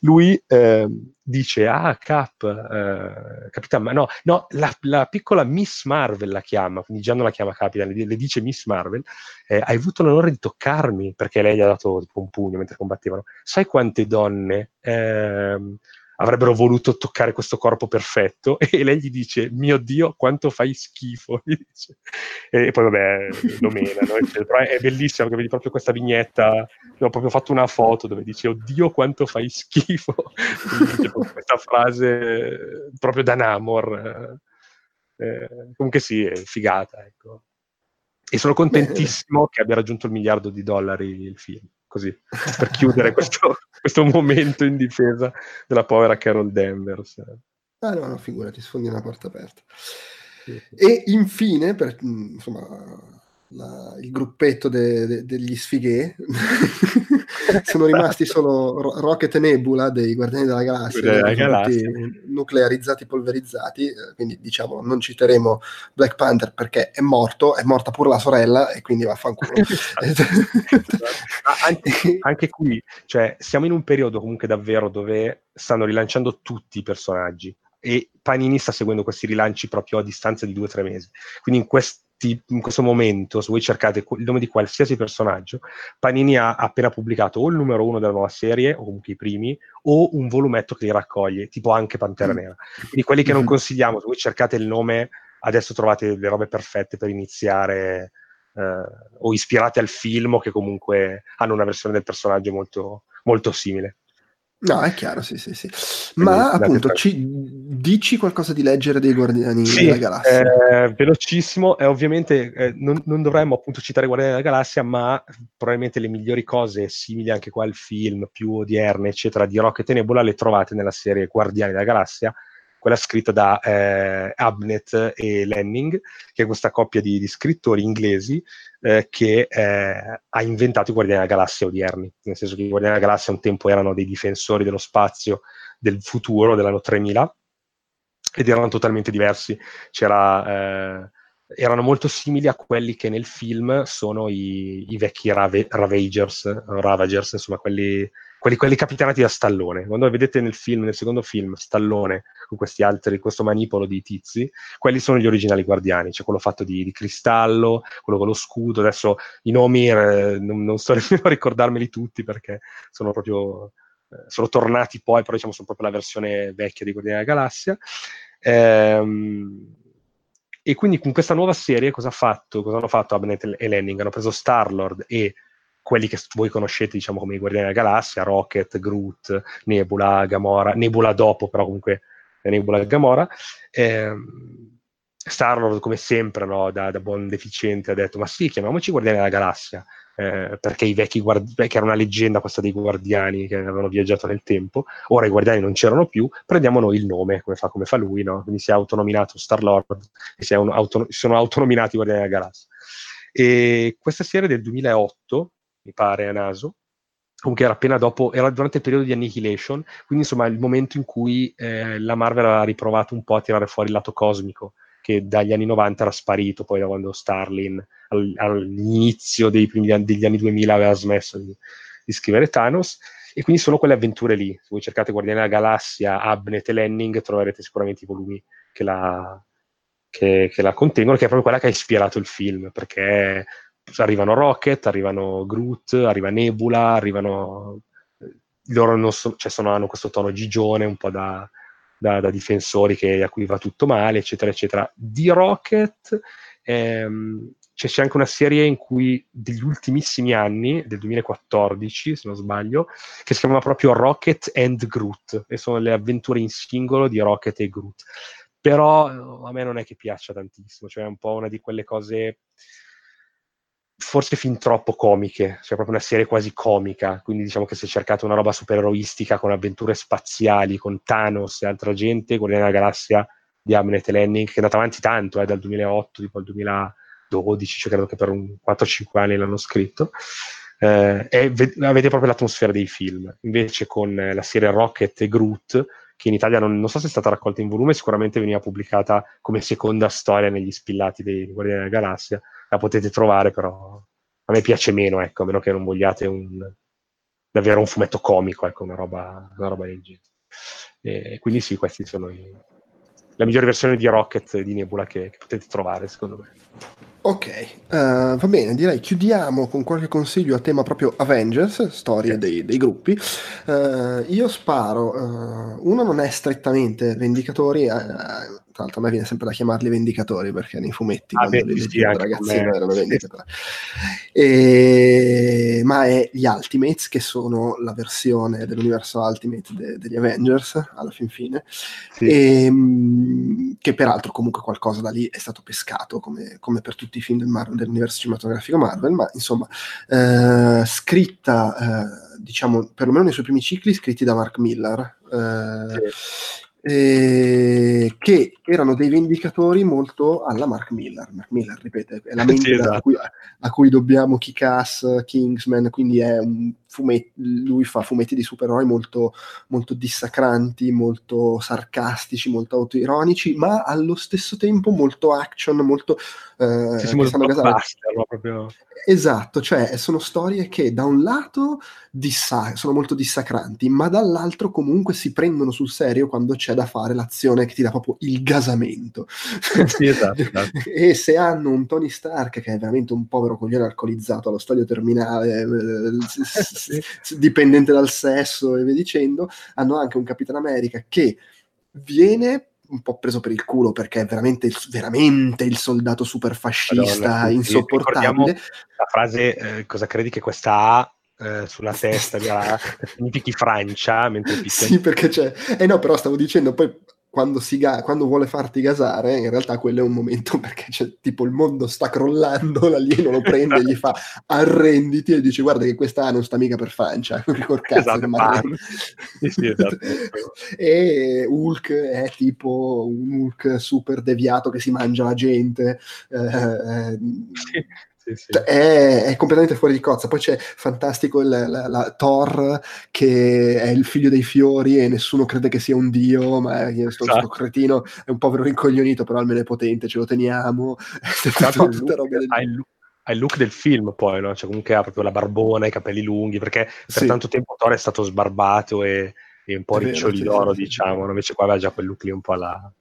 Lui eh, dice, ah, Cap, eh, Capitan, ma no, no la, la, piccola Miss Marvel la chiama, quindi già non la chiama Capitan, le, le dice Miss Marvel, eh, hai avuto l'onore di toccarmi, perché lei gli ha dato tipo un pugno mentre combattevano. Sai quante donne... Ehm, avrebbero voluto toccare questo corpo perfetto e lei gli dice mio dio quanto fai schifo e poi vabbè lo menano però è bellissimo perché vedi proprio questa vignetta ho proprio fatto una foto dove dice oddio quanto fai schifo questa frase proprio da Namor eh, comunque sì è figata ecco. E sono contentissimo che abbia raggiunto il miliardo di dollari il film così, per chiudere questo, questo, momento in difesa della povera Carol Danvers. Ah no, no, figurati, sfondi una porta aperta. E infine, per, insomma, la, il gruppetto de, de, degli sfighe sono rimasti solo Rocket e Nebula dei Guardiani della Galassia, della galassia. nuclearizzati, polverizzati, eh, quindi diciamo non citeremo Black Panther perché è morto, è morta pure la sorella e quindi vaffanculo. anche, anche qui, cioè, siamo in un periodo comunque davvero dove stanno rilanciando tutti i personaggi e Panini sta seguendo questi rilanci proprio a distanza di due o tre mesi. Quindi in questo in questo momento, se voi cercate il nome di qualsiasi personaggio, Panini ha appena pubblicato o il numero uno della nuova serie, o comunque i primi, o un volumetto che li raccoglie, tipo anche Pantera mm. Nera. Quindi quelli che non mm-hmm. consigliamo, se voi cercate il nome, adesso trovate le robe perfette per iniziare, eh, o ispirate al film, o che comunque hanno una versione del personaggio molto, molto simile. No, è chiaro, sì, sì, sì. Ma appunto, ci, dici qualcosa di leggere dei Guardiani sì, della Galassia? Eh, velocissimo, e ovviamente eh, non, non, dovremmo appunto citare Guardiani della Galassia, ma probabilmente le migliori cose simili anche qua al film, più odierne, eccetera, di Rocket e Nebula le trovate nella serie Guardiani della Galassia, quella scritta da eh, Abnett e Lenning, che è questa coppia di, di scrittori inglesi eh, che eh, ha inventato i Guardiani della Galassia odierni, nel senso che i Guardiani della Galassia un tempo erano dei difensori dello spazio del futuro, dell'anno 3000, ed erano totalmente diversi. C'era, eh, erano molto simili a quelli che nel film sono i, i vecchi rave, Ravagers, Ravagers, insomma, quelli quelli, quelli capitanati da Stallone. Quando vedete nel film, nel secondo film, Stallone con questi altri, questo manipolo di tizi, quelli sono gli originali guardiani, cioè quello fatto di, di cristallo, quello con lo scudo. Adesso i nomi eh, non, non, sto nemmeno a ricordarmeli tutti perché sono proprio eh, sono tornati poi, però diciamo sono proprio la versione vecchia di Guardiani della Galassia. Ehm, e quindi con questa nuova serie cosa, ha fatto, cosa hanno fatto Abnett e Lenning? Hanno preso Star-Lord e quelli che voi conoscete, diciamo, come i Guardiani della Galassia, Rocket, Groot, Nebula, Gamora, Nebula dopo, però comunque Nebula e Gamora. Eh, Star-Lord, come sempre, no, da, da, buon deficiente, ha detto, ma sì, chiamiamoci Guardiani della Galassia, eh, perché i vecchi guardiani, che era una leggenda questa dei guardiani che avevano viaggiato nel tempo, ora i guardiani non c'erano più, prendiamo noi il nome, come fa, come fa lui, no? quindi si è autonominato Star-Lord si, auto, sono autonominati Guardiani della Galassia. E questa serie del 2008, mi pare, a naso. Comunque era appena dopo, era durante il periodo di Annihilation, quindi insomma il momento in cui eh, la Marvel ha riprovato un po' a tirare fuori il lato cosmico che dagli anni 90 era sparito, poi da quando Starlin all, all'inizio dei primi degli anni 2000 aveva smesso di, di, scrivere Thanos, e quindi sono quelle avventure lì. Se voi cercate Guardiani della Galassia, Abnet e Lenning, troverete sicuramente i volumi che la, che, che la contengono, che è proprio quella che ha ispirato il film, perché arrivano Rocket, arrivano Groot, arriva Nebula, arrivano... Loro non so, cioè sono, hanno questo tono gigione, un po' da, da, da, difensori che, a cui va tutto male, eccetera, eccetera. Di Rocket ehm, c'è, c'è, anche una serie in cui degli ultimissimi anni, del 2014 se non sbaglio, che si chiama proprio Rocket and Groot, e sono le avventure in singolo di Rocket e Groot. Però a me non è che piaccia tantissimo, cioè è un po' una di quelle cose forse fin troppo comiche, cioè proprio una serie quasi comica, quindi diciamo che se cercate una roba supereroistica con avventure spaziali, con Thanos e altra gente, Guardiani della Galassia di Amnet Lenning, che è andata avanti tanto, eh, dal 2008 tipo al 2012, cioè credo che per un 4-5 anni l'hanno scritto, eh, e ve- avete proprio l'atmosfera dei film. Invece con eh, la serie Rocket e Groot, che in Italia non, non, so se è stata raccolta in volume, sicuramente veniva pubblicata come seconda storia negli spillati dei Guardiani della Galassia, la potete trovare, però a me piace meno, ecco, a meno che non vogliate un, davvero un fumetto comico, ecco, una roba, una roba del genere. E quindi sì, questi sono i, la migliore versione di Rocket di Nebula che, che potete trovare, secondo me. Ok, uh, va bene, direi chiudiamo con qualche consiglio a tema proprio Avengers, storia dei, dei gruppi. Uh, io sparo, uh, uno non è strettamente Vendicatori, tra l'altro a me viene sempre da chiamarli vendicatori perché nei fumetti ah, quando beh, li sì, ragazzino erano vendicatori. E... ma è gli Ultimates che sono la versione dell'universo Ultimate de- degli Avengers alla fin fine sì. e, ehm, che peraltro comunque qualcosa da lì è stato pescato come, come per tutti i film del Mar- dell'universo cinematografico Marvel ma insomma eh, scritta eh, diciamo perlomeno nei suoi primi cicli scritti da Mark Miller eh, sì. eh, che erano dei vendicatori molto alla Mark Miller. Mark Miller, ripeto, è la mente sì, esatto. a, cui, a, cui, dobbiamo Kick-Ass, Kingsman, quindi è un fumetti, lui fa fumetti di supereroi molto, molto dissacranti, molto sarcastici, molto autoironici, ma allo stesso tempo molto action, molto... Eh, sì, sì, molto blockbuster, proprio... Esatto, cioè sono storie che da un lato dissa- sono molto dissacranti, ma dall'altro comunque si prendono sul serio quando c'è da fare l'azione che ti dà proprio il gasamento. Sì, esatto, esatto. e se hanno un Tony Stark che è veramente un povero coglione alcolizzato allo stadio terminale, eh, dipendente dal sesso e via dicendo, hanno anche un Capitan America che viene un po' preso per il culo perché è veramente, veramente il soldato super fascista, Madonna, insopportabile. La frase, eh, cosa credi che questa ha eh, sulla testa significhi Francia mentre Sì, perché c'è... Eh no, però stavo dicendo, poi quando, ga- quando, vuole farti gasare, in realtà quello è un momento perché c'è tipo il mondo sta crollando, l'alieno lo prende e gli fa arrenditi e dice guarda che questa non sta mica per Francia, col cazzo esatto, che sì, esatto. e Hulk è tipo un Hulk super deviato che si mangia la gente. Eh, eh sì sì, cioè, È, è, completamente fuori di cozza. Poi c'è fantastico il, la, la, Thor che è il figlio dei fiori e nessuno crede che sia un dio, ma è, sto, esatto. cretino è un povero rincoglionito, però almeno è potente, ce lo teniamo. Esatto, il look, ha, il look, ha, il look, del film poi, no? cioè, comunque ha proprio la barbona, i capelli lunghi, perché per sì. tanto tempo Thor è stato sbarbato e, e un po' riccioli d'oro, diciamo, invece qua aveva già quel look lì un po' alla...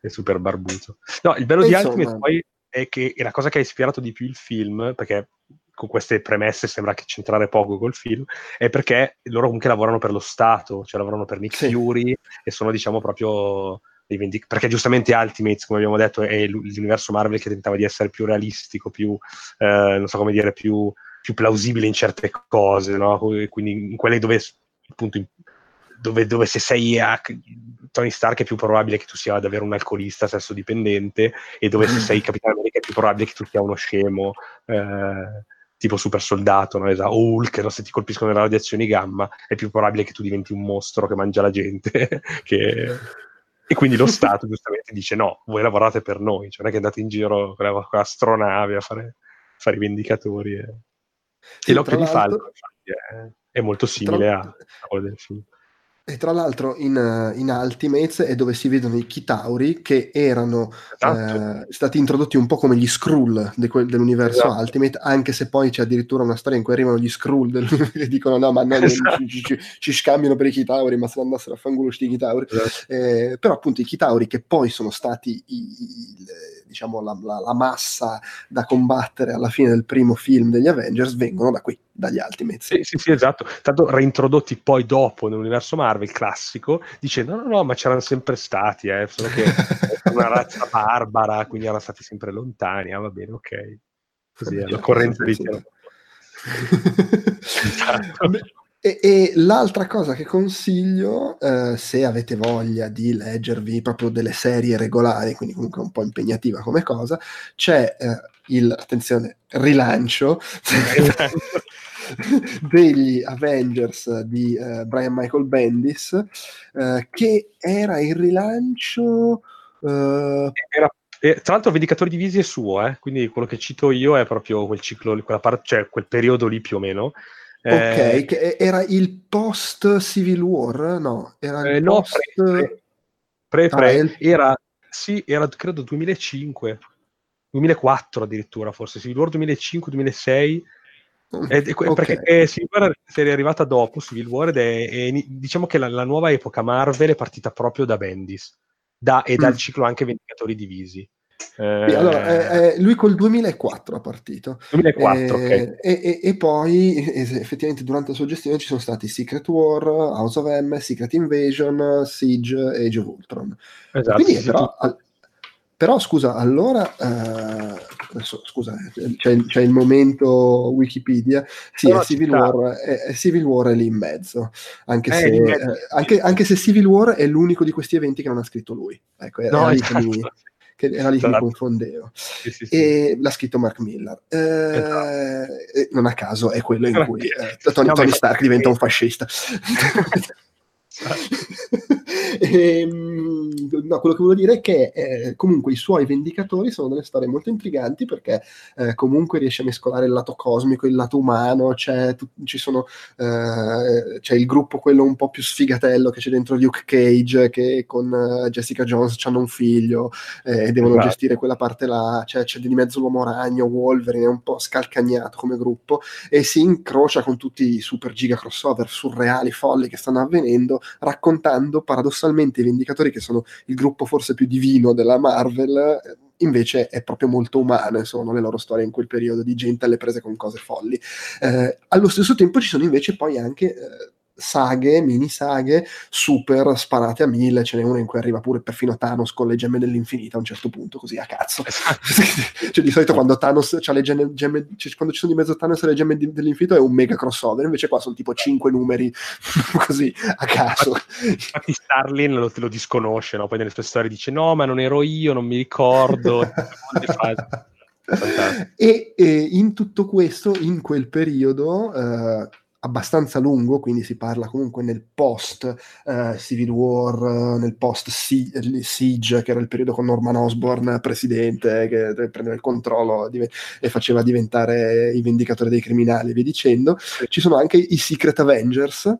è super barbuto. No, il bello e di insomma... Ultimate poi è che è la cosa che ha ispirato di più il film, perché con queste premesse sembra che c'entrare poco col film, è perché loro comunque lavorano per lo Stato, cioè lavorano per Nick sì. Fury e sono diciamo proprio dei vendic- perché giustamente Ultimates, come abbiamo detto, è l'universo Marvel che tentava di essere più realistico, più, eh, non so come dire, più, più plausibile in certe cose, no? Quindi in quelle dove appunto dove, dove, se sei a Tony Stark è più probabile che tu sia davvero un alcolista sesso dipendente e dove se sei Capitano America è più probabile che tu sia uno scemo eh, tipo super soldato, no? esatto, Hulk, no? se ti colpiscono le radiazioni gamma è più probabile che tu diventi un mostro che mangia la gente che... e quindi lo Stato giustamente dice no, voi lavorate per noi, cioè non è che andate in giro con la, con l'astronave a fare, fare i vendicatori e, sì, e l'occhio di falco è, è molto simile a, a quello del film E tra l'altro in, in, Ultimates è dove si vedono i Chitauri che erano esatto. eh, stati introdotti un po' come gli Skrull de que- dell'universo esatto. Ultimate, anche se poi c'è addirittura una storia in cui arrivano gli Skrull che dicono no ma noi esatto. ci, ci, ci, scambiano per i Chitauri ma se andassero a fangulo sti Chitauri. Esatto. Eh, però appunto i Chitauri che poi sono stati i, i, diciamo, la, la, la, massa da combattere alla fine del primo film degli Avengers vengono da qui, dagli Ultimates. Sì, sì, sì, esatto. Tanto reintrodotti poi dopo nell'universo Marvel classico, dicendo no, no, no, ma c'erano sempre stati, eh, solo che una razza barbara, quindi erano stati sempre lontani. Ah, va bene, ok. Così è la corrente di esatto. E, e, l'altra cosa che consiglio, eh, se avete voglia di leggervi proprio delle serie regolari, quindi comunque un po' impegnativa come cosa, c'è eh, il, attenzione, rilancio degli Avengers di eh, Brian Michael Bendis, eh, che era il rilancio... Eh, era tra l'altro, Vendicatori Divisi è suo, eh? quindi quello che cito io è proprio quel ciclo, quella parte, cioè quel periodo lì più o meno. Ok, eh, era il post Civil War? No, era il eh, no, post... Pre, pre, pre, ah, il... era, sì, era credo 2005, 2004 addirittura forse, Civil War 2005-2006. Mm, eh, okay. Perché Civil War è arrivata dopo Civil War ed è, è diciamo che la, la, nuova epoca Marvel è partita proprio da Bendis da, e mm. dal ciclo anche Vendicatori Divisi. Eh... Allora, eh, eh, lui col 2004 ha partito 2004, eh, okay. e, e, e, poi effettivamente durante la sua gestione ci sono stati Secret War, House of M, Secret Invasion, Siege e Age of Ultron esatto, Quindi, sì, però, al, però, scusa allora eh, adesso, scusa c'è, c'è, il momento Wikipedia sì, è Civil, War, è, è Civil, War, è, lì in mezzo anche se, mezzo. Anche, anche, se Civil War è l'unico di questi eventi che non ha scritto lui ecco, no, esatto. mi, che era lì che mi esatto. confondevo. Sì, sì, sì. E l'ha scritto Mark Miller. Eh, esatto. Non a caso è quello in cui eh, Tony, Tony Stark diventa un fascista. e, ehm, no, quello che volevo dire è che eh, comunque i suoi vendicatori sono delle storie molto intriganti perché eh, comunque riesce a mescolare il lato cosmico, il lato umano, c'è, tu, sono, eh, c'è, il gruppo quello un po' più sfigatello che c'è dentro Luke Cage che con eh, Jessica Jones hanno un figlio eh, e devono esatto. gestire quella parte là, c'è, c'è di mezzo l'uomo ragno, Wolverine, è un po' scalcagnato come gruppo e si incrocia con tutti i super giga crossover surreali, folli che stanno avvenendo raccontando paradossalmente i Vendicatori, che sono il gruppo forse più divino della Marvel, invece è proprio molto umano, sono le loro storie in quel periodo di gente alle prese con cose folli. Eh, allo stesso tempo ci sono invece poi anche... Eh, saghe, mini saghe super sparate a mille. Ce n'è una in cui arriva pure perfino Thanos con le gemme dell'infinito a un certo punto, così a cazzo. Esatto. cioè, di solito quando Thanos ha le gemme, gemme cioè, quando ci sono di mezzo Thanos e le gemme di, dell'infinito è un mega crossover. Invece qua sono tipo cinque numeri così a caso. Infatti, Starlin lo, lo disconosce, no? poi nelle sue storie dice: No, ma non ero io, non mi ricordo. e, e, in tutto questo, in quel periodo, uh, abbastanza lungo, quindi si parla comunque nel post uh, Civil War, nel post Siege, che era il periodo con Norman Osborn presidente, che prendeva il controllo div- e faceva diventare i vendicatori dei criminali e via dicendo. Ci sono anche i Secret Avengers,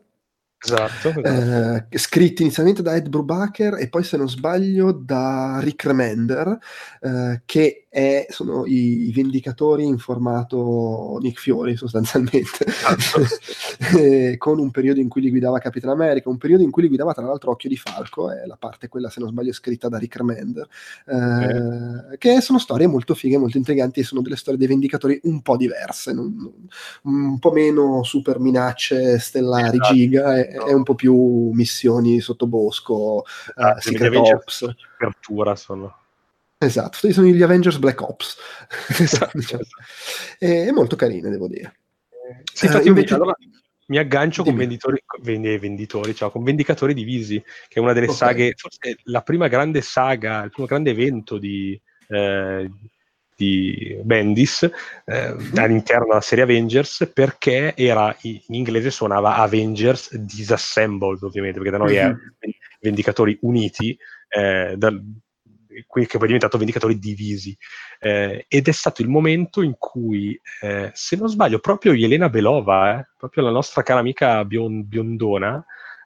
Esatto, esatto. Eh, scritti inizialmente da Ed Brubaker e poi se non sbaglio da Rick Remender eh, che è, sono i, i, vendicatori in formato Nick Fiori sostanzialmente esatto. eh, con un periodo in cui li guidava Capitan America un periodo in cui li guidava tra l'altro Occhio di Falco è la parte quella se non sbaglio scritta da Rick Remender eh, che sono storie molto fighe molto intriganti e sono delle storie dei vendicatori un po' diverse non, un po' meno super minacce stellari esatto. giga e, è un po' più missioni sottobosco, ah, uh, Secret Ops. Apertura sono. Esatto, sono gli Avengers Black Ops. Esatto. diciamo. è, è, molto carino, devo dire. Sì, infatti, uh, invece... allora, mi aggancio con venditori, venditori cioè, con Vendicatori Divisi, che è una delle okay. saghe, forse la prima grande saga, il primo grande evento di, eh, di Bendis eh, all'interno della serie Avengers perché era in inglese suonava Avengers Disassembled ovviamente perché da noi è mm-hmm. Vendicatori Uniti eh, dal, che poi è diventato Vendicatori Divisi. Eh, ed è stato il momento in cui se non sbaglio proprio Elena Belova proprio la nostra cara amica bion- biondona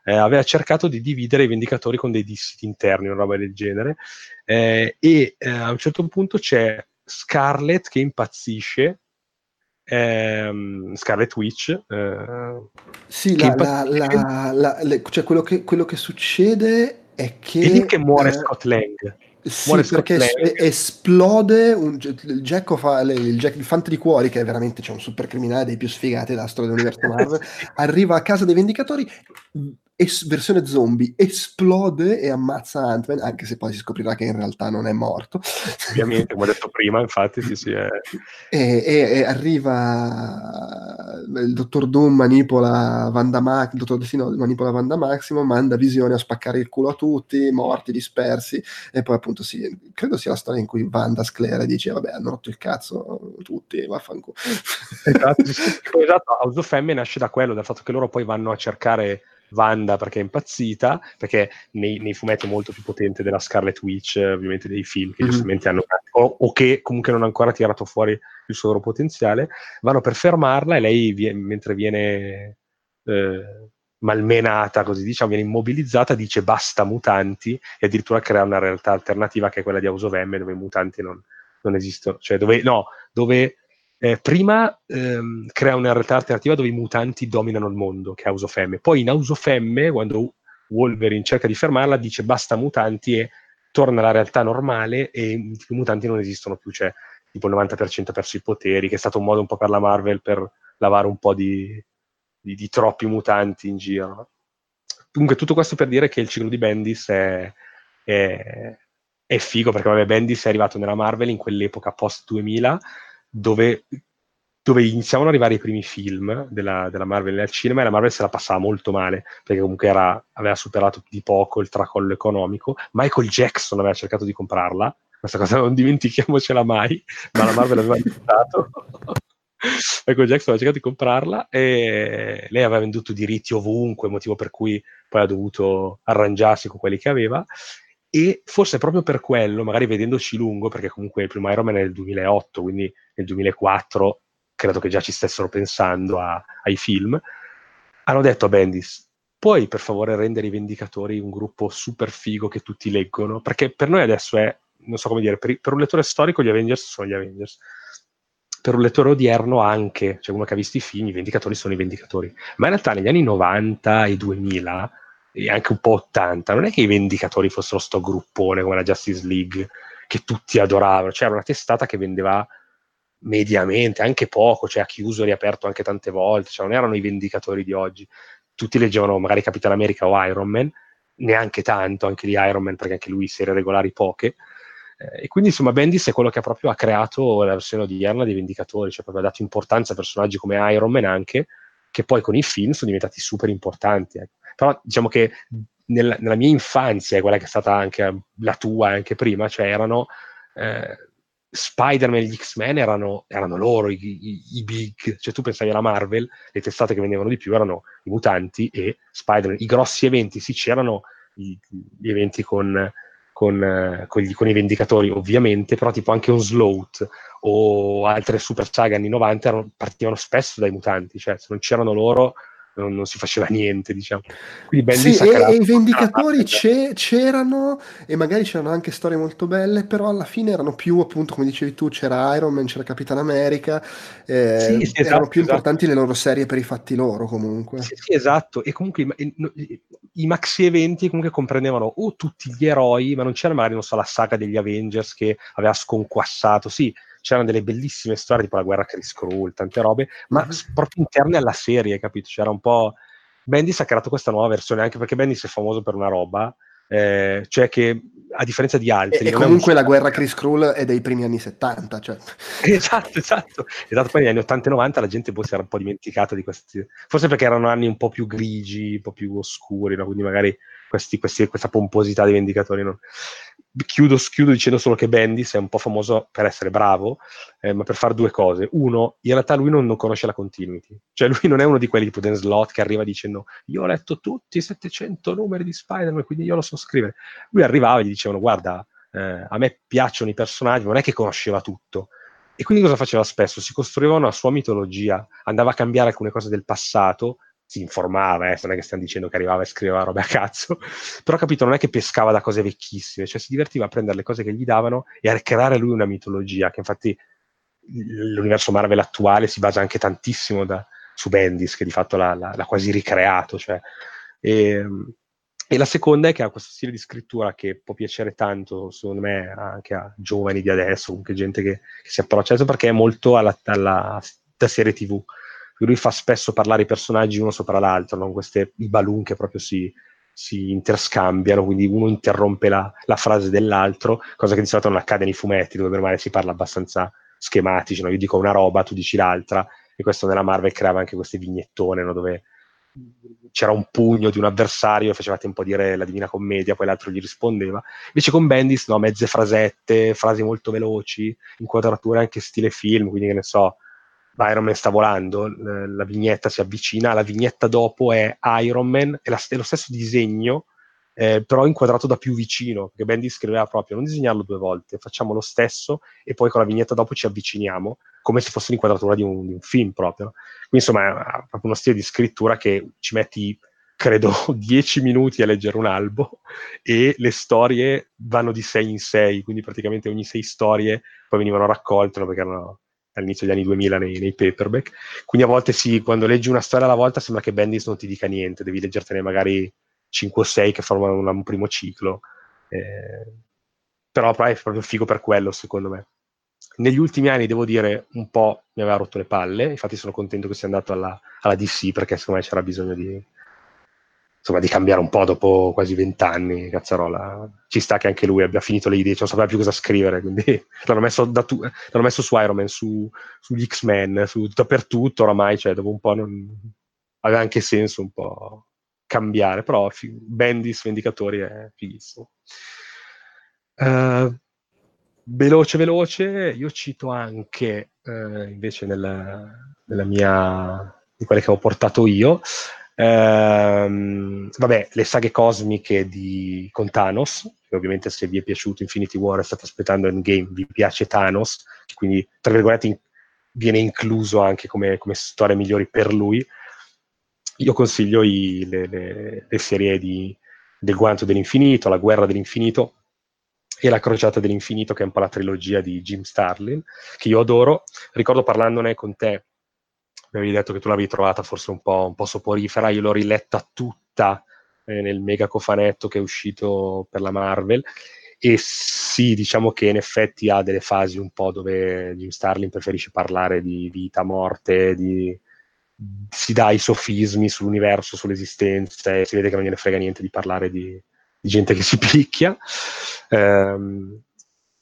eh, aveva cercato di dividere i Vendicatori con dei dissidi interni, una roba del genere, eh, e eh, a un certo punto c'è Scarlet che impazzisce ehm, Scarlet Witch. Eh, sì, la, la, la, le, cioè quello che, quello che, succede è che... È lì che muore eh, Scott Lang. Sì, perché es- esplode un, il Jack fa, il, Jack, il Fante di Cuori, che è veramente cioè, un super criminale dei più sfigati della storia dell'universo Marvel, arriva a casa dei Vendicatori, es- versione zombie, esplode e ammazza Ant-Man, anche se poi si scoprirà che in realtà non è morto. Ovviamente, come ho detto prima, infatti, sì, sì. È... E, e, e, arriva il dottor Doom manipola Vanda Max, il dottor Destino manipola Vanda Maximo, manda Visione a spaccare il culo a tutti, morti, dispersi, e poi appunto sì, credo sia la storia in cui Vanda sclera dice, vabbè, hanno rotto il cazzo tutti, vaffanculo. Esatto, esatto, House of M nasce da quello, dal fatto che loro poi vanno a cercare Wanda perché è impazzita, perché nei, nei, fumetti è molto più potente della Scarlet Witch, ovviamente dei film che mm-hmm. giustamente hanno, o, o, che comunque non hanno ancora tirato fuori il suo loro potenziale, vanno per fermarla e lei, vie, mentre viene eh, malmenata, così diciamo, viene immobilizzata, dice basta mutanti e addirittura crea una realtà alternativa che è quella di House of M dove i mutanti non, non esistono, cioè dove, no, dove eh, prima ehm, crea una realtà alternativa dove i mutanti dominano il mondo, che è House of. Poi in House of quando Wolverine cerca di fermarla, dice basta mutanti e torna alla realtà normale e i mutanti non esistono più, cioè tipo il 90% ha perso i poteri, che è stato un modo un po' per la Marvel per lavare un po' di, di, di troppi mutanti in giro. Comunque tutto questo per dire che il ciclo di Bendis è, è, è figo, perché vabbè, Bendis è arrivato nella Marvel in quell'epoca post 2000, dove, dove iniziavano ad arrivare i primi film della, della, Marvel al cinema e la Marvel se la passava molto male, perché comunque era, aveva superato di poco il tracollo economico. Michael Jackson aveva cercato di comprarla, questa cosa non dimentichiamocela mai, ma la Marvel aveva aiutato. Michael Jackson aveva cercato di comprarla e lei aveva venduto diritti ovunque, motivo per cui poi ha dovuto arrangiarsi con quelli che aveva e forse proprio per quello, magari vedendoci lungo, perché comunque il primo Iron Man è del 2008, quindi nel 2004 credo che già ci stessero pensando a, ai film, hanno detto a Bendis, puoi per favore rendere i Vendicatori un gruppo super figo che tutti leggono? Perché per noi adesso è, non so come dire, per, per un lettore storico gli Avengers sono gli Avengers, per un lettore odierno anche, cioè uno che ha visto i film, i Vendicatori sono i Vendicatori, ma in realtà negli anni 90 e 2000 e anche un po' 80, non è che i Vendicatori fossero sto gruppone come la Justice League che tutti adoravano, c'era una testata che vendeva mediamente, anche poco, cioè ha chiuso e riaperto anche tante volte, cioè non erano i Vendicatori di oggi. Tutti leggevano magari Capitan America o Iron Man, neanche tanto, anche di Iron Man, perché anche lui serie regolari poche. Eh, e quindi insomma Bendis è quello che proprio ha creato la versione odierna dei Vendicatori, cioè proprio ha dato importanza a personaggi come Iron Man anche, che poi con i film sono diventati super importanti. Ecco. Però diciamo che nella, nella, mia infanzia, quella che è stata anche la tua anche prima, cioè erano eh, Spider-Man e gli X-Men erano, erano loro i, i, i, big, cioè tu pensavi alla Marvel, le testate che vendevano di più erano i mutanti e Spider-Man. I grossi eventi sì c'erano i, gli eventi con, con, eh, con, gli, con, i Vendicatori ovviamente, però tipo anche un Sloat o altre super saga anni 90 erano, partivano spesso dai mutanti, cioè se non c'erano loro non, non, si faceva niente, diciamo. Quindi Bendis sì, e, e, i Vendicatori c'erano e magari c'erano anche storie molto belle, però alla fine erano più, appunto, come dicevi tu, c'era Iron Man, c'era Capitan America, eh, sì, sì, esatto, erano più esatto. importanti le loro serie per i fatti loro comunque. Sì, sì esatto, e comunque i, i, i, maxi eventi comunque comprendevano o tutti gli eroi, ma non c'era magari, non so, la saga degli Avengers che aveva sconquassato, sì, c'erano delle bellissime storie, tipo la guerra Chris Krull, tante robe, ma mm-hmm. proprio interne alla serie, capito? C'era un po'... Bendis ha creato questa nuova versione, anche perché Bendis è famoso per una roba, eh, cioè che a differenza di altri... E, comunque la guerra Chris Krull è dei primi anni 70, cioè... esatto, esatto. Esatto, poi negli anni 80 e 90 la gente poi si era un po' dimenticata di questi... Forse perché erano anni un po' più grigi, un po' più oscuri, no? quindi magari questi, questi, questa pomposità dei Vendicatori non chiudo, chiudo, dicendo solo che Bendis è un po' famoso per essere bravo, eh, ma per fare due cose. Uno, in realtà lui non, non, conosce la continuity, cioè lui non è uno di quelli tipo Dan Slot che arriva dicendo io ho letto tutti i 700 numeri di Spider-Man, quindi io lo so scrivere. Lui arrivava e gli dicevano guarda, eh, a me piacciono i personaggi, non è che conosceva tutto. E quindi cosa faceva spesso? Si costruiva una sua mitologia, andava a cambiare alcune cose del passato si informava, eh, non è che stiamo dicendo che arrivava e scriveva robe a cazzo, però capito, non è che pescava da cose vecchissime, cioè si divertiva a prendere le cose che gli davano e a creare lui una mitologia, che infatti l'universo Marvel attuale si basa anche tantissimo da, su Bendis, che di fatto l'ha, l'ha, l'ha quasi ricreato, cioè, e, ehm, e la seconda è che ha questo stile di scrittura che può piacere tanto, secondo me, anche a giovani di adesso, comunque gente che, che si approccia a questo, perché è molto alla, alla, da serie TV. Lui fa spesso parlare i personaggi uno sopra l'altro, non queste i balloon che proprio si, si interscambiano, quindi uno interrompe la, la, frase dell'altro, cosa che di solito non accade nei fumetti, dove ormai si parla abbastanza schematici, no? io dico una roba, tu dici l'altra, e questo nella Marvel creava anche queste vignettone, no? dove c'era un pugno di un avversario e facevate un po' dire la Divina Commedia, poi l'altro gli rispondeva. Invece con Bendis, no, mezze frasette, frasi molto veloci, inquadrature anche stile film, quindi che ne so, Iron Man sta volando, la vignetta si avvicina, la vignetta dopo è Iron Man, è, la, è lo stesso disegno, eh, però inquadrato da più vicino, perché Bendis scriveva proprio, non disegnarlo due volte, facciamo lo stesso e poi con la vignetta dopo ci avviciniamo, come se fosse l'inquadratura di un, di un film proprio. Quindi insomma è proprio uno stile di scrittura che ci metti credo 10 minuti a leggere un albo e le storie vanno di 6 in 6, quindi praticamente ogni 6 storie poi venivano raccolte perché erano all'inizio degli anni 2000 nei, nei, paperback. Quindi a volte sì, quando leggi una storia alla volta sembra che Bendis non ti dica niente, devi leggertene magari 5 o 6 che formano un, un primo ciclo. Eh, però è proprio figo per quello, secondo me. Negli ultimi anni, devo dire, un po' mi aveva rotto le palle, infatti sono contento che sia andato alla, alla DC perché secondo me c'era bisogno di, insomma, di cambiare un po' dopo quasi vent'anni, Cazzarola. Ci sta che anche lui abbia finito le idee, cioè non sapeva più cosa scrivere, quindi l'hanno messo, tu- l'hanno messo su Iron Man, su, sugli X-Men, su, dappertutto oramai, cioè dopo un po' non... aveva anche senso un po' cambiare, però fi- Bendis Vendicatori è fighissimo. Uh, veloce veloce, io cito anche uh, invece nella, nella mia di quelle che ho portato io Ehm, vabbè, le saghe cosmiche di, con Thanos, ovviamente se vi è piaciuto Infinity War e state aspettando Endgame, vi piace Thanos, quindi tra virgolette in, viene incluso anche come, come storie migliori per lui. Io consiglio i, le, le, le, serie di, del Guanto dell'Infinito, La Guerra dell'Infinito e La Crociata dell'Infinito, che è un po' la trilogia di Jim Starlin, che io adoro. Ricordo parlandone con te mi avevi detto che tu l'avevi trovata forse un po', un po soporifera, io l'ho riletta tutta eh, nel mega cofanetto che è uscito per la Marvel e sì, diciamo che in effetti ha delle fasi un po' dove Jim Starlin preferisce parlare di vita, morte, di, si dà i sofismi sull'universo, sull'esistenza e si vede che non gliene frega niente di parlare di, di gente che si picchia. Um,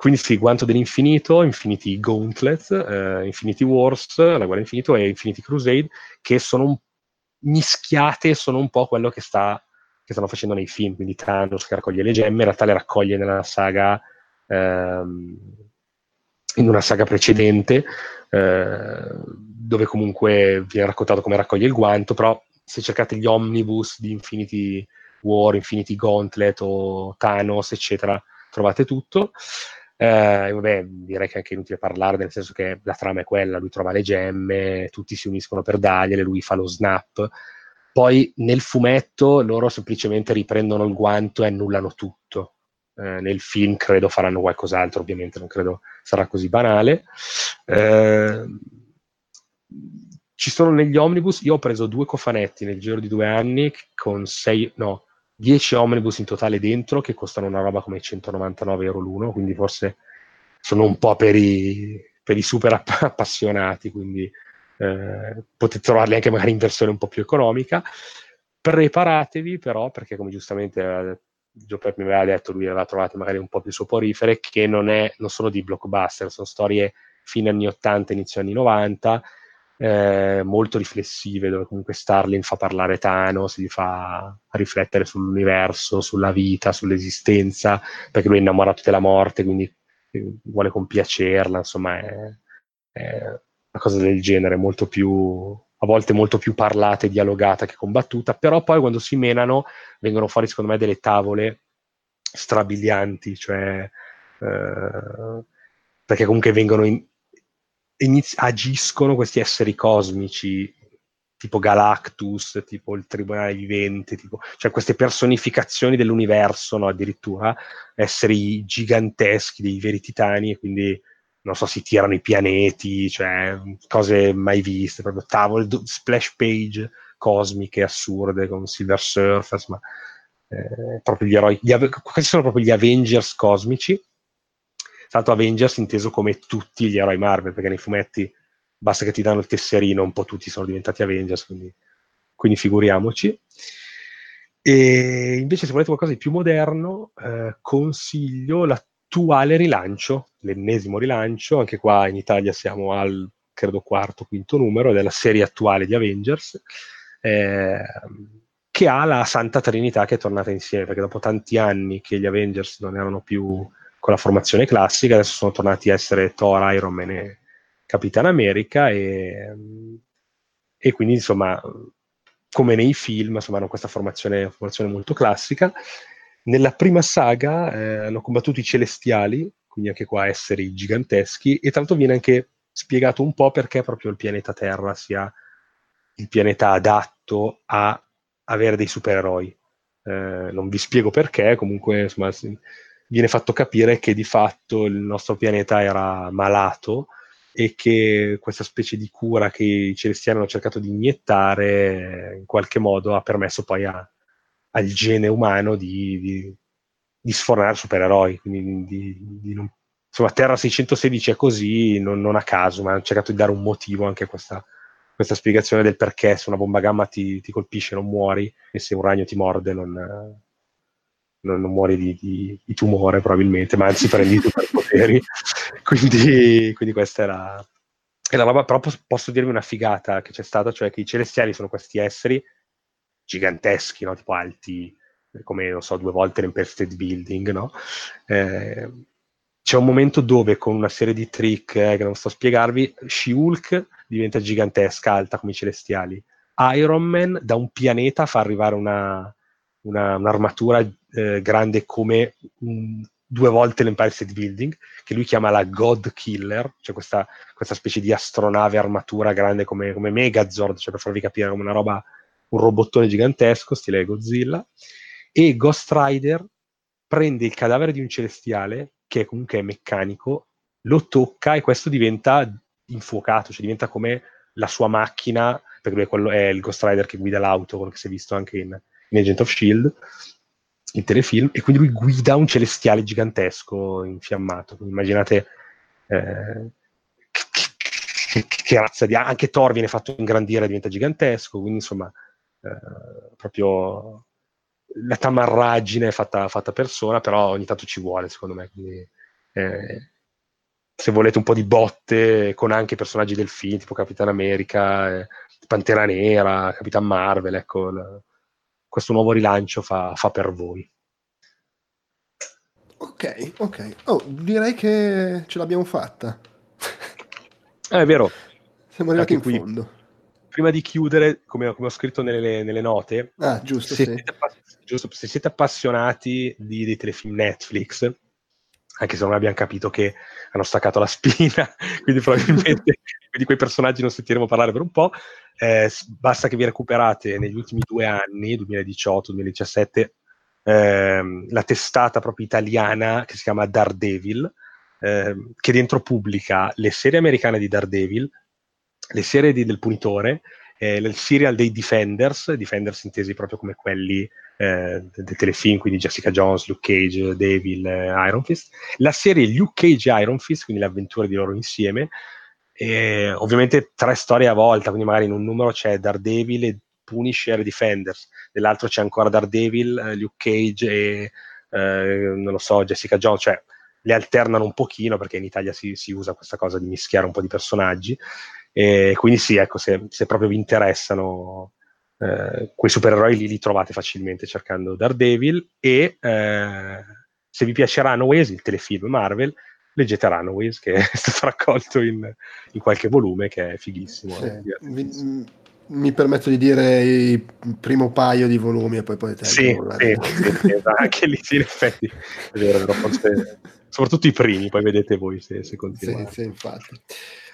quindi sì, Guanto dell'Infinito, Infinity Gauntlet, eh, Infinity Wars, La Guerra dell'Infinito e Infinity Crusade, che sono mischiate, sono un po' quello che, sta, che stanno facendo nei film, quindi Thanos che raccoglie le gemme, in realtà le raccoglie nella saga, ehm, in una saga precedente, eh, dove comunque viene raccontato come raccoglie il guanto, però se cercate gli omnibus di Infinity War, Infinity Gauntlet o Thanos, eccetera, trovate tutto. Eh, vabbè, direi che è anche inutile parlare, nel senso che la trama è quella, lui trova le gemme, tutti si uniscono per dargliele, lui fa lo snap. Poi nel fumetto loro semplicemente riprendono il guanto e annullano tutto. Eh, nel film credo faranno qualcos'altro, ovviamente non credo sarà così banale. Eh, ci sono negli omnibus, io ho preso due cofanetti nel giro di due anni con sei, no, 10 omnibus in totale dentro che costano una roba come 199 euro l'uno, quindi forse sono un po' per i, per i super appassionati, quindi eh, potete trovarli anche magari in versione un po' più economica. Preparatevi però, perché come giustamente eh, mi aveva detto, lui aveva trovato magari un po' più soporifere, che non, è, non sono di blockbuster, sono storie fine anni 80, inizio anni 90, eh, molto riflessive, dove comunque Starling fa parlare Thanos, gli fa riflettere sull'universo, sulla vita, sull'esistenza, perché lui è innamorato della morte, quindi eh, vuole compiacerla, insomma è, è una cosa del genere, molto più a volte molto più parlata e dialogata che combattuta, però poi quando si menano vengono fuori secondo me delle tavole strabilianti, cioè eh, perché comunque vengono in, iniz- agiscono questi esseri cosmici tipo Galactus, tipo il Tribunale Vivente, tipo, cioè queste personificazioni dell'universo, no, addirittura, esseri giganteschi, dei veri titani, e quindi, non so, si tirano i pianeti, cioè cose mai viste, proprio tavole, splash page cosmiche, assurde, con Silver Surface, ma eh, proprio gli eroi, gli, questi sono proprio gli Avengers cosmici, tra l'altro Avengers inteso come tutti gli eroi Marvel, perché nei fumetti basta che ti danno il tesserino, un po' tutti sono diventati Avengers, quindi, quindi figuriamoci. E invece se volete qualcosa di più moderno, eh, consiglio l'attuale rilancio, l'ennesimo rilancio, anche qua in Italia siamo al, credo, quarto, quinto numero, della serie attuale di Avengers, eh, che ha la Santa Trinità che è tornata insieme, perché dopo tanti anni che gli Avengers non erano più con la formazione classica, adesso sono tornati a essere Thor, Iron Man e Capitan America e, e quindi insomma come nei film insomma hanno questa formazione, formazione molto classica. Nella prima saga eh, hanno combattuto i celestiali quindi anche qua esseri giganteschi e l'altro viene anche spiegato un po' perché proprio il pianeta Terra sia il pianeta adatto a avere dei supereroi. Eh, non vi spiego perché comunque insomma viene fatto capire che di fatto il nostro pianeta era malato e che questa specie di cura che i celestiani hanno cercato di iniettare in qualche modo ha permesso poi a, al gene umano di, di, di sfornare supereroi. Quindi di, di non, insomma, Terra 616 è così, non, non, a caso, ma hanno cercato di dare un motivo anche a questa, questa spiegazione del perché se una bomba gamma ti, ti, colpisce non muori e se un ragno ti morde non, non, non muori di, di, di, tumore probabilmente, ma anzi prendi i superpoteri. quindi, quindi questa era, era roba, però posso dirvi una figata che c'è stata, cioè che i celestiali sono questi esseri giganteschi, no? tipo alti, come non so, due volte l'Empire Building, no? Eh, c'è un momento dove con una serie di trick eh, che non sto a spiegarvi, She-Hulk diventa gigantesca, alta come i celestiali. Iron Man da un pianeta fa arrivare una, una, un'armatura eh, grande come un, due volte l'Empire State Building, che lui chiama la God Killer, cioè questa, questa specie di astronave armatura grande come, come Megazord, cioè per farvi capire come una roba, un robottone gigantesco, stile Godzilla, e Ghost Rider prende il cadavere di un celestiale, che comunque è meccanico, lo tocca e questo diventa infuocato, cioè diventa come la sua macchina, perché lui è, quello, è il Ghost Rider che guida l'auto, quello che si è visto anche in, in Agent of Shield, il telefilm, e quindi lui guida un celestiale gigantesco infiammato. Quindi immaginate eh, che, che, razza di... Anche Thor viene fatto ingrandire, diventa gigantesco, quindi insomma, eh, proprio la tamarraggine fatta, fatta persona, però ogni tanto ci vuole, secondo me. Quindi, eh, se volete un po' di botte con anche personaggi del film, tipo Capitan America, eh, Pantera Nera, Capitan Marvel, ecco, la, questo nuovo rilancio fa, fa per voi. Ok, ok. Oh, direi che ce l'abbiamo fatta. Eh, è vero. Siamo arrivati Anche in qui, fondo. Prima di chiudere, come, come ho scritto nelle, nelle note, ah, giusto, se, sì. siete, giusto, se siete appassionati di, dei telefilm Netflix, anche se non abbiamo capito che hanno staccato la spina, quindi probabilmente di quei personaggi non sentiremo parlare per un po'. Eh, basta che vi recuperate negli ultimi due anni, 2018-2017, ehm, la testata proprio italiana che si chiama Daredevil, ehm, che dentro pubblica le serie americane di Daredevil, le serie di, del Punitore, eh, il serial dei Defenders, Defenders intesi proprio come quelli eh, dei telefilm, quindi Jessica Jones, Luke Cage, Devil, eh, Iron Fist, la serie Luke Cage Iron Fist, quindi le avventure di loro insieme, e ovviamente tre storie a volta, quindi magari in un numero c'è Daredevil e Punisher e Defenders, nell'altro c'è ancora Daredevil, eh, Luke Cage e eh, non lo so, Jessica Jones, cioè le alternano un pochino perché in Italia si, si usa questa cosa di mischiare un po' di personaggi. E quindi sì, ecco, se, se proprio vi interessano eh, quei supereroi lì li trovate facilmente cercando Daredevil e eh, se vi piacerà Runaways, il telefilm Marvel, leggete Runaways che è stato raccolto in, in qualche volume che è fighissimo. Sì. Mi, mi, permetto di dire il primo paio di volumi e poi potete sì, sì, sì, sì, esatto. anche lì sì, in effetti è vero, forse, soprattutto i primi, poi vedete voi se, se continuate. Sì, sì, infatti.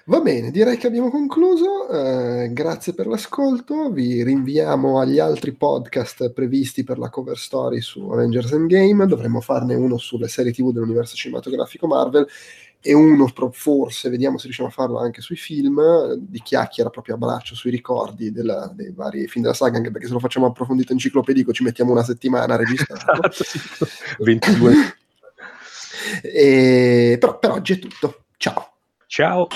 Va bene, direi che abbiamo concluso. Eh, grazie per l'ascolto. Vi rinviamo agli altri podcast previsti per la cover story su Avengers Endgame. Dovremmo farne uno sulle serie TV dell'universo cinematografico Marvel e uno forse, vediamo se riusciamo a farlo anche sui film, di chiacchiera proprio a braccio sui ricordi della, dei vari film della saga, anche perché se lo facciamo approfondito enciclopedico ci mettiamo una settimana a registrare. 22. E, però per oggi è tutto. Ciao. Ciao.